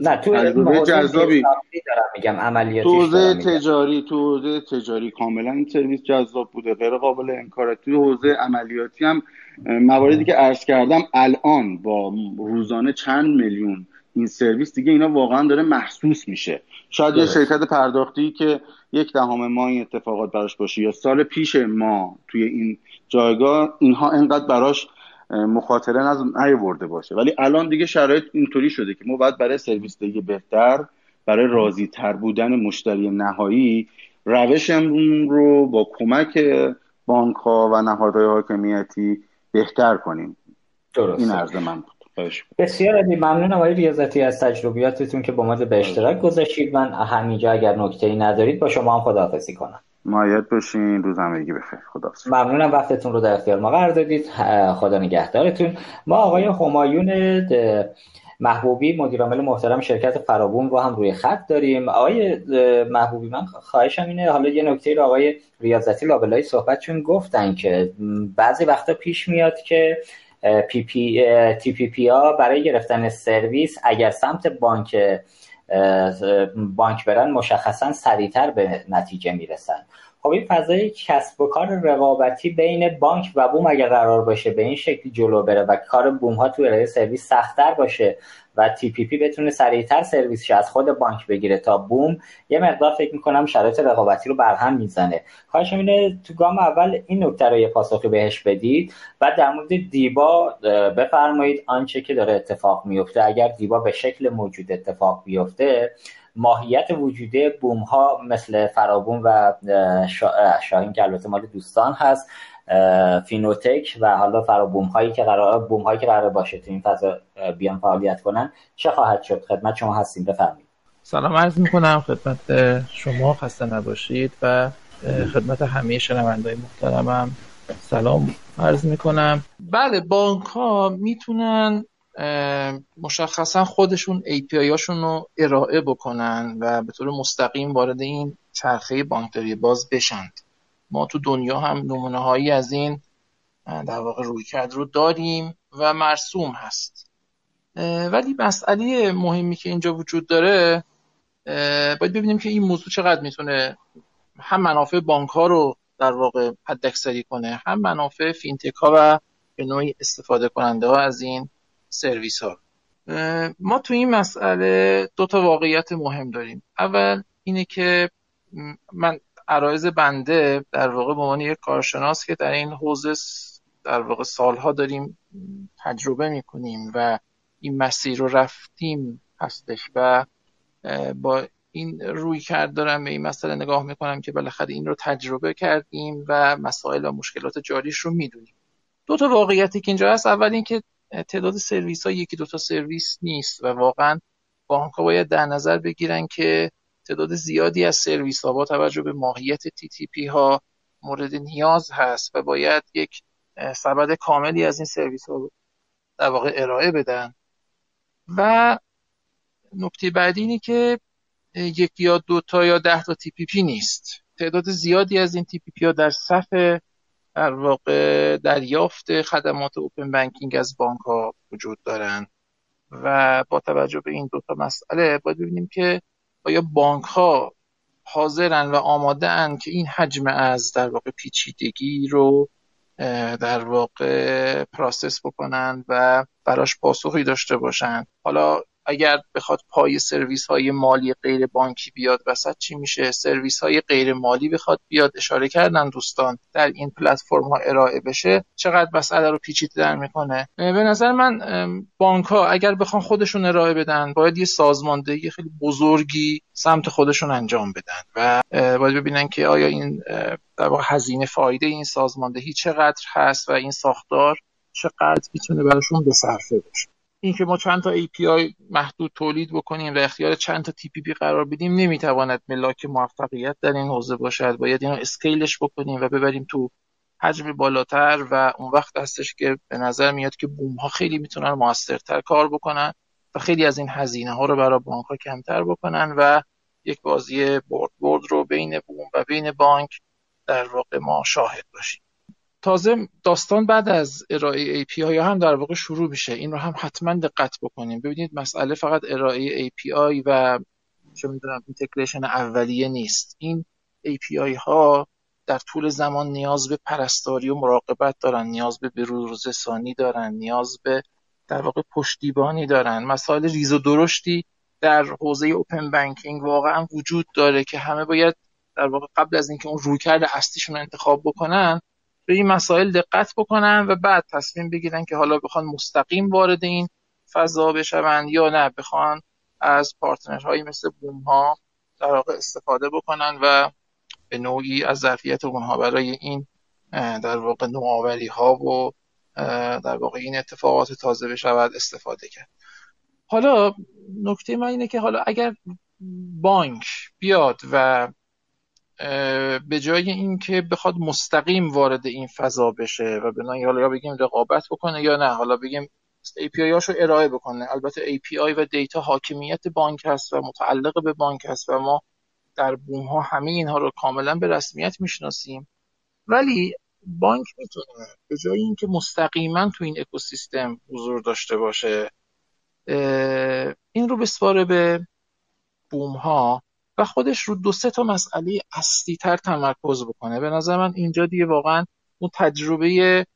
نه تو تجربه جذابی. دارم میگم عملیاتی تو تجاری تو حوزه تجاری کاملا این سرویس جذاب بوده غیر قابل انکار تو حوزه عملیاتی هم مواردی که عرض کردم الان با روزانه چند میلیون این سرویس دیگه اینا واقعا داره محسوس میشه. شاید یه شرکت پرداختی که یک دهم ما این اتفاقات براش باشه یا سال پیش ما توی این جایگاه اینها انقدر براش مخاطره نیورده باشه. ولی الان دیگه شرایط اینطوری شده که ما باید برای سرویس دیگه بهتر برای راضی تر بودن مشتری نهایی روشمون رو با کمک بانک ها و نهادهای حاکمیتی بهتر کنیم. درست. این عرض من بود. بسیار عالی. ممنونم آقای ریاضتی از تجربیاتتون که با ما به اشتراک گذاشتید. من همینجا اگر نکته ای ندارید با شما هم خداحافظی کنم. موفق باشین روز همگی بخیر. خدا ممنونم وقتتون رو در اختیار ما قرار دادید. خدا نگهدارتون. ما آقای همایون محبوبی مدیرعامل محترم شرکت فرابوم رو هم روی خط داریم. آقای محبوبی من خواهشم اینه حالا یه نکته رو آقای ریاضتی لابلای صحبتشون گفتن که بعضی وقتا پیش میاد که PP TPP ها برای گرفتن سرویس اگر سمت بانک بانک برن مشخصا سریعتر به نتیجه می‌رسن. خب این فضای کسب و کار رقابتی بین بانک و بوم اگر قرار باشه به این شکلی جلو بره و کار بوم ها تو ارائه سرویس سختتر باشه و TPP بتونه سریعتر سرویسش از خود بانک بگیره تا بوم یه مقدار فکر می‌کنم شرایط رقابتی رو برهم می‌زنه. خواهشم اینه تو گام اول این نکته رو یه پاسخی بهش بدید و در مورد دیبا بفرمایید آنچه که داره اتفاق میفته اگر دیبا به شکل موجود اتفاق بیفته ماهیت وجوده بوم ها مثل فرابوم و شاهین که البته مال دوستان هست فینوتک و حالا فرابوم هایی که قرار بوم هایی که قرار باشه تو این فضا بیان فعالیت کنن چه خواهد شد؟ خدمت شما هستیم بفرمایید. سلام عرض می‌کنم خدمت شما خسته نباشید و خدمت همه شنوندهای محترمم. سلام عرض می‌کنم. بله بانک ها می‌تونن مشخصا خودشون API هاشون رو ارائه بکنن و به طور مستقیم وارد این چرخه بانکداری باز بشند ما تو دنیا هم نمونه هایی از این در واقع روی کرد رو داریم و مرسوم هست. ولی مسئله مهمی که اینجا وجود داره باید ببینیم که این موضوع چقدر می‌تونه هم منافع بانک ها رو در واقع حداکثری کنه هم منافع فینتک ها و به نوعی استفاده کننده ها از این سرویس ها ما تو این مسئله دو تا واقعیت مهم داریم. اول اینه که من عرایز بنده در واقع به عنوان یک کارشناس که در این حوزه در واقع سالها داریم تجربه می‌کنیم و این مسیر رو رفتیم هستش و با این روی کرد دارم به این مسئله نگاه می‌کنم که بالاخره این رو تجربه کردیم و مسائل و مشکلات جاریش رو می‌دونیم. دو تا واقعیتی که اینجا هست. اول اینکه تعداد سرویس ها یکی دو تا سرویس نیست و واقعا بانک ها باید در نظر بگیرن که تعداد زیادی از سرویس ها با توجه به ماهیت TPP ها مورد نیاز هست و باید یک سبد کاملی از این سرویس ها در واقع ارائه بدن. و نکته بعدی اینه که یک یا دو تا یا ده تا TPP نیست. تعداد زیادی از این TPP ها در صف در واقع دریافت خدمات اوپن بانکینگ از بانک ها وجود دارن و با توجه به این دو تا مسئله باید ببینیم که آیا بانک ها حاضرن و آماده ان که این حجم از در واقع پیچیدگی رو در واقع پراسس بکنن و براش پاسخی داشته باشن. حالا اگر بخواد پای سرویس های مالی غیر بانکی بیاد وسط چی میشه؟ سرویس های غیر مالی بخواد بیاد. اشاره کردن دوستان در این پلتفرم ها ارائه بشه. چقدر مسئله رو پیچیده در می‌کنه به نظر من بانک ها اگر بخوان خودشون ارائه بدن باید یه سازماندهی خیلی بزرگی سمت خودشون انجام بدن و باید ببینن که آیا این در هزینه فایده این سازماندهی چقدر هست و این ساختار چقدر می‌تونه براشون به صرفه بشه اینکه ما چند تا API محدود تولید بکنیم و اختیار چند تا TPP قرار بدیم نمی‌تواند ملاک موفقیت در این حوزه باشد. باید اینو اسکیلش بکنیم و ببریم تو حجم بالاتر و اون وقت هستش که به نظر میاد که بوم ها خیلی می‌تونن موثرتر کار بکنن و خیلی از این هزینه ها رو برای بانک ها کمتر بکنن و یک بازی برد برد رو بین بوم و بین بانک در واقع ما شاهد باشیم. تازه داستان بعد از ارائه API هم در واقع شروع میشه. این رو هم حتما دقت بکنیم. ببینید مسئله فقط ارائه API و چه می‌دونم اینتگریشن اولیه نیست. این API ها در طول زمان نیاز به پرستاری و مراقبت دارن نیاز به بروزرسانی دارن نیاز به در واقع پشتیبانی دارن. مسائل ریز و درشتی در حوزه اوپن بانکینگ واقعا وجود داره که همه باید در واقع قبل از اینکه اون رویکرد اصلیشون انتخاب بکنن به این مسائل دقت بکنن و بعد تصمیم بگیرن که حالا بخوان مستقیم وارد این فضا بشون یا نه. بخوان از پارتنرهایی مثل بوم ها در واقع استفاده بکنن و به نوعی از ظرفیت اونها برای این در واقع نوآوری ها و در واقع این اتفاقات تازه بشود استفاده کرد. حالا نکته من اینه که حالا اگر بانک بیاد و به جای اینکه بخواد مستقیم وارد این فضا بشه و به حالا یا بگیم رقابت بکنه یا نه حالا بگیم API هاشو ارائه بکنه. البته API و دیتا حاکمیت بانک هست و متعلق به بانک هست و ما در بوم ها همه اینها رو کاملا به رسمیت می‌شناسیم. ولی بانک می‌تونه به جای اینکه مستقیما تو این اکوسیستم حضور داشته باشه این رو بسپاره به بوم ها خودش رو دو سه تا مسئله اصلی تر تمرکز بکنه. به نظر من اینجا دیگه واقعا اون تجربه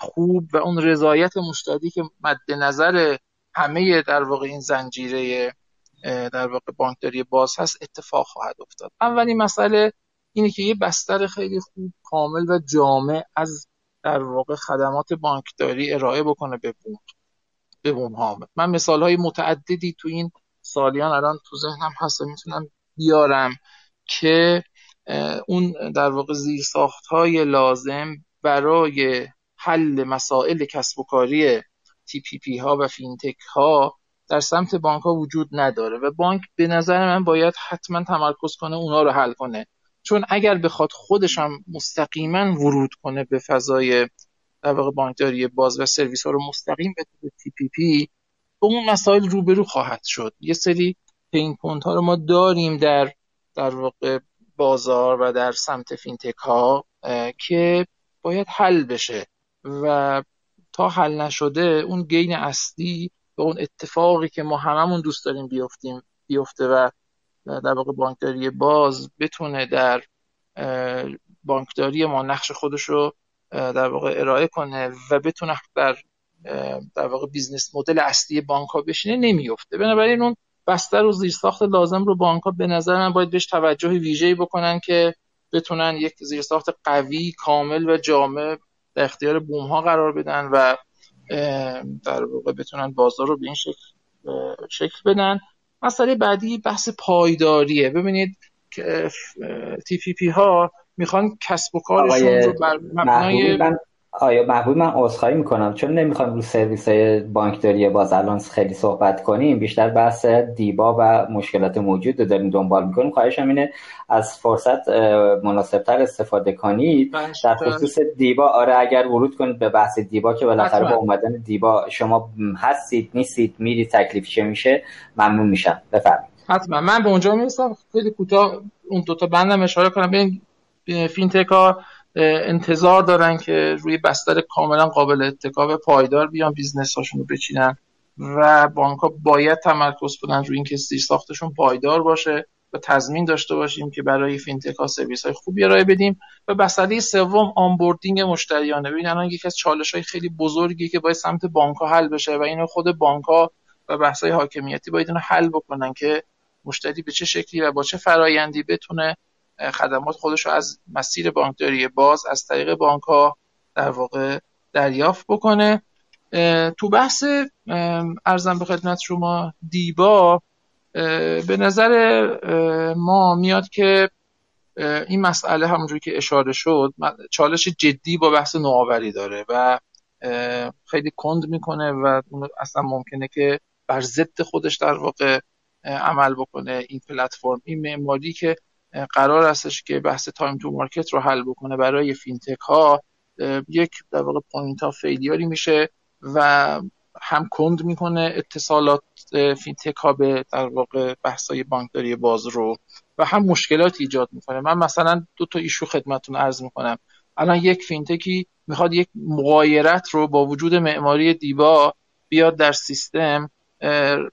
خوب و اون رضایت مشتری که مد نظر همه در واقع این زنجیره در واقع بانکداری باز هست اتفاق خواهد افتاد. اولین مسئله اینه که یه بستر خیلی خوب کامل و جامع از در واقع خدمات بانکداری ارائه بکنه به بوم به بوم ها من مثال های متعددی تو این سالیان الان تو ذهنم هست می‌تونم بیارم که اون در واقع زیرساخت های لازم برای حل مسائل کسب و کاری TPP ها و فینتک ها در سمت بانک ها وجود نداره و بانک به نظر من باید حتما تمرکز کنه اونا رو حل کنه. چون اگر بخواد خودش هم مستقیما ورود کنه به فضای در واقع بانکداری باز و سرویس ها رو مستقیم به TPP به اون مسائل روبرو خواهد شد. یه سری pain point ها رو ما داریم در در واقع بازار و در سمت فینتک ها که باید حل بشه و تا حل نشده اون gain اصلی به اون اتفاقی که ما هممون دوست داریم بیفتیم بیفته و در واقع بانکداری باز بتونه در بانکداری ما نقش خودش رو در واقع ارائه کنه و بتونه در در واقع business model اصلی بانک ها بشینه نمیفته بنابراین اون بستر و زیرساخت لازم رو بانک ها به نظر من باید بهش توجه ویژه‌ای بکنن که بتونن یک زیرساخت قوی کامل و جامع در اختیار بوم ها قرار بدن و در واقع بتونن بازار رو به این شکل شکل بدن. مسئله بعدی بحث پایداریه. ببینید TPP ها می‌خوان کسب و کارشون رو بر مبنای آیا محبوب من عذرخواهی می‌کنم. چون نمی‌خوام رو سرویس های بانکداری باز الان خیلی صحبت کنیم بیشتر بحث دیبا و مشکلات موجود رو داریم دنبال می‌کنیم. خواهشم اینه از فرصت مناسبتر استفاده کنید. بله، در خصوص دیبا آره اگر ورود کنید به بحث دیبا که بالاخره با اومدن دیبا شما هستید نیستید میری تکلیف چه میشه ممنون میشم. بفرمایید. حتما. من به اونجا می‌رسم. خیلی کوتاه اون دوتا بندم اشاره کنم. ببین فینتک ها انتظار دارن که روی بستر کاملا قابل اتکا پایدار بیان business هاشون رو بچینن و بانک ها باید تمرکز کنن روی اینکه زیر ساختشون پایدار باشه و تضمین داشته باشیم که برای فینتک ها سرویس های خوبی ارائه بدیم. و مسئله سوم onboarding مشتریانه. ببین الان یکی از چالش های خیلی بزرگی که باید سمت بانک ها حل بشه و اینو خود بانک ها و بحث های حاکمیتی باید اینو حل بکنن که مشتری به چه شکلی و با چه فرایندی بتونه خدمات خودش رو از مسیر بانکداری باز از طریق بانک ها در واقع دریافت بکنه. تو بحث ارزم به خدمت شما دیبا به نظر ما میاد که این مسئله همونجوری که اشاره شد چالش جدی با بحث نوآوری داره و خیلی کند می‌کنه و اصلا ممکنه که بر ضد خودش در واقع عمل بکنه. این پلتفرم این معماری که قرار هستش که بحث time to market رو حل بکنه برای فینتک ها. یک در واقع point of failure ی میشه و هم کند می‌کنه اتصالات فینتک ها به در واقع بحث های بانکداری باز رو و هم مشکلات ایجاد می‌کنه. من مثلا دو تا issue خدمتون عرض می‌کنم. الان یک فینتکی می‌خواد یک مغایرت رو با وجود معماری دیبا بیاد در سیستم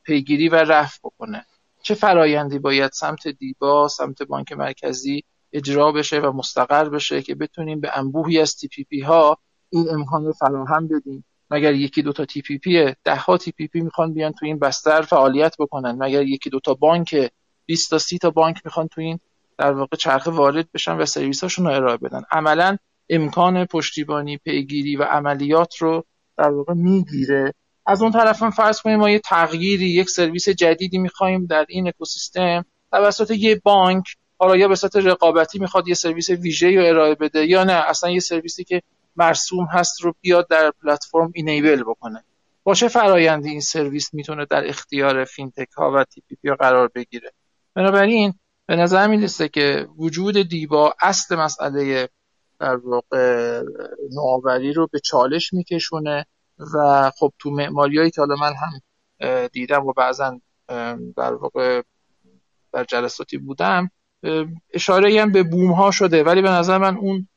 پیگیری و رفع بکنه. چه فرایندی باید سمت دیبا سمت بانک مرکزی اجرا بشه و مستقر بشه که بتونیم به انبوهی از TPP ها این امکان رو فراهم بدیم. مگر یکی دو تا TPP ده ها TPP می‌خوان بیان تو این بستر فعالیت بکنن. مگر یکی دو تا بانک 20 تا 30 تا بانک می‌خوان تو این در واقع چرخه وارد بشن و سرویس هاشون رو ارائه بدن. عملا امکان پشتیبانی پیگیری و عملیات رو در واقع می‌گیره. از اون طرف هم فرض کنیم ما یه تغییری یک سرویس جدیدی می‌خوایم در این اکوسیستم. توسط یه بانک حالا یا به صورت رقابتی می‌خواد یه سرویس ویژه رو ارائه بده یا نه اصلا یه سرویسی که مرسوم هست رو بیاد در پلتفرم enable بکنه. با چه فرایندی این سرویس می‌تونه در اختیار فینتک ها و TPP قرار بگیره؟ بنابراین به نظر می‌رسه که وجود دیبا اصل مسئله در واقع نوآوری رو به چالش میکشونه. و خب تو معماریایی که حالا من هم دیدم و بعضا در واقع در جلساتی بودم اشاره هم به بوم ها شده ولی به نظر من اون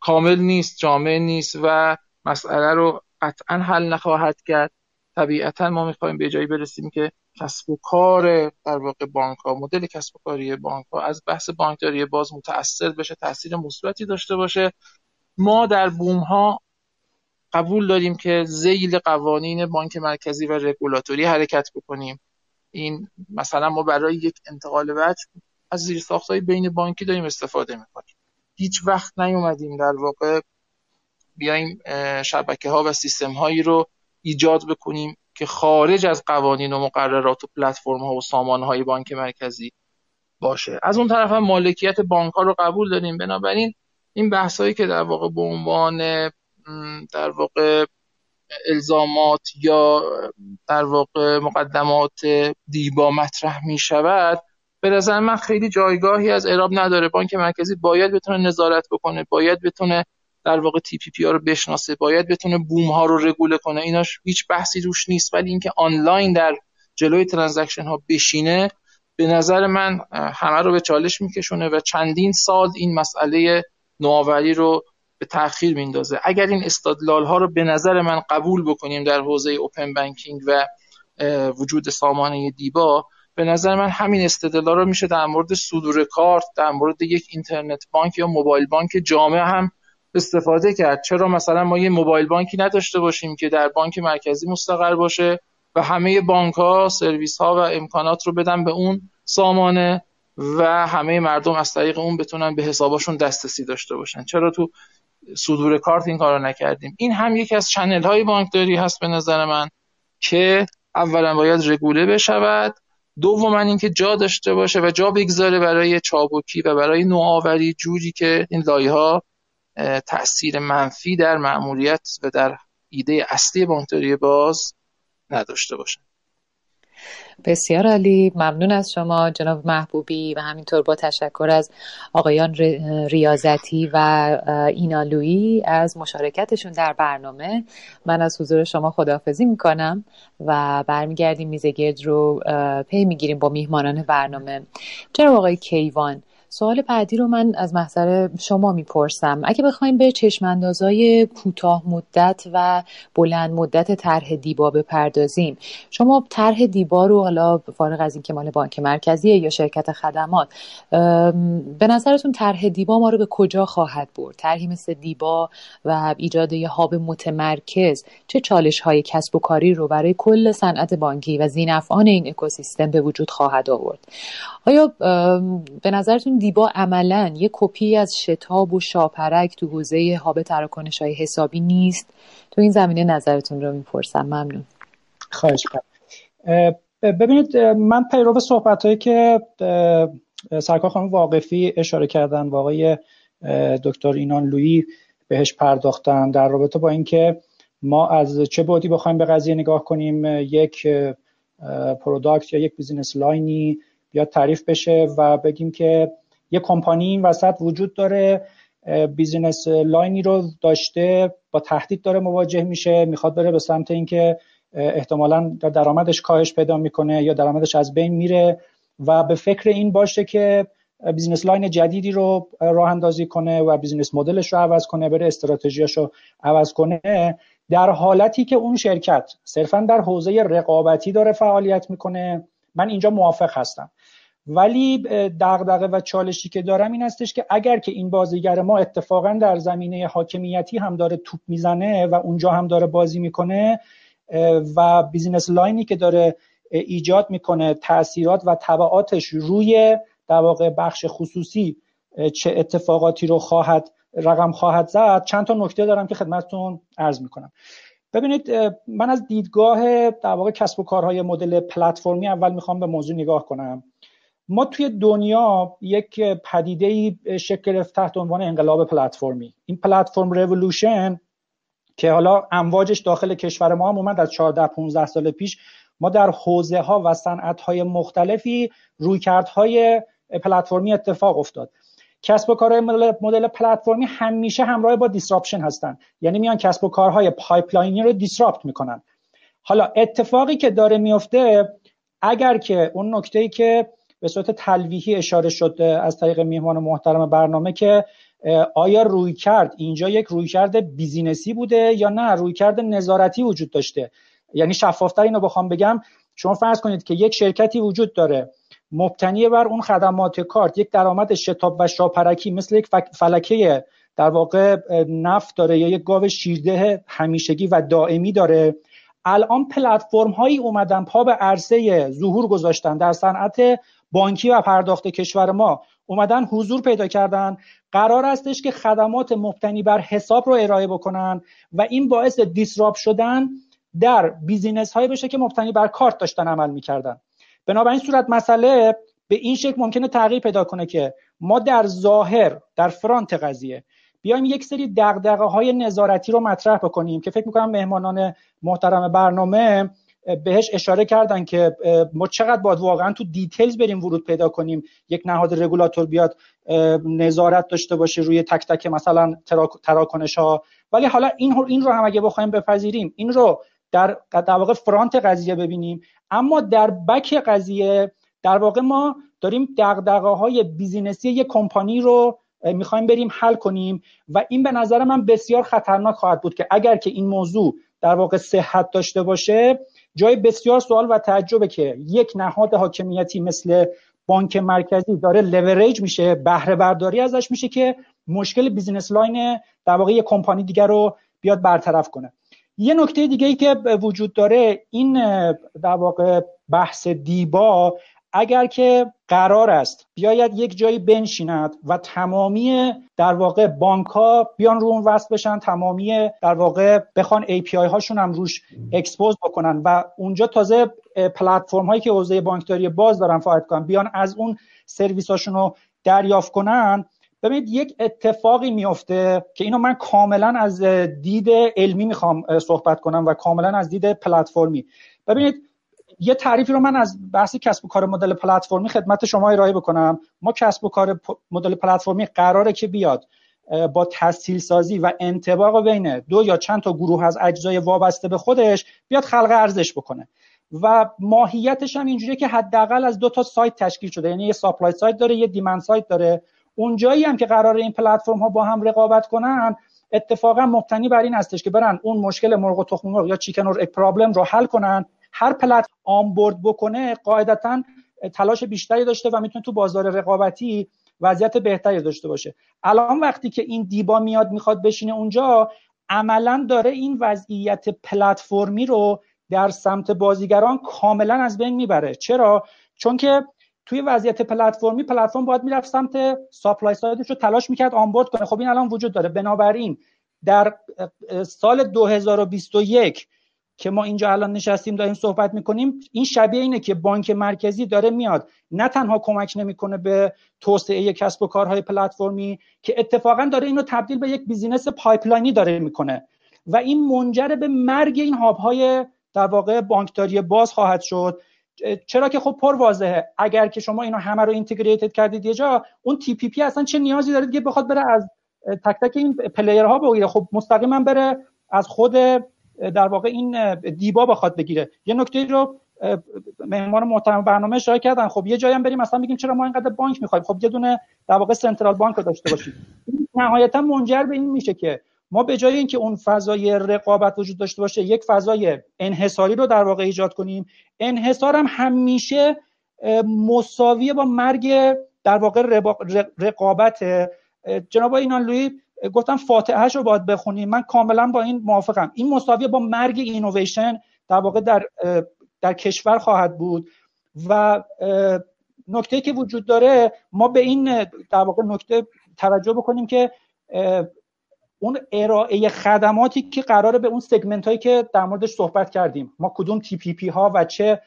کامل نیست جامع نیست و مسئله رو قطعا حل نخواهد کرد. طبیعتا ما می‌خوایم به جایی برسیم که کسب و کار در واقع بانک ها مدل کسب و کاری بانک ها از بحث بانکداری باز متاثر بشه تاثیر مثبتی داشته باشه ما در بوم ها قبول داریم که زیل قوانین بانک مرکزی و رگولاتوری حرکت بکنیم. این مثلا ما برای یک انتقال وجه از زیر های بین بانکی داریم استفاده می‌کنیم. هیچ وقت نیومدیم در واقع بیایم شبکه ها و سیستم هایی رو ایجاد بکنیم که خارج از قوانین و مقررات و پلتفرم ها و سامان های بانک مرکزی باشه. از اون طرف هم مالکیت بانک ها رو قبول داریم. بنابراین این بحث هایی که در واقع به عنوان در واقع الزامات یا در واقع مقدمات دیبا مطرح می شود به نظر من خیلی جایگاهی از اعراب نداره. بانک مرکزی باید بتونه نظارت بکنه باید بتونه در واقع TPP ها رو بشناسه باید بتونه بوم ها رو رگوله کنه. ایناش هیچ بحثی روش نیست. ولی اینکه آنلاین در جلوی transaction ها بشینه به نظر من همه رو به چالش میکشونه و چندین سال این مسئله نوآوری رو به تاخیر میندازه. اگر این استدلال ها رو به نظر من قبول بکنیم در حوزه open banking و وجود سامانه دیبا به نظر من همین استدلال رو میشه در مورد صدور کارت در مورد یک اینترنت بانک یا موبایل بانک جامع هم استفاده کرد. چرا مثلا ما یه موبایل بانکی نداشته باشیم که در بانک مرکزی مستقر باشه و همه بانک ها سرویس ها و امکانات رو بدن به اون سامانه؟ و همه مردم از طریق اون بتونن به حساباشون دسترسی داشته باشن. چرا تو صدور کارت این کارو نکردیم؟ این هم یکی از چنل های بانکداری هست به نظر من که اولا باید رگوله بشود. دوما اینکه جا داشته باشه و جا بگذاره برای چابکی و برای نوآوری جوری که این لایه ها تاثیر منفی در مأموریت و در ایده اصلی بانکداری باز نداشته باشن. بسیار عالی. ممنون از شما جناب محبوبی و همینطور با تشکر از آقایان ریاضتی و اینالویی از مشارکتشون در برنامه. من از حضور شما خداحافظی می‌کنم و برمیگردیم میزگرد رو پی می‌گیریم با میهمانان برنامه. جناب آقای کیوان سوال بعدی رو من از محضر شما می‌پرسم. اگه بخوایم به چشماندازهای کوتاه مدت و بلند مدت طرح دیبا بپردازیم شما طرح دیبا رو حالا فارغ از اینکه مال بانک مرکزیه یا شرکت خدمات به نظرتون طرح دیبا ما رو به کجا خواهد برد؟ طرحی مثل دیبا و ایجاد یه هاب متمرکز چه چالش های کسب و کاری رو برای کل صنعت بانکی و زینفعان این اکوسیستم به وجود خواهد آورد؟ آیا به نظرتون دیبا عملا یه کپی از شتاب و شاپرک تو حوزه هاب تراکنش های حسابی نیست. تو این زمینه نظرتون رو می‌پرسم. ممنون. خواهش ببینید من پیرو صحبت هایی که سرکار خانم واقفی اشاره کردن و آقای دکتر اینان لویی بهش پرداختن در رابطه با اینکه ما از چه بودی بخوایم به قضیه نگاه کنیم یک product یا یک business line ی بیاد تعریف بشه و بگیم که یه کمپانی این وسط وجود داره business line ی رو داشته با تهدید داره مواجه میشه می‌خواد بره به سمت اینکه احتمالا درآمدش کاهش پیدا می‌کنه یا درآمدش از بین میره و به فکر این باشه که business line جدیدی رو راه اندازی کنه و business model ش رو عوض کنه بره استراتژیش رو عوض کنه. در حالتی که اون شرکت صرفا در حوزه رقابتی داره فعالیت می‌کنه من اینجا موافق هستم. ولی دغدغه و چالشی که دارم این هستش که اگر که این بازیگر ما اتفاقا در زمینه حاکمیتی هم داره توپ می‌زنه و اونجا هم داره بازی می‌کنه و business line ی که داره ایجاد می‌کنه تاثیرات و تبعاتش روی در واقع بخش خصوصی چه اتفاقاتی رو خواهد رقم خواهد زد چند تا نکته دارم که خدمتتون عرض می‌کنم. ببینید من از دیدگاه در واقع کسب و کارهای مدل پلتفرمی اول می‌خوام به موضوع نگاه کنم. ما توی دنیا یک پدیده ای شکل گرفت تحت عنوان انقلاب پلتفرمی. این پلتفرم رولوشن که حالا امواجش داخل کشور ما هم اومد از 14 15 سال پیش ما در حوزه ها و صنعت های مختلفی رویکردهای پلتفرمی اتفاق افتاد. کسب و کارهای مدل پلتفرمی همیشه همراه با disruption هستن. یعنی میان کسب و کارهای pipeline ی رو disrupt می‌کنن. حالا اتفاقی که داره میفته اگر که اون نکته ای که به صورت تلویحی اشاره شده از طریق میهمان محترم برنامه که آیا رویکرد اینجا یک رویکرد business ی بوده یا نه؟ رویکرد نظارتی وجود داشته. یعنی شفافتر اینو بخوام بگم. شما فرض کنید که یک شرکتی وجود داره. مبتنی بر اون خدمات کارت یک درآمد شتاب و شاپرکی مثل یک فلکه در واقع نفت داره یا یک گاو شیرده همیشگی و دائمی داره. الان پلتفرم هایی اومدن پا به عرصه ظهور گذاشتن در صنعت بانکی و پرداخت کشور ما اومدن حضور پیدا کردن. قرار استش که خدمات مبتنی بر حساب رو ارائه بکنن و این باعث دیسراپ شدن در business هایی بشه که مبتنی بر کارت داشتن عمل می‌کردن. بنابراین صورت مسئله به این شکل ممکنه تغییر پیدا کنه که ما در ظاهر در front قضیه بیایم یک سری دغدغه های نظارتی رو مطرح بکنیم که فکر می‌کنم مهمانان محترم برنامه بهش اشاره کردن که ما چقدر باید واقعا تو details بریم ورود پیدا کنیم یک نهاد رگولاتور بیاد نظارت داشته باشه روی تک تک مثلا تراکنش ها ولی حالا این این رو هم اگه بخوایم بپذیریم این رو در در واقع front قضیه ببینیم. اما در back قضیه در واقع ما داریم دغدغه های business ی یک کمپانی رو می‌خوایم بریم حل کنیم و این به نظر من بسیار خطرناک خواهد بود که اگر که این موضوع در واقع صحت داشته باشه جای بسیار سوال و تعجبه که یک نهاد حاکمیتی مثل بانک مرکزی داره لوریج میشه بهره برداری ازش میشه که مشکل business line در واقع یک کمپانی دیگر رو بیاد برطرف کنه. یه نکته دیگه ای که وجود داره این در واقع بحث دیبا اگر که قرار است بیاید یک جایی بنشیند و تمامی در واقع بانک ها بیان رو اون وصل بشن تمامی در واقع بخوان API هاشون هم روش expose بکنن و اونجا تازه پلتفرم هایی که حوزه بانکداری باز دارن فعالیت کنن بیان از اون سرویس هاشون رو دریافت کنن. ببینید یک اتفاقی میفته که اینو من کاملا از دید علمی می‌خوام صحبت کنم و کاملا از دید پلتفرمی. ببینید یه تعریفی رو من از بحث کسب و کار مدل پلتفرمی خدمت شما ارائه بکنم. ما کسب و کار مدل پلتفرمی قراره که بیاد با تسهیل سازی و انطباق بین دو یا چند تا گروه از اجزای وابسته به خودش بیاد خلق ارزش بکنه. و ماهیتش هم اینجوریه که حداقل از دو تا سایت تشکیل شده. یعنی یه ساپلای سایت داره یه دیمند سایت داره. اونجایی هم که قرار این پلتفرم ها با هم رقابت کنن اتفاقا مبتنی بر این هستش که برن اون مشکل مرغ و تخم مرغ یا چیکن اور پرابلم رو حل کنن هر پلت آنبورد بکنه قاعدتا تلاش بیشتری داشته و می‌تونه تو بازار رقابتی وضعیت بهتری داشته باشه. الان وقتی که این دیبا میاد می‌خواد بشینه اونجا عملا داره این وضعیت پلتفرمی رو در سمت بازیگران کاملا از بین می‌بره. چرا؟ چون که توی وضعیت پلتفرمی پلتفرم باید می‌رفت سمت supply side ش رو تلاش می‌کرد onboard کنه. خب این الان وجود داره. بنابراین در سال 2021 که ما اینجا الان نشستیم داریم صحبت می‌کنیم. این شبیه اینه که بانک مرکزی داره میاد. نه تنها کمک نمی‌کنه به توسعه کسب و کارهای پلتفرمی که اتفاقا داره اینو تبدیل به یک business pipeline ی داره می‌کنه. و این منجر به مرگ این hub های در واقع بانکداری باز خواهد شد. چرا که خب پر واضحه. اگر که شما اینو همه رو integrated کردید یه جا اون TPP اصلا چه نیازی داره که بخواد بره از تک تک این player ها بگیره. خب مستقیما بره از خود در واقع این دیبا بخواد بگیره. یه نکته رو مهمان محترم برنامه اشاره کردن. خب یه جایی هم بریم مثلا میگیم چرا ما اینقدر بانک می‌خوایم؟ خب یه دونه در واقع central bank رو داشته باشیم. نهایتا منجر به این میشه که ما به جای اینکه اون فضای رقابت وجود داشته باشه یک فضای انحصاری رو در واقع ایجاد کنیم. انحصار هم همیشه مساویه با مرگ در واقع رقابت. جناب اینان لوی گفتم فاتحه رو باید بخونیم من کاملا با این موافقم. این مساویه با مرگ اینویشن در واقع در در کشور خواهد بود و نکته که وجود داره ما به این در واقع نکته توجه بکنیم که اون ارائه خدماتی که قراره به اون segment هایی که در موردش صحبت کردیم. ما کدوم TPP ها و چه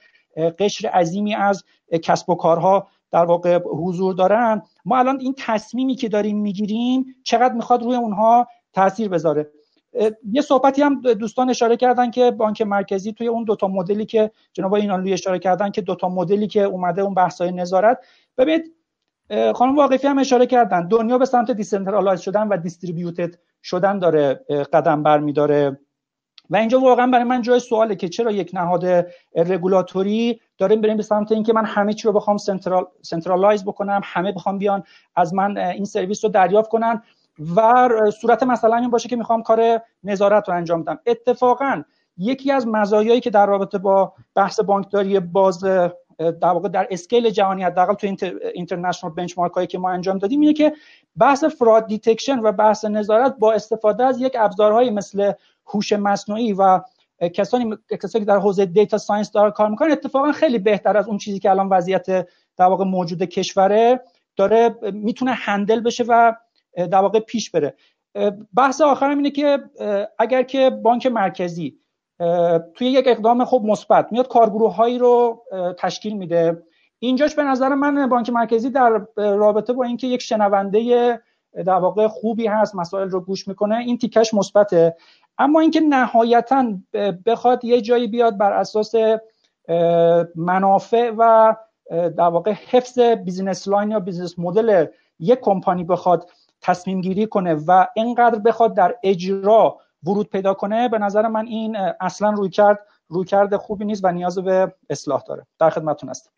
قشر عظیمی از کسب و کارها در واقع حضور دارن. ما الان این تصمیمی که داریم می‌گیریم چقدر می‌خواد روی اونها تاثیر بذاره. یه صحبتی هم دوستان اشاره کردن که بانک مرکزی توی اون دوتا مدلی که جناب اینان اشاره کردن که دوتا مدلی که اومده اون بحثای نظارت. ببینید خانم واقفی هم اشاره کردن. دنیا به سمت decentralize شدن و distributed شدن داره قدم برمیداره و اینجا واقعا برای من جای سواله که چرا یک نهاد رگولاتوری داریم بریم به سمت اینکه من همه چی رو بخوام central centralize بکنم همه بخوام بیان از من این سرویس رو دریافت کنن و صورت مثلا این باشه که می‌خوام کار نظارت رو انجام بدم. اتفاقا یکی از مزایایی که در رابطه با بحث بانکداری باز در واقع در scale جهانی حداقل تو international benchmark هایی که ما انجام دادیم اینه که بحث fraud detection و بحث نظارت با استفاده از یک ابزارهایی مثل هوش مصنوعی و کسانی کسانی که در حوزه data science داره کار می‌کنن اتفاقا خیلی بهتر از اون چیزی که الان وضعیت در واقع موجود کشوره داره می‌تونه handle بشه و در واقع پیش بره. بحث آخرم اینه که اگر که بانک مرکزی توی یک اقدام خوب مثبت میاد کارگروه هایی رو تشکیل میده. اینجاش به نظر من بانک مرکزی در رابطه با اینکه یک شنونده در واقع خوبی هست مسائل رو گوش می‌کنه این تیکش مثبته. اما اینکه نهایتا بخواد یه جایی بیاد بر اساس منافع و در واقع حفظ business line یا business model یک کمپانی بخواد تصمیم گیری کنه و اینقدر بخواد در اجرا ورود پیدا کنه به نظر من این اصلا روی کرد روی کرده خوبی نیست و نیاز به اصلاح داره. در خدمتتون هستم.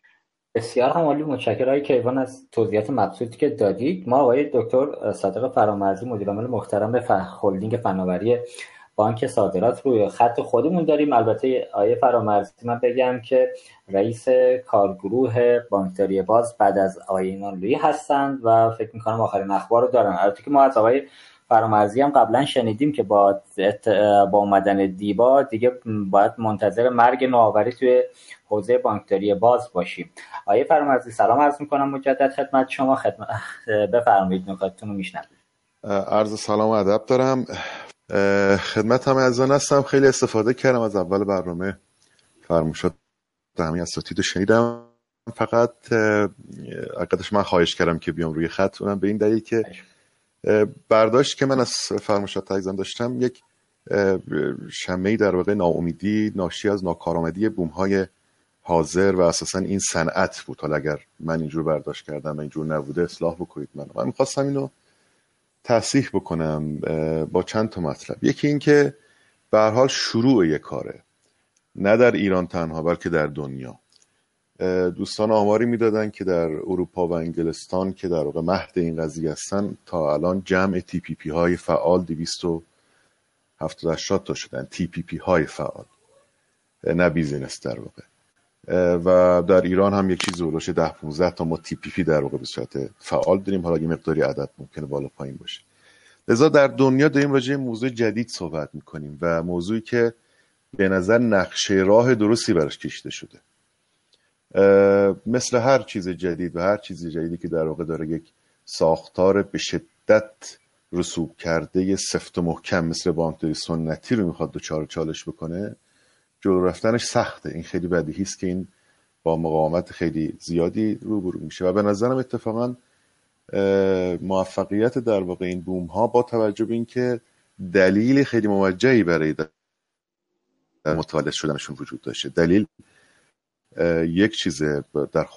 بسیار هم عالی. متشکرم. آقای کیوان از توضیحات مبسوطی که دادید. ما آقای دکتر صادق فرامرزی مدیر عامل محترم به هلدینگ فناوری بانک صادرات روی خط خودمون داریم. البته آیه فرامرزی من بگم که رئیس کارگروه بانکداری باز بعد از آقای اینانلویی هستند و فکر می‌کنم آخرین اخبار رو دارن. البته که ما از آقای فرامرزی هم قبلا شنیدیم که با با اومدن دیبا دیگه باید منتظر مرگ نوآوری توی حوزه بانکداری باز باشیم. آیه فرامرزی سلام عرض می‌کنم مجدد خدمت شما. خدمت بفرمایید نکاتتون رو میشنوید عرض سلام و ادب دارم. خدمت همه از هستم. خیلی استفاده کردم از اول برنامه فرموشات همین اساتید شنیدم. فقط اقدش من خواهش کردم که بیام روی خط. اونم به این دلیل که برداشت که من از فرموشات تگزم داشتم یک شمه در واقع ناامیدی ناشی از ناکارآمدی بوم های حاضر و اساسا این صنعت بود. حالا اگر من اینجور برداشت کردم اینجور نبوده اصلاح بکنید من من می‌خواستم اینو تصحیح بکنم با چند تا مطلب. یکی اینکه به هر حال شروع یک کاره. نه در ایران تنها بلکه در دنیا. دوستان آماری می‌دادن که در اروپا و انگلستان که در واقع مهد این قضیه هستن تا الان جمع TPP های فعال 270 تا شدن. TPP های فعال. نه business در واقع. و در ایران هم یک چیزی حول و حوش ده 15 تا ما TPP در واقع به صورت فعال داریم. حالا یه مقداری عدد ممکنه بالا پایین باشه. لذا در دنیا داریم راجع موضوع جدید صحبت می‌کنیم و موضوعی که به نظر نقشه راه درستی براش کشیده شده. مثل هر چیز جدید و هر چیز جدیدی که در واقع داره یک ساختار به شدت رسوب کرده سفت و محکم مثل بانکداری سنتی رو می‌خواد دوچار چالش بکنه جلو رفتنش سخته. این خیلی بدیهی است که این با مقاومت خیلی زیادی روبرو میشه. و به نظرم اتفاقا موفقیت در واقع این بوم ها با توجه به اینکه دلیل خیلی موجهی برای متولد شدنشون وجود داشته. دلیل یک چیز در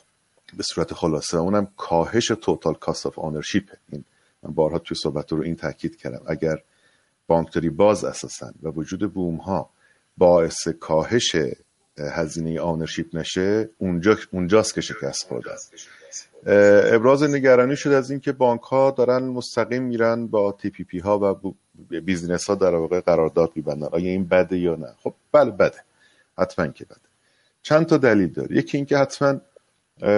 به صورت خلاصه اونم کاهش total cost of ownership این من بارها توی صحبت رو این تاکید کردم. اگر بانکداری باز اساسا و وجود بوم ها باعث کاهش هزینه ownership نشه اونجا اونجاست که شکست خورده. ابراز نگرانی شد از اینکه بانک ها دارن مستقیم میرن با TPP ها و بیزینس ها در واقع قرارداد میبندن. آیا این بده یا نه؟ خب بله بده. حتما که بده. چند تا دلیل داره. یکی اینکه حتما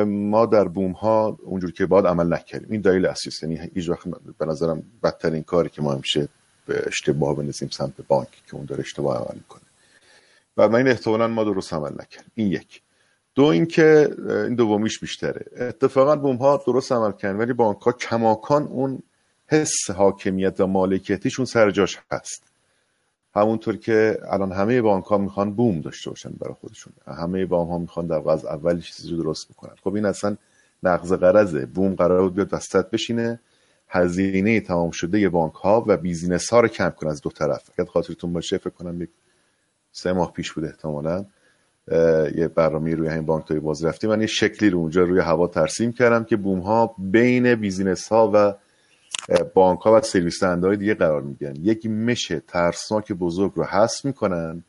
ما در بوم ها اونجور که باید عمل نکردیم. این دلیل اصلی یعنی هیچ وقت به نظرم بدترین کاری که ما همیشه به اشتباه بنزیم سمت بانک که اون داره اشتباه عمل کنه و من احتمالا ما درست عمل نکردیم. این یک. دو اینکه این دومیش بیشتره. اتفاقا بوم ها درست عمل کردن ولی بانک ها کماکان اون حس حاکمیت و مالکیتیشون سر جاش هست. همونطور که الان همه بانک ها می‌خوان بوم داشته باشن برای خودشون. همه بانک ها می‌خوان در واقع اول چیزی رو درست بکنن. خب این اصلا نقض غرضه بوم قرار بود بیاد وسط بشینه هزینه تمام شده بانک ها و business ها رو کم کنه از دو طرف. اگر خاطرتون باشه فکر کنم سه ماه پیش بود احتمالا. یه برنامه روی همین بانکداری باز رفتیم. من یه شکلی رو اونجا روی هوا ترسیم کردم که بوم ها بین business ها و بانک ها و سرویس های دیگه قرار می‌گیرن یک mesh ترسناک بزرگ رو حذف می‌کنن.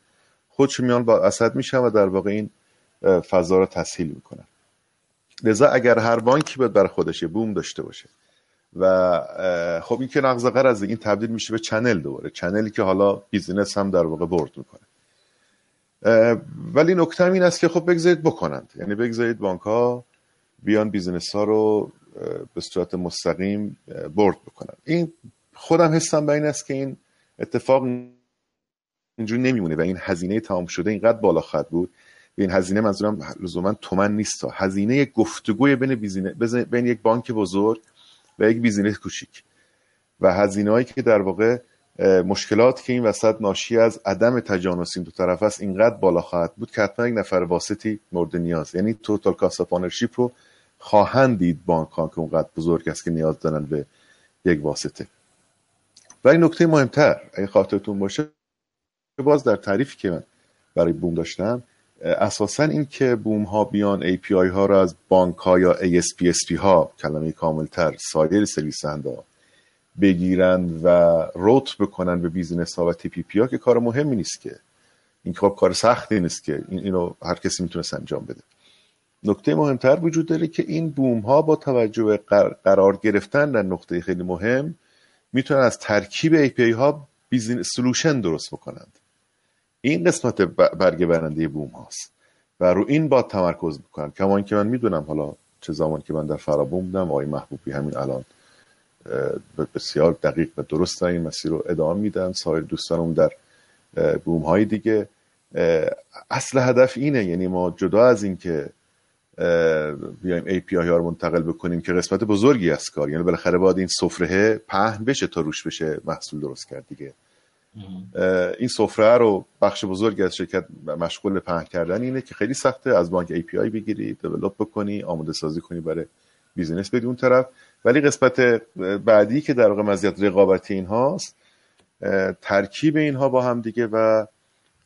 خودش میان واسط میشن و در واقع این فضا رو تسهیل می‌کنن. لذا اگر هر بانکی باید بر خودش بوم داشته باشه و خب این که نقض غرض این تبدیل میشه به channel دوباره. channel ی که حالا business هم در واقع board می‌کنه. ولی نکته این است که خب بگذارید بکنند. یعنی بگذارید بانک ها بیان business ها رو به صورت مستقیم board بکنن این خودم حسم به این است که این اتفاق اینجوری نمیمونه و این هزینه تمام شده اینقدر بالا خواهد بود. این هزینه منظورم لزوما تومن نیست. هزینه گفتگوی بین بین یک بانک بزرگ و یک business کوچیک. و هزینه هایی که در واقع مشکلات که این وسط ناشی از عدم تجانس این دو طرف است اینقدر بالا خواهد بود که حتما یک نفر واسطی مورد نیاز. یعنی total cost of ownership رو خواهند دید بانک ها که اونقدر بزرگ است که نیاز دارن به یک واسطه. ولی نکته مهمتر اگه خاطرتون باشه باز در تعریفی که من برای بوم داشتم اساسا این که بوم ها بیان API ها را از بانک ها یا ASPSP ها کلمه کاملتر سایر سرویس ها بگیرن و route بکنن به business ها و TPP ها که کار مهمی نیست که. این خب کار سختی نیست که. این اینو هر کسی می‌تونست انجام بده. نکته مهمتر وجود داره که این بوم ها با توجه به قرار گرفتن در نقطه خیلی مهم می‌تونن از ترکیب API ها business solution درست بکنند. این قسمت برگ برنده بوم هاست و رو این باید تمرکز بکنن کما که من می‌دونم حالا چه زمان که من در فرابون بودم آقای محبوبی همین الان بسیار دقیق و درست این مسیر رو ادامه میدن. سایر دوستانم در بوم های دیگه. اصل هدف اینه یعنی ما جدا از این که بیایم API ها رو منتقل بکنیم که قسمت بزرگی از کار یعنی بالاخره باید این سفره پهن بشه تا روش بشه محصول درست کرد دیگه. این سفره رو بخش بزرگی از شرکت مشغول پهن کردن اینه که خیلی سخته از بانک API بگیری develop بکنی آماده سازی کنی برای business بدی اون طرف. ولی قسمت بعدی که در واقع مزیت رقابتی این هاست ترکیب اینها با هم دیگه و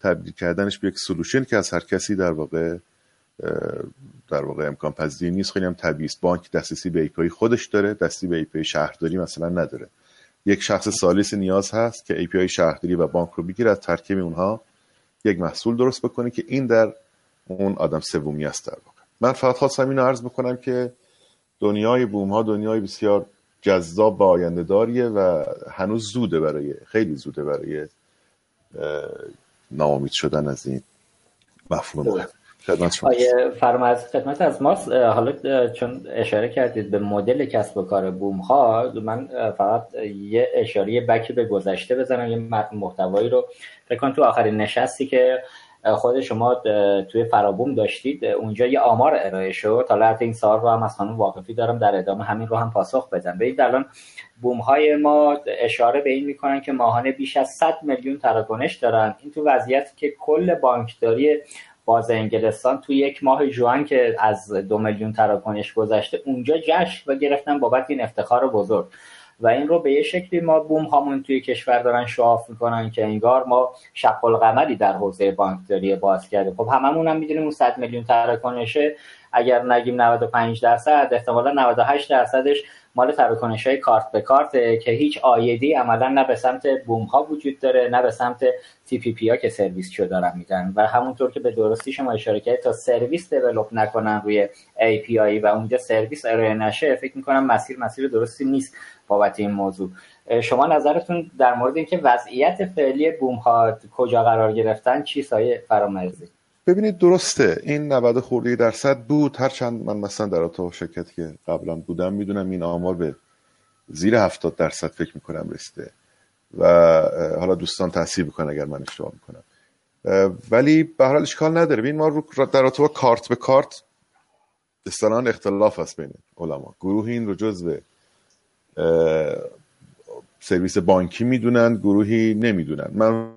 تبدیل کردنش به یک solution که از هر کسی در واقع در واقع امکان پذیر نیست. خیلی هم طبیعی بانک دسترسی به API خودش داره دسترسی به API شهرداری مثلا نداره. یک شخص ثالث نیاز هست که API شهرداری و بانک رو بگیره از ترکیب اونها یک محصول درست بکنه که این در اون آدم سومی است در واقع. من فقط خواستم اینو عرض بکنم که دنیای بوم ها دنیای بسیار جذاب و آینده داریه و هنوز زوده برای خیلی زوده برای ناامید شدن از این مفهوم خدمت شما. فرمز خدمت از ماست. حالا چون اشاره کردید به مدل کسب و کار بوم ها من فقط یه اشاره بکی به گذشته بزنم یه محتوایی رو. فکر تو آخرین نشستی که خود شما توی فرابوم داشتید. اونجا یه آمار ارائه شد. حالا حتی این سال رو هم از خانم واقفی دارم در ادامه همین رو هم پاسخ بدم. ببینید الان بوم های ما اشاره به این می‌کنن که ماهانه بیش از 100 میلیون تراکنش دارن. این تو وضعیتی که کل بانکداری باز انگلستان تو یک ماه جوان که از دو میلیون تراکنش گذشته اونجا جشن و گرفتن بابت این افتخار بزرگ. و این رو به یه شکلی ما بوم هامون توی کشور دارن شواف می‌کنن که انگار ما شق القمری در حوزه بانکداری باز کرده خب هممون هم می‌دونیم اون 100 میلیون تراکنشه اگر نگیم 95 درصد احتمالا 98 درصدش مال تراکنش های کارت به کارت که هیچ عایدی عملا نه به سمت بوم ها وجود داره نه به سمت TPP ها که سرویس شو دارن میدن. و همونطور که به درستی شما اشاره کردید تا سرویس develop نکنن روی API و اونجا سرویس ارائه نشه فکر می‌کنم مسیر مسیر درستی نیست بابت این موضوع. شما نظرتون در مورد اینکه وضعیت فعلی بوم ها کجا قرار گرفتن چیه آقای فرامرزی؟ ببینید درسته این 90 خورده درصد بود. هرچند من مثلا در اتاق شرکتی که قبلا بودم می‌دونم این آمار به زیر 70 درصد فکر می‌کنم رسیده و حالا دوستان تحصیل بکنن اگر من اشتباه می‌کنم. ولی به هر اشکال نداره. ببین ما رو در اتاق کارت به کارت اصطلاحا اختلاف هست بین علما. گروهی این رو جزء سرویس بانکی می‌دونن گروهی نمی‌دونن. من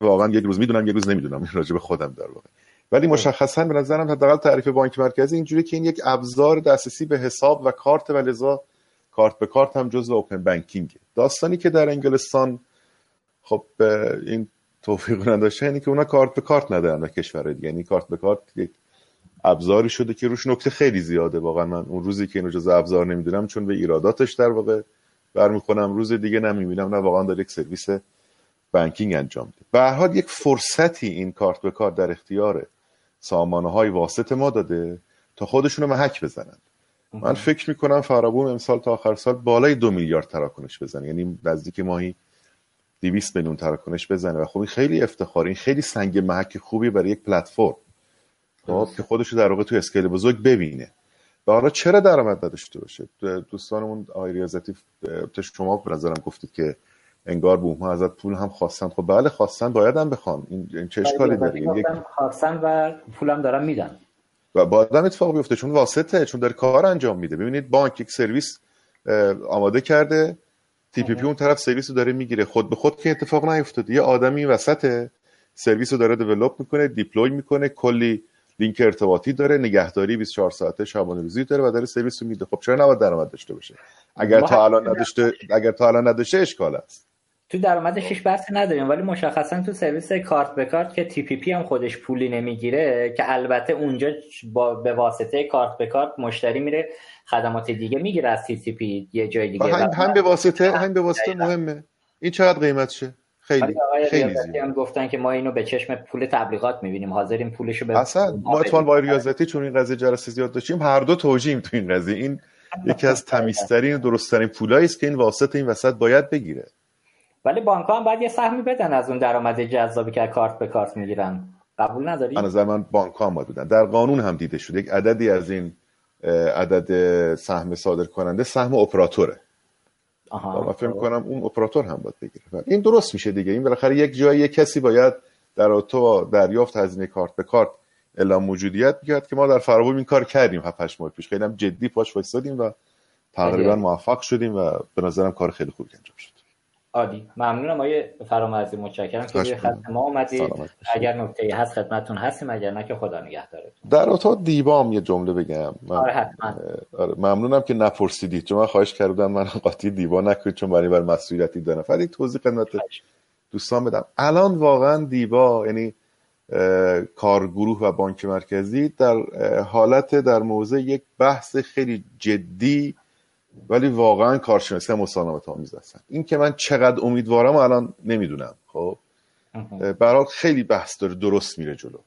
واقعا یک روز می‌دونم یک روز نمی‌دونم. این راجع به خودم در واقع. ولی مشخصا به نظرم حداقل تعریف بانک مرکزی اینجوری که این یک ابزار دسترسی به حساب و کارت و لذا کارت به کارت هم جزء اوپن بانکینگ داستانی که در انگلستان خب این توفیق نداشته یعنی که اونا کارت به کارت ندارن و کشورهای دیگه. یعنی کارت به کارت یک ابزاری شده که روش نکته خیلی زیاده. واقعا من اون روزی که اینو جز ابزار نمی‌دونم چون به ایراداتش در واقع برمیخونم روز دیگه نمی‌بینم نه واقعا داره یک سرویس بانکینگ انجام میده به هر حال یک فرصتی این کارت به کارت در اختیار سامانه های واسط ما داده تا خودشونو محک بزنن. من فکر می‌کنم فرابوم امسال تا آخر سال بالای دو میلیارد تراکنش بزنه. یعنی نزدیک ماهی 200 میلیون تراکنش بزنه. و خب این خیلی افتخار این خیلی سنگ محک خوبی برای یک پلتفرم. خب که خودش رو در واقع تو اسکیل بزرگ ببینه. و حالا چرا درآمد نداشته باشه؟ دوستانمون آقای ریاضتی شما به نظرم گفتید که انگار بوم ها ازت پول هم خواستن. خب بله خواستن باید هم بخوام این چه اشکالی داره؟ یک خواستن و پولم دارم میدن. و با آدم اتفاق بیفته چون واسطه چون داره کار انجام میده. ببینید بانک یک سرویس آماده کرده. TPP اون طرف سرویس رو داره می‌گیره. خود به خود که اتفاق نیفتاده یه آدمی وسط سرویس رو داره develop می‌کنه deploy می‌کنه کلی لینک ارتباطی داره نگهداری 24 ساعته شبانه روزی داره و داره سرویس رو میده. خب چرا نباید درآمد داشته باشه؟ اگر تا الان نداشته اگر تا الان نداشته اشکال است. تو درآمدش هیچ بحثی نداریم ولی مشخصا تو سرویس کارت به کارت که TPP هم خودش پولی نمی‌گیره که البته اونجا با به واسطه کارت به کارت مشتری میره خدمات دیگه می‌گیره از TPP یه جای دیگه. هم, هم به واسطه هم به واسطه مهمه. این چقدر قیمتشه خیلی خیلی زیاد. هم گفتن که ما اینو به چشم پول تبلیغات می‌بینیم. حاضرین پولشو به اصلا ما اتفاقا با ریاضتی چون این قضیه جلسه زیاد داشتیم هر دو توجیم تو این قضیه. این یکی از تمیزترین و درستترین پولایی است که این واسطه این وسط باید بگیره. ولی بانک هم باید یه سهمی بدن از اون درآمد جذابی که کارت به کارت می‌گیرن. قبول نداری؟ از من بانک هم باید بدن. در قانون هم دیده شده. یک عددی از این عدد سهم صادر کننده سهم اپراتوره. آها. من فکر کنم اون اپراتور هم باید بگیره. این درست میشه دیگه. این بالاخره یک جایی یک کسی باید در تو دریافت هزینه کارت به کارت اعلام موجودیت می‌کرد که ما در فرابوم این کار کردیم 7 ماه پیش. خیلی هم جدی پاش وایسادیم و تقریبا موفق شدیم و به نظرم کار خیلی خوبی انجام شد. عالی ممنونم آقای فرامرزی متشکرم که روی خط ما اومدید اگر نکته هست خدمتتون هستیم اگر نه که خدا نگهدارتون. در اتاق دیبام یه جمله بگم. من آره حتما. آره ممنونم که نپرسیدید چون من خواهش کردم من قاطی دیبا نکنید چون برای بر مسئولیتی دارم. فقط توضیح خدمت دوستان بدم. الان واقعا دیبا یعنی کارگروه و بانک مرکزی در حالت در موضع یک بحث خیلی جدی ولی واقعا کارشناسی هم مسالمت آمیز هستن این که من چقدر امیدوارم الان نمی‌دونم خب؟ برای خیلی بحث داره درست میره جلو.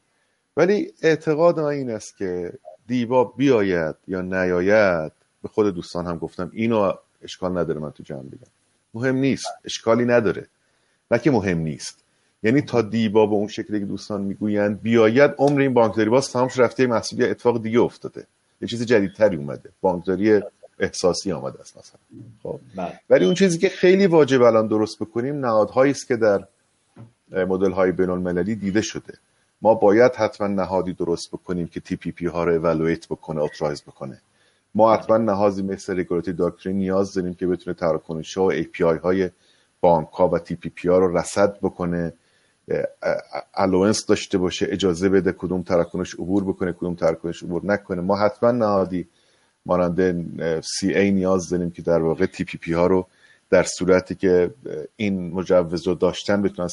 ولی اعتقاد من این است که دیبا بیاید یا نیاید به خود دوستان هم گفتم اینو اشکال نداره من تو جمع بگم. مهم نیست اشکالی نداره. نه که مهم نیست. یعنی تا دیبا به اون شکلی که دوستان می‌گویند بیاید عمر این بانکداری باز تمام رفته محصولی اتفاق دیگه افتاده. یه چیز جدیدتری اومده. بانکداری احساسی آمده است مثلا. خب. بله. ولی اون چیزی که خیلی واجب الان درست بکنیم نهادهایی است که در مدل های بین المللی دیده شده. ما باید حتما نهادی درست بکنیم که تی پی پی ها رو اولویت بکنه authorize بکنه. ما حتما نهادی مثل regulatory doctrine نیاز داریم که بتونه تراکنش ها و API های بانک ها و تی پی پی ها رو رصد بکنه. allowance داشته باشه اجازه بده کدوم تراکنش عبور بکنه کدوم تراکنش عبور نکنه. ما حتما نهادی مانند CA نیاز داریم که در واقع تی پی پی ها رو در صورتی که این مجوز رو داشتن بتونن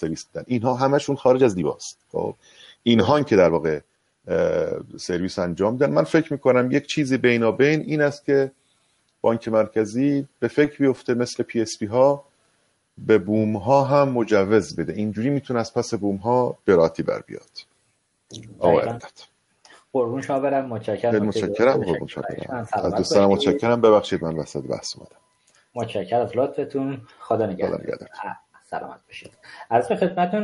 سرویس بدن. اینها همشون خارج از دیواست خب اینها که در واقع سرویس انجام میدن من فکر می‌کنم یک چیزی بینابین این است که بانک مرکزی به فکر بیفته مثل PSP ها به بوم ها هم مجوز بده. اینجوری می‌تونه از پس بوم ها براتی بر بیاد. قربون شما برم. متشکرم. متشکرم. قربون شما از دوستانم متشکرم. ببخشید من وسط بحث اومدم متشکرم. از لطفتون. خدا نگهدار. سلامت باشید. از به خدمتون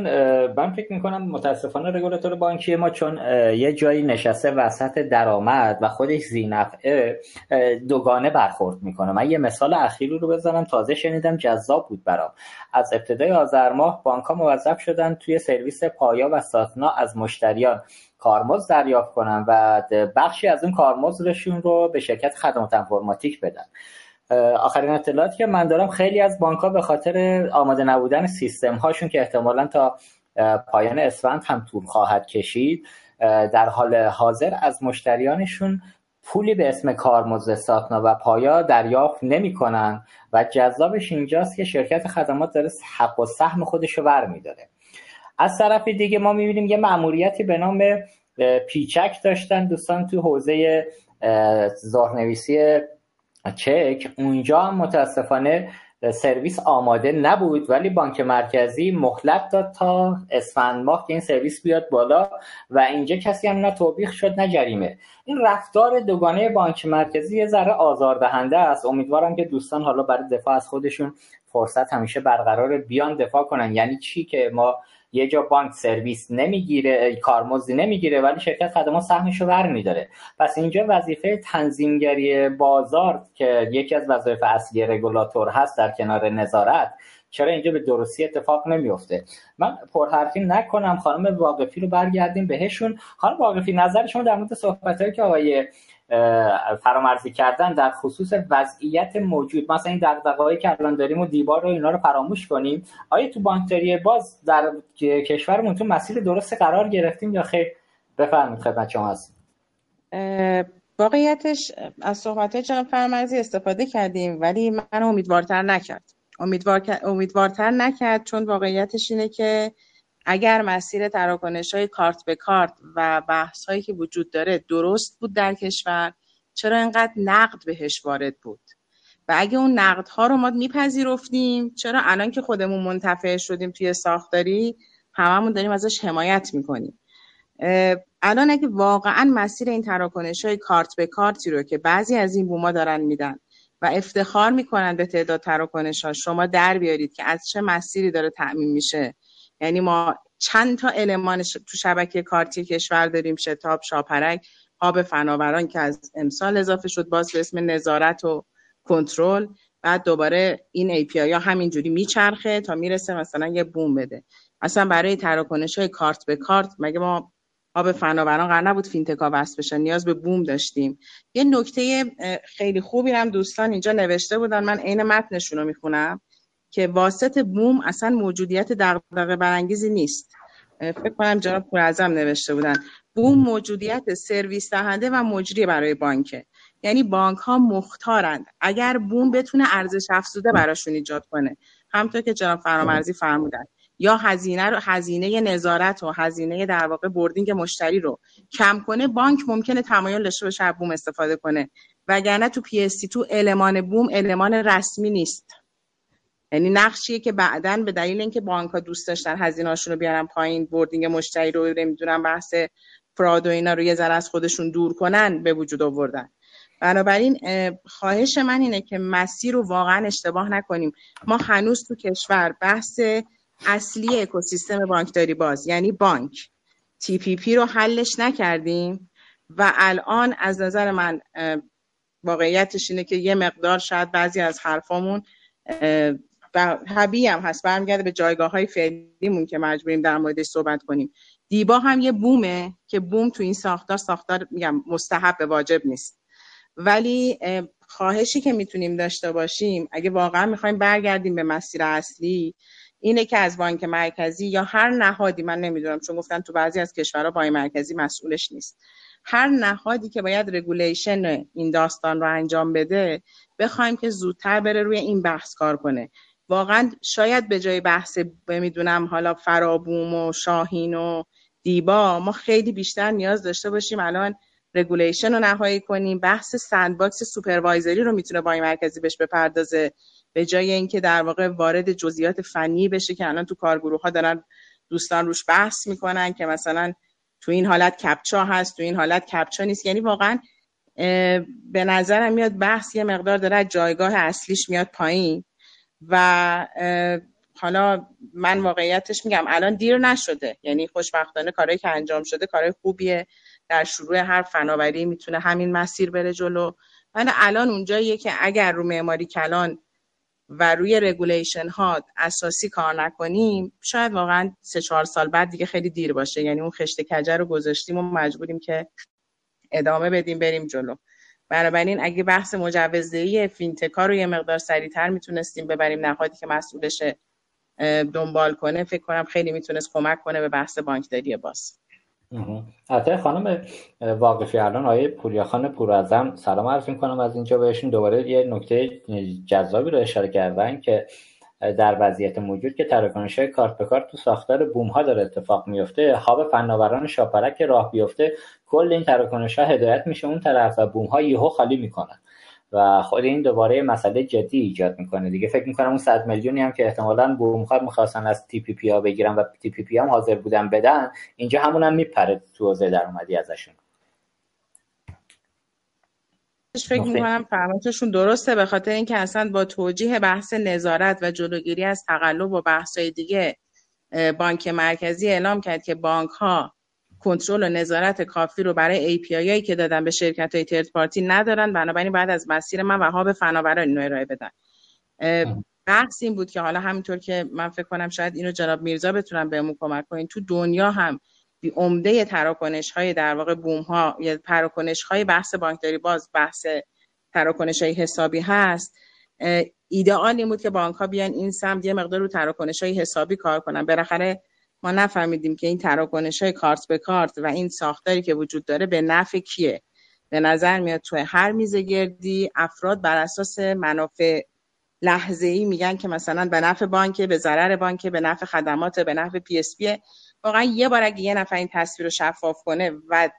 من فکر می‌کنم متاسفانه رگولاتور بانکی ما چون یه جایی نشسته وسط درآمد و خودش زینفعه دوگانه برخورد می‌کنه. من یه مثال اخیری رو بزنم تازه شنیدم جذاب بود برام. از ابتدای آذر ماه بانک ها موظف شدن توی سرویس پایا و ساتنا از مشتریان کارمزد دریافت کنن و بخشی از اون کارمزدشون رو به شرکت خدمات انفرماتیک بدن. آخرین اطلاعاتی که من دارم خیلی از بانک ها به خاطر آماده نبودن سیستم هاشون که احتمالا تا پایان اسفند هم طول خواهد کشید در حال حاضر از مشتریانشون پولی به اسم کارمزد ساتنا و پایا دریافت نمی‌کنن و جذابش اینجاست که شرکت خدمات داره حق و سهم خودش رو برمیداره از طرف دیگه ما می‌بینیم یه مأموریتی به نام پیچک داشتن دوستان تو حوزه زارنویسی چک. اونجا متاسفانه سرویس آماده نبود ولی بانک مرکزی مهلت داد تا اسفند ماه که این سرویس بیاد بالا و اینجا کسی هم نه توبیخ شد نه جریمه. این رفتار دوگانه بانک مرکزی یه ذره آزاردهنده است. امیدوارم که دوستان حالا برای دفاع از خودشون فرصت همیشه برقرار بیان دفاع کنن. یعنی چی که ما یه جا بانک سرویس نمی‌گیره کارمزدی نمی‌گیره ولی شرکت خدمات سهمش رو برمیداره. پس اینجا وظیفه تنظیمگری بازار که یکی از وظایف اصلی رگولاتور هست در کنار نظارت چرا اینجا به درستی اتفاق نمیفته من پرحرفی نکنم خانم واقفی رو برگردیم بهشون. خانم واقفی نظر شما در مورد صحبتهایی که آقای فرامرزی کردن در خصوص وضعیت موجود. مثلا این دغدغه‌ای که الان داریم و دیوار رو اینا رو فراموش کنیم. آیا تو بانکداری باز در کشورمون تو مسیر درست قرار گرفتیم یا خیر؟ بفرمایید خدمت شما هست واقعیتش از صحبت جناب فرامرزی استفاده کردیم ولی من امیدوارتر نکرد. امیدوار... امیدوارتر نکرد چون واقعیتش اینه که اگر مسیر تراکنش های کارت به کارت و بحث هایی که وجود داره درست بود در کشور چرا اینقدر نقد بهش وارد بود؟ و اگه اون نقد ها رو ما میپذیرفتیم چرا الان که خودمون منتفع شدیم توی ساختاری هممون داریم ازش حمایت می‌کنیم؟ الان اگه واقعا مسیر این تراکنش های کارت به کارتی رو که بعضی از این بوما دارن میدن و افتخار می‌کنن به تعداد تراکنش ها شما در بیارید که از چه مسیری داره تعمین میشه یعنی ما چند تا المان تو شبکه کارتی کشور داریم شتاب شاپرک هاب فناوران که از امسال اضافه شد باز به اسم نظارت و کنترل. بعد دوباره این ای پی ها همینجوری میچرخه تا می‌رسه مثلا یه بوم بده. اصلا برای تراکنش های کارت به کارت مگه ما آب فناوران قرار نبود فینتکا وصل بشن؟ نیاز به بوم داشتیم. یه نکته خیلی خوبی هم دوستان اینجا نوشته بودن. من عین متنشون رو می‌خونم. که واسط بوم اصلا موجودیت دغدغه برانگیزی نیست. فکر کنم جناب پوراعظم نوشته بودن. بوم موجودیت سرویس دهنده و مجری برای بانکه. یعنی بانک ها مختارند اگر بوم بتونه ارزش افزوده براشون ایجاد کنه. همطور که جناب فرامرزی فرمودن. یا هزینه رو هزینه نظارت و هزینه در واقع boarding مشتری رو کم کنه بانک ممکنه تمایل داشته باشه بوم استفاده کنه. وگرنه تو PSD2 المان بوم المان رسمی نیست. یعنی نقشیه که بعدا به دلیل اینکه بانک ها دوست داشتن هزینه‌هاشون رو بیارن پایین boarding مشتری رو نمی‌دونم بحث fraud و اینا رو یه ذره از خودشون دور کنن به وجود آوردن. بنابراین خواهش من اینه که مسیر رو واقعا اشتباه نکنیم. ما هنوز تو کشور بحث اصلی اکوسیستم بانکداری باز یعنی بانک. تی پی پی رو حلش نکردیم و الان از نظر من واقعیتش اینه که یه مقدار شاید بعضی از حرفامون و حبی هم هست. برمیگرده به جایگاه های فعلیمون که مجبوریم در موردش صحبت کنیم. دیبا هم یه بومه که بوم تو این ساختار ساختار میگم مستحب واجب نیست. ولی خواهشی که می‌تونیم داشته باشیم اگه واقعا می‌خوایم برگردیم به مسیر اصلی اینه که از بانک مرکزی یا هر نهادی من نمی‌دونم چون گفتن تو بعضی از کشورها بانک مرکزی مسئولش نیست. هر نهادی که باید رگولیشن این داستان رو انجام بده بخوایم که زودتر بره روی این بحث کار کنه. واقعا شاید به جای بحث می‌دونم حالا فرابوم و شاهین و دیبا ما خیلی بیشتر نیاز داشته باشیم الان regulation رو نهایی کنیم. بحث sandbox supervisory رو می‌تونه بانک مرکزی بهش بپردازه. به جای اینکه در واقع وارد جزئیات فنی بشه که الان تو کارگروه ها دارن دوستان روش بحث می‌کنن که مثلا تو این حالت captcha هست تو این حالت captcha نیست. یعنی واقعا به نظرم میاد بحث یه مقدار داره جایگاه اصلیش میاد پایین. و حالا من واقعیتش میگم الان دیر نشده. یعنی خوشبختانه کارهایی که انجام شده کارهای خوبیه. در شروع هر فناوری می‌تونه همین مسیر بره جلو. من الان اونجاییه که اگر رو معماری کلان و روی regulation ها اساسی کار نکنیم شاید واقعا سه چهار سال بعد دیگه خیلی دیر باشه. یعنی اون خشت کج رو گذاشتیم و مجبوریم که ادامه بدیم بریم جلو. بنابراین اگه بحث مجوزدهی fintech ا رو یه مقدار سریعتر می‌تونستیم ببریم نهادی که مسئولش دنبال کنه فکر کنم خیلی می‌تونست کمک کنه به بحث بانکداری باز. البته خانم واقفی الان آیه پوریاخان پورازم سلام عرض می‌کنم از اینجا بهشون. دوباره یه نکته جذابی رو اشاره کردن که در وضعیت موجود که تراکنش کارت به کارت تو ساختار بوم ها داره اتفاق میفته خواب فناوران شاپرک راه بیفته. کل این تراکنش ها هدایت میشه. اون طرف و بوم ها یهو خالی می‌کنن. و خود این دوباره مسئله جدی ایجاد می‌کنه. دیگه فکر می‌کنم اون صد میلیونی هم که احتمالا بوم خواهد می‌خواستن از TPP ها بگیرن و TPP هم حاضر بودن بدن اینجا همون هم میپره تو حوزه درآمدی ازشون. فکر می‌کنم فرمایششون درسته به خاطر اینکه اصلا با توجیه بحث نظارت و جلوگیری از تقلب و بحث‌های دیگه بانک مرکزی اعلام کرد که بانک ها کنترل و نظارت کافی رو برای API هایی که دادن به شرکت های ترد پارتی ندارن. بنابراین بعد از مسیر من و هاب فناوران اینو ارائه بدن. بحث این بود که حالا همینطور که من فکر کنم شاید اینو جناب میرزا بتونن بهمون کمک کنین تو دنیا هم عمده تراکنش های در واقع بوم ها یا تراکنش های بحث بانکداری باز بحث تراکنش های حسابی هست. ایدئال این بود که بانک ها بیان این سمت یه مقدار رو تراکنش های حسابی کار کنن. بالاخره ما نفهمیدیم که این تراکنش های کارت به کارت و این ساختاری که وجود داره به نفع کیه. به نظر میاد توی هر میز گردی افراد بر اساس منافع لحظه ای میگن که مثلا به نفع بانک به ضرر بانک به نفع خدمات به نفع PSP واقعا یه بار اگه یه نفر این تصویر رو شفاف کنه و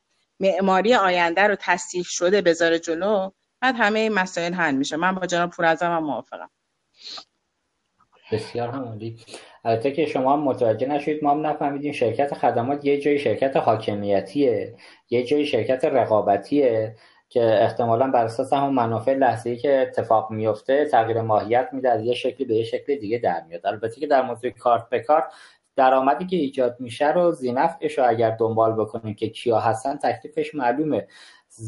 معماری آینده رو تصدیح شده بذاره جلو بعد همه این مسائل حل میشه. من با جناب پورعظم هم موافقم. بسیار همالی البته که شما هم متوجه نشید ما هم نفهمیدیم شرکت خدمات یه جای شرکت حاکمیتیه یه جای شرکت رقابتیه که احتمالا بر اساس همون منافع لحظه‌ای که اتفاق میفته تغییر ماهیت میده از یه شکلی به یه شکل دیگه در میاد. البته که در موضوع کارت به کارت درآمدی که ایجاد میشه رو زینفعش رو اگر دنبال بکنیم که کیا هستن تکلیفش معلومه.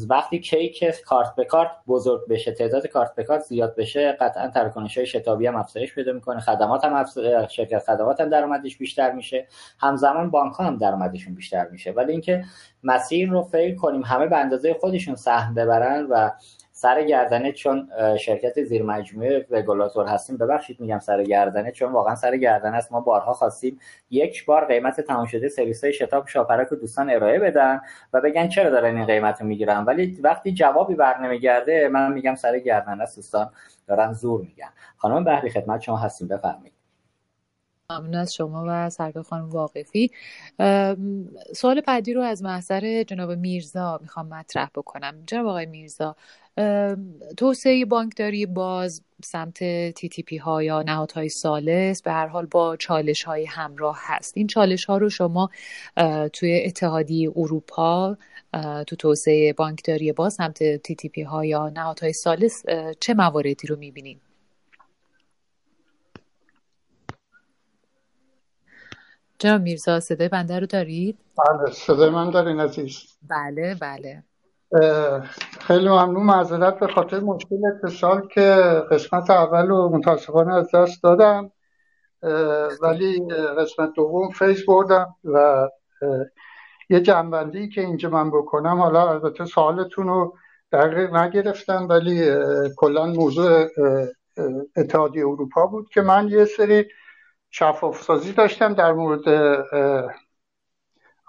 وقتی کیک کارت به کارت بزرگ بشه تعداد کارت به کارت زیاد بشه قطعا تراکنش های شتابی هم افزایش پیدا می‌کنه خدمات هم شرکت خدمات هم درآمدش بیشتر میشه همزمان بانک هم درآمدشون بیشتر میشه. ولی اینکه مسیر رو فکر کنیم همه به اندازه خودشون سهم ببرن و سر گردنه چون شرکت زیر مجموعه رگولاتور هستیم. ببخشید میگم سر گردنه چون واقعا سر گردنه است. ما بارها خواستیم یک بار قیمت تمام شده سرویس های شتاب شاپرک رو دوستان ارائه بدن و بگن چرا دارن این قیمت رو می‌گیرن. ولی وقتی جوابی بر نمیگرده من میگم سر گردنه است. دوستان دارن زور میگن. خانم بهری خدمت شما هستیم. بفرمایید. ممنون از شما و سرکار خانم واقفی. سوال بعدی رو از محضر جناب میرزا می‌خوام مطرح بکنم. جناب آقای میرزا توسعه بانکداری باز سمت تی تی پی ها یا نهادهای سالس به هر حال با چالش های همراه هست. این چالش ها رو شما توی اتحادیه اروپا تو توسعه بانکداری باز سمت تی تی پی ها یا نهادهای سالس چه مواردی رو می‌بینید جناب میرزا صدای بنده رو دارید؟ بله صدای من دارین عزیز. بله بله. خیلی ممنون معذرت به خاطر مشکل اتصال که قسمت اول رو متاسفانه از دست دادم. ولی قسمت دوم فیس بردم و یه جنبندی که اینجا من بکنم حالا البته سوالتون رو دقیق نگرفتم ولی کلا موضوع اتحادیه اروپا بود که من یه سری شفاف سازی داشتم در مورد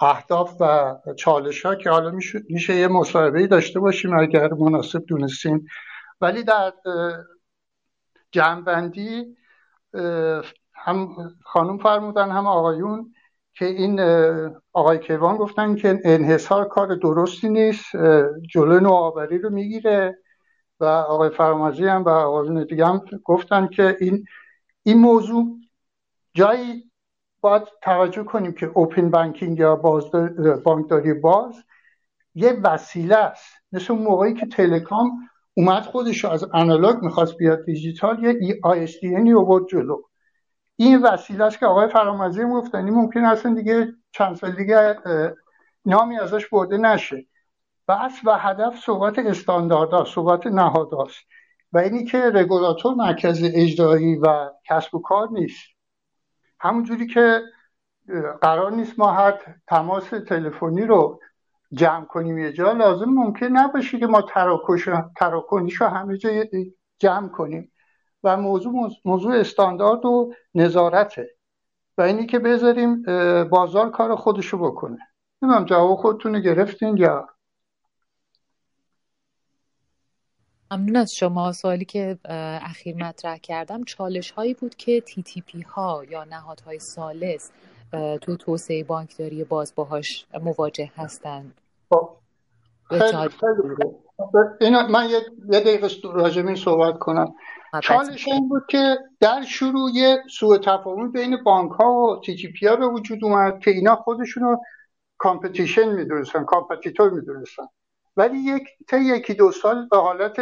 اهداف و چالش ها که حالا میشه یه مصاحبه داشته باشیم اگر مناسب دونستیم ولی در جمعبندی هم خانم فرمودن هم آقایون که این آقای کیوان گفتن که انحصار کار درستی نیست جلو نوآوری رو می‌گیره و آقای فرمازی هم و آقایون دیگه هم گفتن که این این موضوع جایی باید توجه کنیم که open banking یا بانکداری باز یه وسیله است. مثل اون موقعی که telecom اومد خودش از آنالوگ می‌خواست بیاد دیجیتال یه ISD آورد جلو. این وسیله است که آقای فرامرزی گفتنی ممکن است دیگه چند سال دیگه نامی ازش برده نشه. بس و هدف صحبت استانداردها صحبت نهاداست و اینی که رگولاتور مرکز اجرایی و کسب و کار نیست. همونجوری که قرار نیست ما هر تماس تلفنی رو جمع کنیم یه جا لازم ممکن نباشه که ما تراکنیش رو همه جا جمع کنیم. و موضوع موضوع استاندارد و نظارته. و اینی که بذاریم بازار کار خودشو بکنه. نمیم جواب خودتون گرفتین یا ممنون از شما. سوالی که اخیر مطرح کردم. چالش هایی بود که TPP ها یا نهادهای ثالث توی توسعه بانکداری باز باهاش مواجه هستند. خب، خیلی من یه, یه دقیقه این صحبت کنم. چالش این بود که در شروع یه سوء تفاهم بین بانک ها و TPP ها به وجود اومد که اینا خودشون رو competition می‌دونستن competitor می‌دونستن. ولی یک تا یکی دو سال به حالت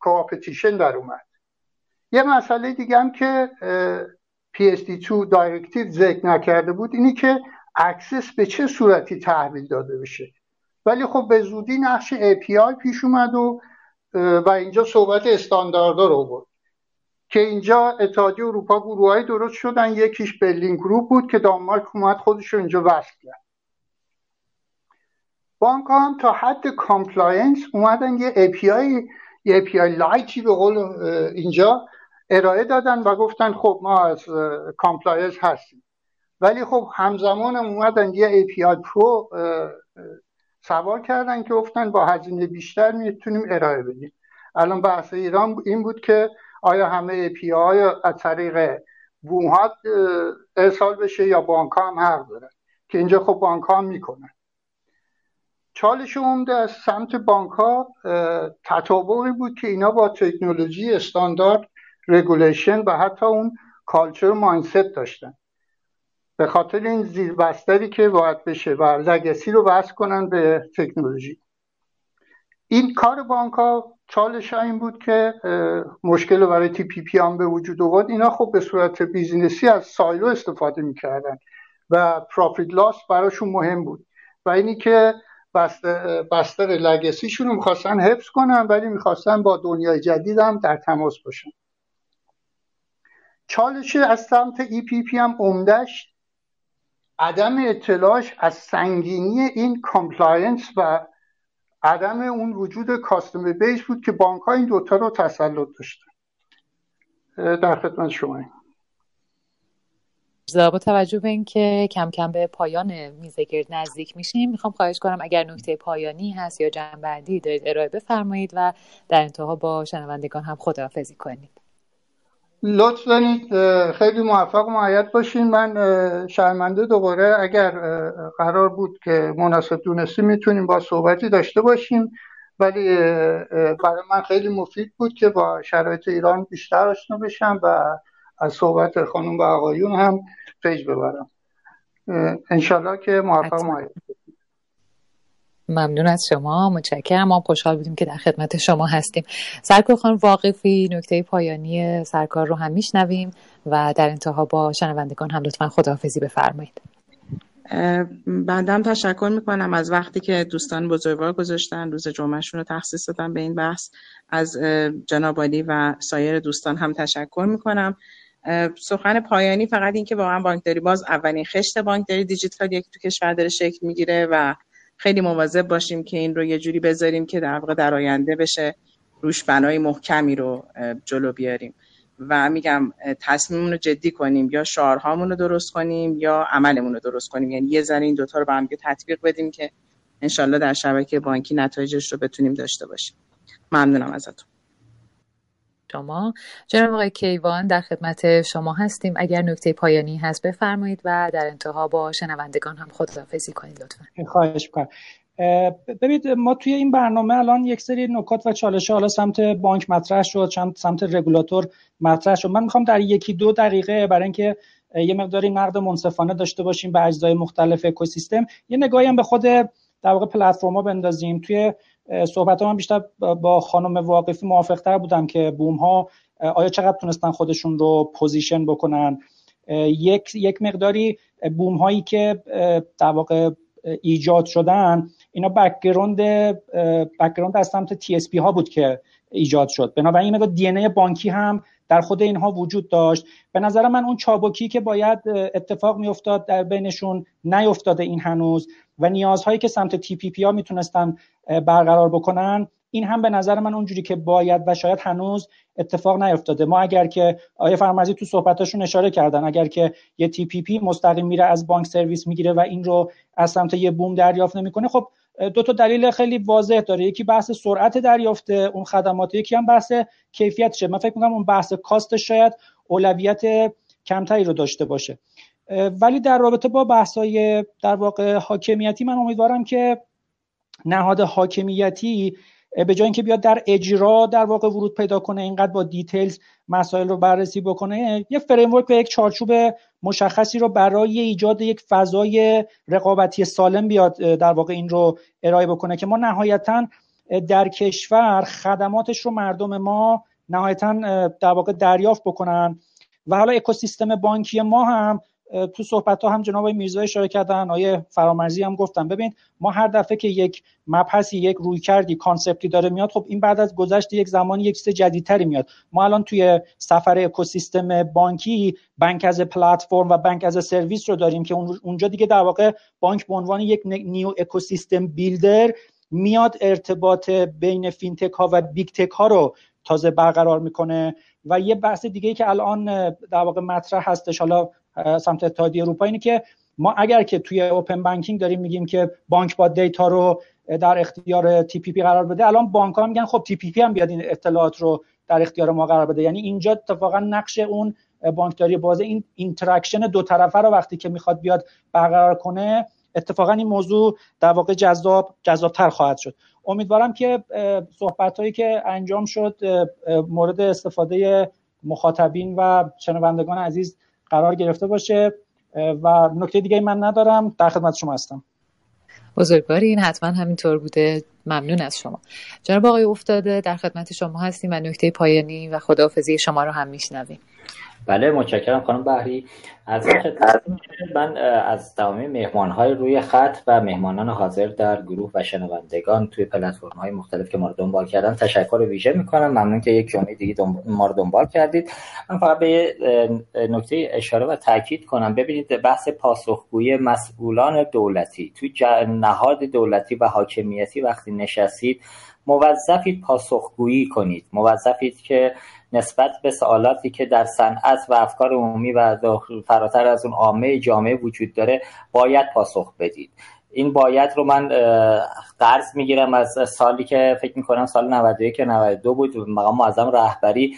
coopetition در اومد. یه مسئله دیگه هم که PSD2 directive ذکر نکرده بود اینی که access به چه صورتی تحویل داده بشه. ولی خب به زودی نقش API پیش اومد و و اینجا صحبت استانداردها رو بود که اینجا اتحادیه اروپا گروهایی درست شدن یکیش Berlin Group بود که دانمارک اومد خودش رو اینجا وصل کرد. بانک هم تا حد compliance اومدن یه API یه API light ی به قول اینجا ارائه دادن و گفتن خب ما از compliance هستیم. ولی خب همزمان اومدن یه API pro سوار کردن که گفتن با هزینه بیشتر می‌تونیم ارائه بدیم. الان بحث ایران این بود که آیا همه API های از طریق بوم ها ارسال بشه یا بانک هم حق دارن؟ که اینجا خب بانک هم می‌کنن. چالش عمده از سمت بانک ها تطابقی بود که اینا با تکنولوژی استاندارد regulation و حتی اون culture mindset داشتن. به خاطر این زیربستری که باید بشه و legacy رو وصل کنن به تکنولوژی. این کار بانک ها چالش این بود که مشکل برای TPP هم به وجود آورد. اینا خب به صورت business ی از silo استفاده می‌کردن و profit loss براشون مهم بود. و اینی که بستر, بستر legacy شون رو می‌خواستن حفظ کنن ولی می‌خواستن با دنیای جدید هم در تماس باشن. چالش از سمت TPP هم عمدش عدم اطلاعش از سنگینی این compliance و عدم اون وجود customer base بود که بانک ها این دوتا رو تسلط داشتن. در خدمت شما. با توجه به اینکه کم کم به پایان میزگرد نزدیک میشیم می‌خوام خواهش کنم اگر نکته پایانی هست یا جنبندی دارید ارائه بفرمایید و در انتها با شنوندگان هم خداحافظی کنید لطف دارید خیلی موفق و معید باشین. من شرمنده دوباره اگر قرار بود که مناسب دونستی می‌تونیم با صحبتی داشته باشیم ولی برای من خیلی مفید بود که با شرایط ایران بیشتر آشنا بشم و از صحبت خانم و آقایون هم پیج ببرم. انشالله که موفق معید ممنون از شما متشکرم. ما خوشحال بودیم که در خدمت شما هستیم. سرکار خانم واقفی نکته پایانی سرکار رو هم میشنویم و در انتها با شنوندگان هم لطفا خداحافظی بفرمایید. بندم تشکر می‌کنم از وقتی که دوستان بزرگوار گذاشتن. روز جمعهشون رو تخصیص دادن به این بحث. از جناب و سایر دوستان هم تشکر می‌کنم. سخن پایانی فقط این که واقعا بانکداری باز اولین خشت بانکداری دیجیتال که تو کشور داره شکل می‌گیره و خیلی مواظب باشیم که این رو یه جوری بذاریم که در واقع در آینده بشه روش بنای محکمی رو جلو بیاریم. و میگم تصمیممون رو جدی کنیم. یا شعارهامون رو درست کنیم یا عملمون رو درست کنیم. یعنی یه ذره این دوتا رو با هم تطبیق بدیم که انشالله در شبکه بانکی نتایجش رو بتونیم داشته باشیم. ممنونم ازتون. شما. جناب آقای کیوان در خدمت شما هستیم. اگر نکته پایانی هست بفرمایید و در انتها با شنوندگان هم خداحافظی کنید لطفا. خواهش می‌کنم. ببینید ما توی این برنامه الان یک سری نکات و چالش حالا سمت بانک مطرح شد سمت رگولاتور مطرح شد. من می‌خوام در یکی دو دقیقه برای اینکه یه مقداری نقد منصفانه داشته باشیم به اجزای مختلف اکوسیستم یه نگاهی هم به خود در واقع پلتفرما بندازیم. توی صحبت من بیشتر با خانم واقفی موافقتر بودم که بوم ها آیا چقدر تونستن خودشون رو position بکنن؟ یک یک مقداری بوم هایی که در واقع ایجاد شدن اینا background background از سمت TSP ها بود که ایجاد شد. بنابراین این DNA بانکی هم در خود اینها وجود داشت. به نظر من اون چابکی که باید اتفاق میافتاد در بینشون نیفتاده این هنوز و نیازهایی که سمت TPP ها می‌تونستن برقرار بکنن این هم به نظر من اونجوری که باید و شاید هنوز اتفاق نیفتاده. ما اگر که آقای فرامرزی تو صحبتاشون اشاره کردن اگر که یه TPP مستقیم میره از بانک سرویس می‌گیره و این رو از سمت یه بوم دریافت نمی‌کنه خب دو تا دلیل خیلی واضح داره. یکی بحث سرعت دریافت اون خدمات یکی هم بحث کیفیتشه. من فکر می‌کنم اون بحث cost شاید اولویت کمتری رو داشته باشه. ولی در رابطه با بحث‌های در واقع حاکمیتی من امیدوارم که نهاد حاکمیتی به جای اینکه بیاد در اجرا در واقع ورود پیدا کنه اینقدر با details مسائل رو بررسی بکنه یه framework و یک چارچوب مشخصی رو برای ایجاد یک فضای رقابتی سالم بیاد در واقع این رو ارائه بکنه که ما نهایتا در کشور خدماتش رو مردم ما نهایتا در واقع دریافت بکنن. و حالا اکوسیستم بانکی ما هم تو صحبت ها هم جناب میرزا اشاره کردن آقای فرامرزی هم گفتن. ببین ما هر دفعه که یک مبحثی یک رویکردی concept ی داره میاد خب این بعد از گذشت یک زمانی یک چیز جدیدتری میاد. ما الان توی سفر اکوسیستم بانکی bank as platform و bank as service رو داریم که اونجا دیگه در واقع بانک به عنوان یک new ecosystem builder میاد ارتباط بین فینتک ها و big tech ها رو تازه برقرار می‌کنه. و یه بحث دیگه ای که الان در واقع مطرح هستش حالا سمت اتحادیه اروپا. اینه که ما اگر که توی open banking داریم میگیم که بانک بیاد data رو در اختیار TPP قرار بده الان بانک ها میگن خب TPP هم بیاد این اطلاعات رو در اختیار ما قرار بده. یعنی اینجا اتفاقا نقش اون بانکداری باز این interaction دو طرفه رو وقتی که می‌خواد بیاد برقرار کنه اتفاقا این موضوع در واقع جذاب جذابتر خواهد شد. امیدوارم که صحبت هایی که انجام شد مورد استفاده مخاطبین و شنوندگان عزیز قرار گرفته باشه و نکته دیگه من ندارم. در خدمت شما هستم. بزرگوارین حتما همینطور بوده. ممنون از شما. جناب آقای افتاده در خدمت شما هستیم و نکته پایانی و خداحافظی شما رو هم میشنویم. بله متشکرم خانم بحری از من از تمامی مهمان های روی خط و مهمانان حاضر در گروه و شنوندگان توی پلتفرم های مختلف که ما رو دنبال کردن تشکر ویژه می‌کنم. ممنون که یک جمعه دیگه ما رو دنبال کردید. من فقط به نکته اشاره و تاکید کنم. ببینید بحث پاسخگویی مسئولان دولتی. توی نهاد دولتی و حاکمیتی وقتی نشستید موظفید پاسخگویی کنید. موظفید که نسبت به سوالاتی که در صنعت و افکار عمومی و فراتر از اون عامه جامعه وجود داره باید پاسخ بدید. این باید رو من قرض می‌گیرم از سالی که فکر می‌کنم سال 91 92 بود. مقام معظم رهبری.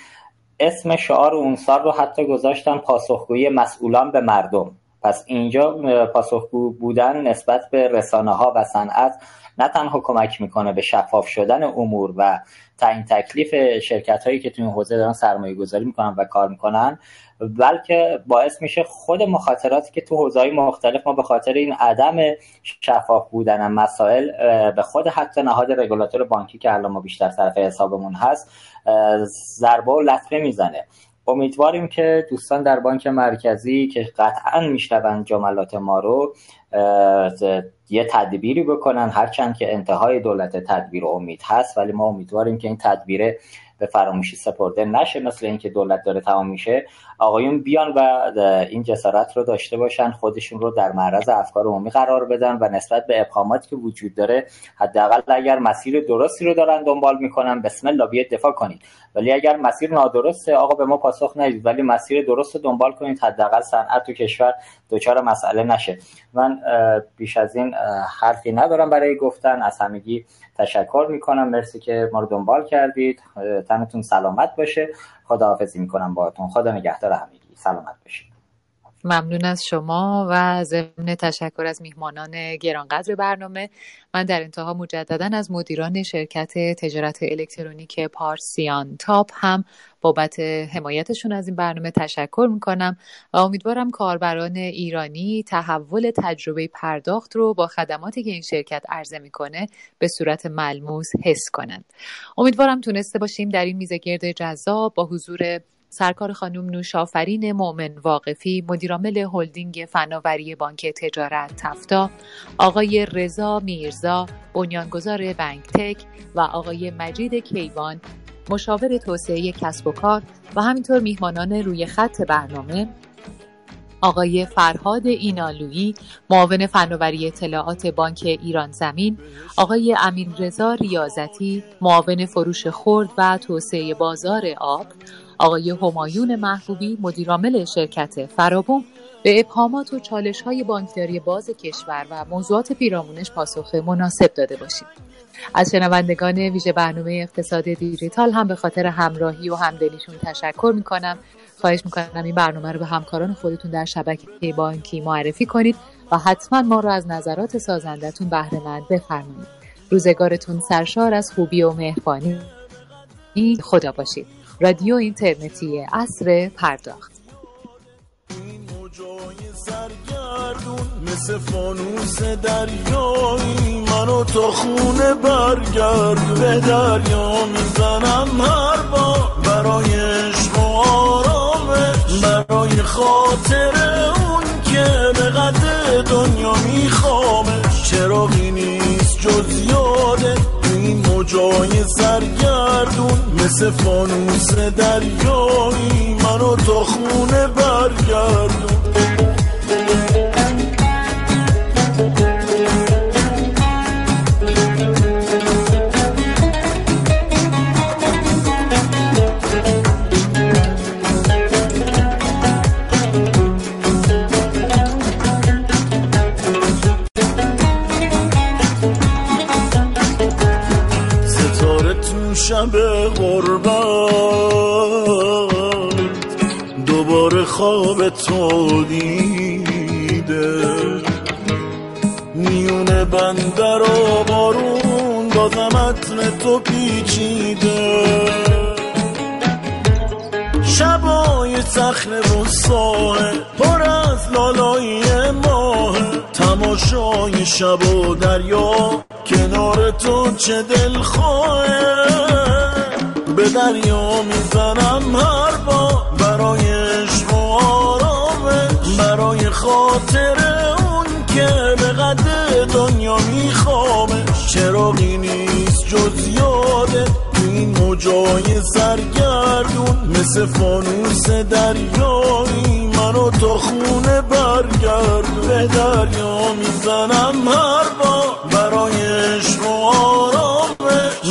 اسم شعار اون سال رو حتی گذاشتن پاسخگویی مسئولان به مردم. پس اینجا پاسخگو بودن نسبت به رسانه ها و صنعت نه تنها کمک می‌کنه به شفاف شدن امور و تعیین تکلیف شرکت هایی که توی این حوزه دارن سرمایه گذاری می‌کنن و کار می‌کنن بلکه باعث میشه خود مخاطراتی که تو حوزه مختلف ما به خاطر این عدم شفاف بودن مسائل به خود حتی نهاد رگولاتور بانکی که الان ما بیشتر طرف حسابمون هست ضربه و لطمه می‌زنه. امیدواریم که دوستان در بانک مرکزی که قطعا میشنون جملات ما رو یه تدبیری بکنن. هرچند که انتهای دولت تدبیر امید هست ولی ما امیدواریم که این تدبیر به فراموشی سپرده نشه مثل اینکه دولت داره تمام میشه. آقایون بیان و این جسارت رو داشته باشن خودشون رو در معرض افکار عمومی قرار بدن و نسبت به ابهاماتی که وجود داره حداقل اگر مسیر درستی رو دارن دنبال می‌کنن بسم الله بیاد دفاع کنید. ولی اگر مسیر نادرسته آقا به ما پاسخ ندید ولی مسیر درست دنبال کنید حداقل صنعت تو کشور دچار مسئله نشه. من بیش از این حرفی ندارم برای گفتن. از همگی تشکر می‌کنم. مرسی که ما رو دنبال کردید. تنتون سلامت باشه. خداحافظی می‌کنم باهاتون. خدا نگهدار همگی. سلامت باشید. ممنون از شما و ضمن تشکر از میهمانان گرانقدر برنامه. من در انتها مجددا از مدیران شرکت تجارت الکترونیک پارسیان تاپ هم بابت حمایتشون از این برنامه تشکر می‌کنم و امیدوارم کاربران ایرانی تحول تجربه پرداخت رو با خدماتی که این شرکت عرضه می‌کنه به صورت ملموس حس کنند. امیدوارم تونسته باشیم در این میزه گرد جذاب با حضور سرکار خانم نوشافرین مؤمن واقفی مدیرعامل هلدینگ فناوری بانک تجارت تفتا آقای رضا میرزا بنیانگذار بنک تک و آقای مجید کیوان مشاور توسعه کسب و کار و همینطور میهمانان روی خط برنامه آقای فرهاد اینالویی معاون فناوری اطلاعات بانک ایران زمین آقای امین رضا ریاضتی معاون فروش خرد و توسعه بازار آب آقای همایون محبوبی مدیرعامل شرکت فرابوم به ابهامات و چالش های بانکداری باز کشور و موضوعات پیرامونش پاسخ مناسب داده باشید. از شنوندگان ویژه برنامه اقتصاد دیجیتال هم به خاطر همراهی و همدلیشون تشکر می‌کنم. خواهش می‌کنم این برنامه رو به همکاران خودتون در شبکه بانکی معرفی کنید و حتما ما رو از نظرات سازندتون بهره مند بفرمایید. روزگارتون سرشار از خوبی و مهربانی. خدا باشید. رادیو اینترنتی اصر پرداخت. مثل فانوس دریایی منو تا خونه برگرد به دریا می‌زنم هر بار. برای عشق و آرامش برای خاطر اون که به قد دنیا میخوامش. چراغی نیست جز یاده این موجای سرگردون مثل فانوس دریایی. منو تا خونه برگردون. شب غربت دوباره خواب تو دیده. میونه بندر و بارون بازم متن تو پیچیده. شبای صخره و ساحل پر از لالایی ماه تماشای شب و دریا کنار تو چه دل به دریا می‌زنم هر با برای عشق برای خاطر اون که به قد دنیا میخوامش چراغی نیست جز یاده این موجای سرگردون مثل فانوس دریایی. منو تا خونه برگرد به دریا می‌زنم هر بار. برای عشق و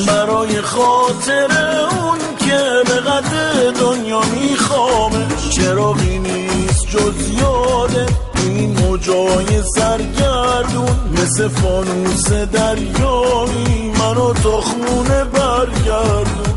برای خاطر اون که به قد دنیا میخوامش چراغی نیست جز یاده. موجای سرگردون مثل فانوس دریایی. منو تا خونه برگرد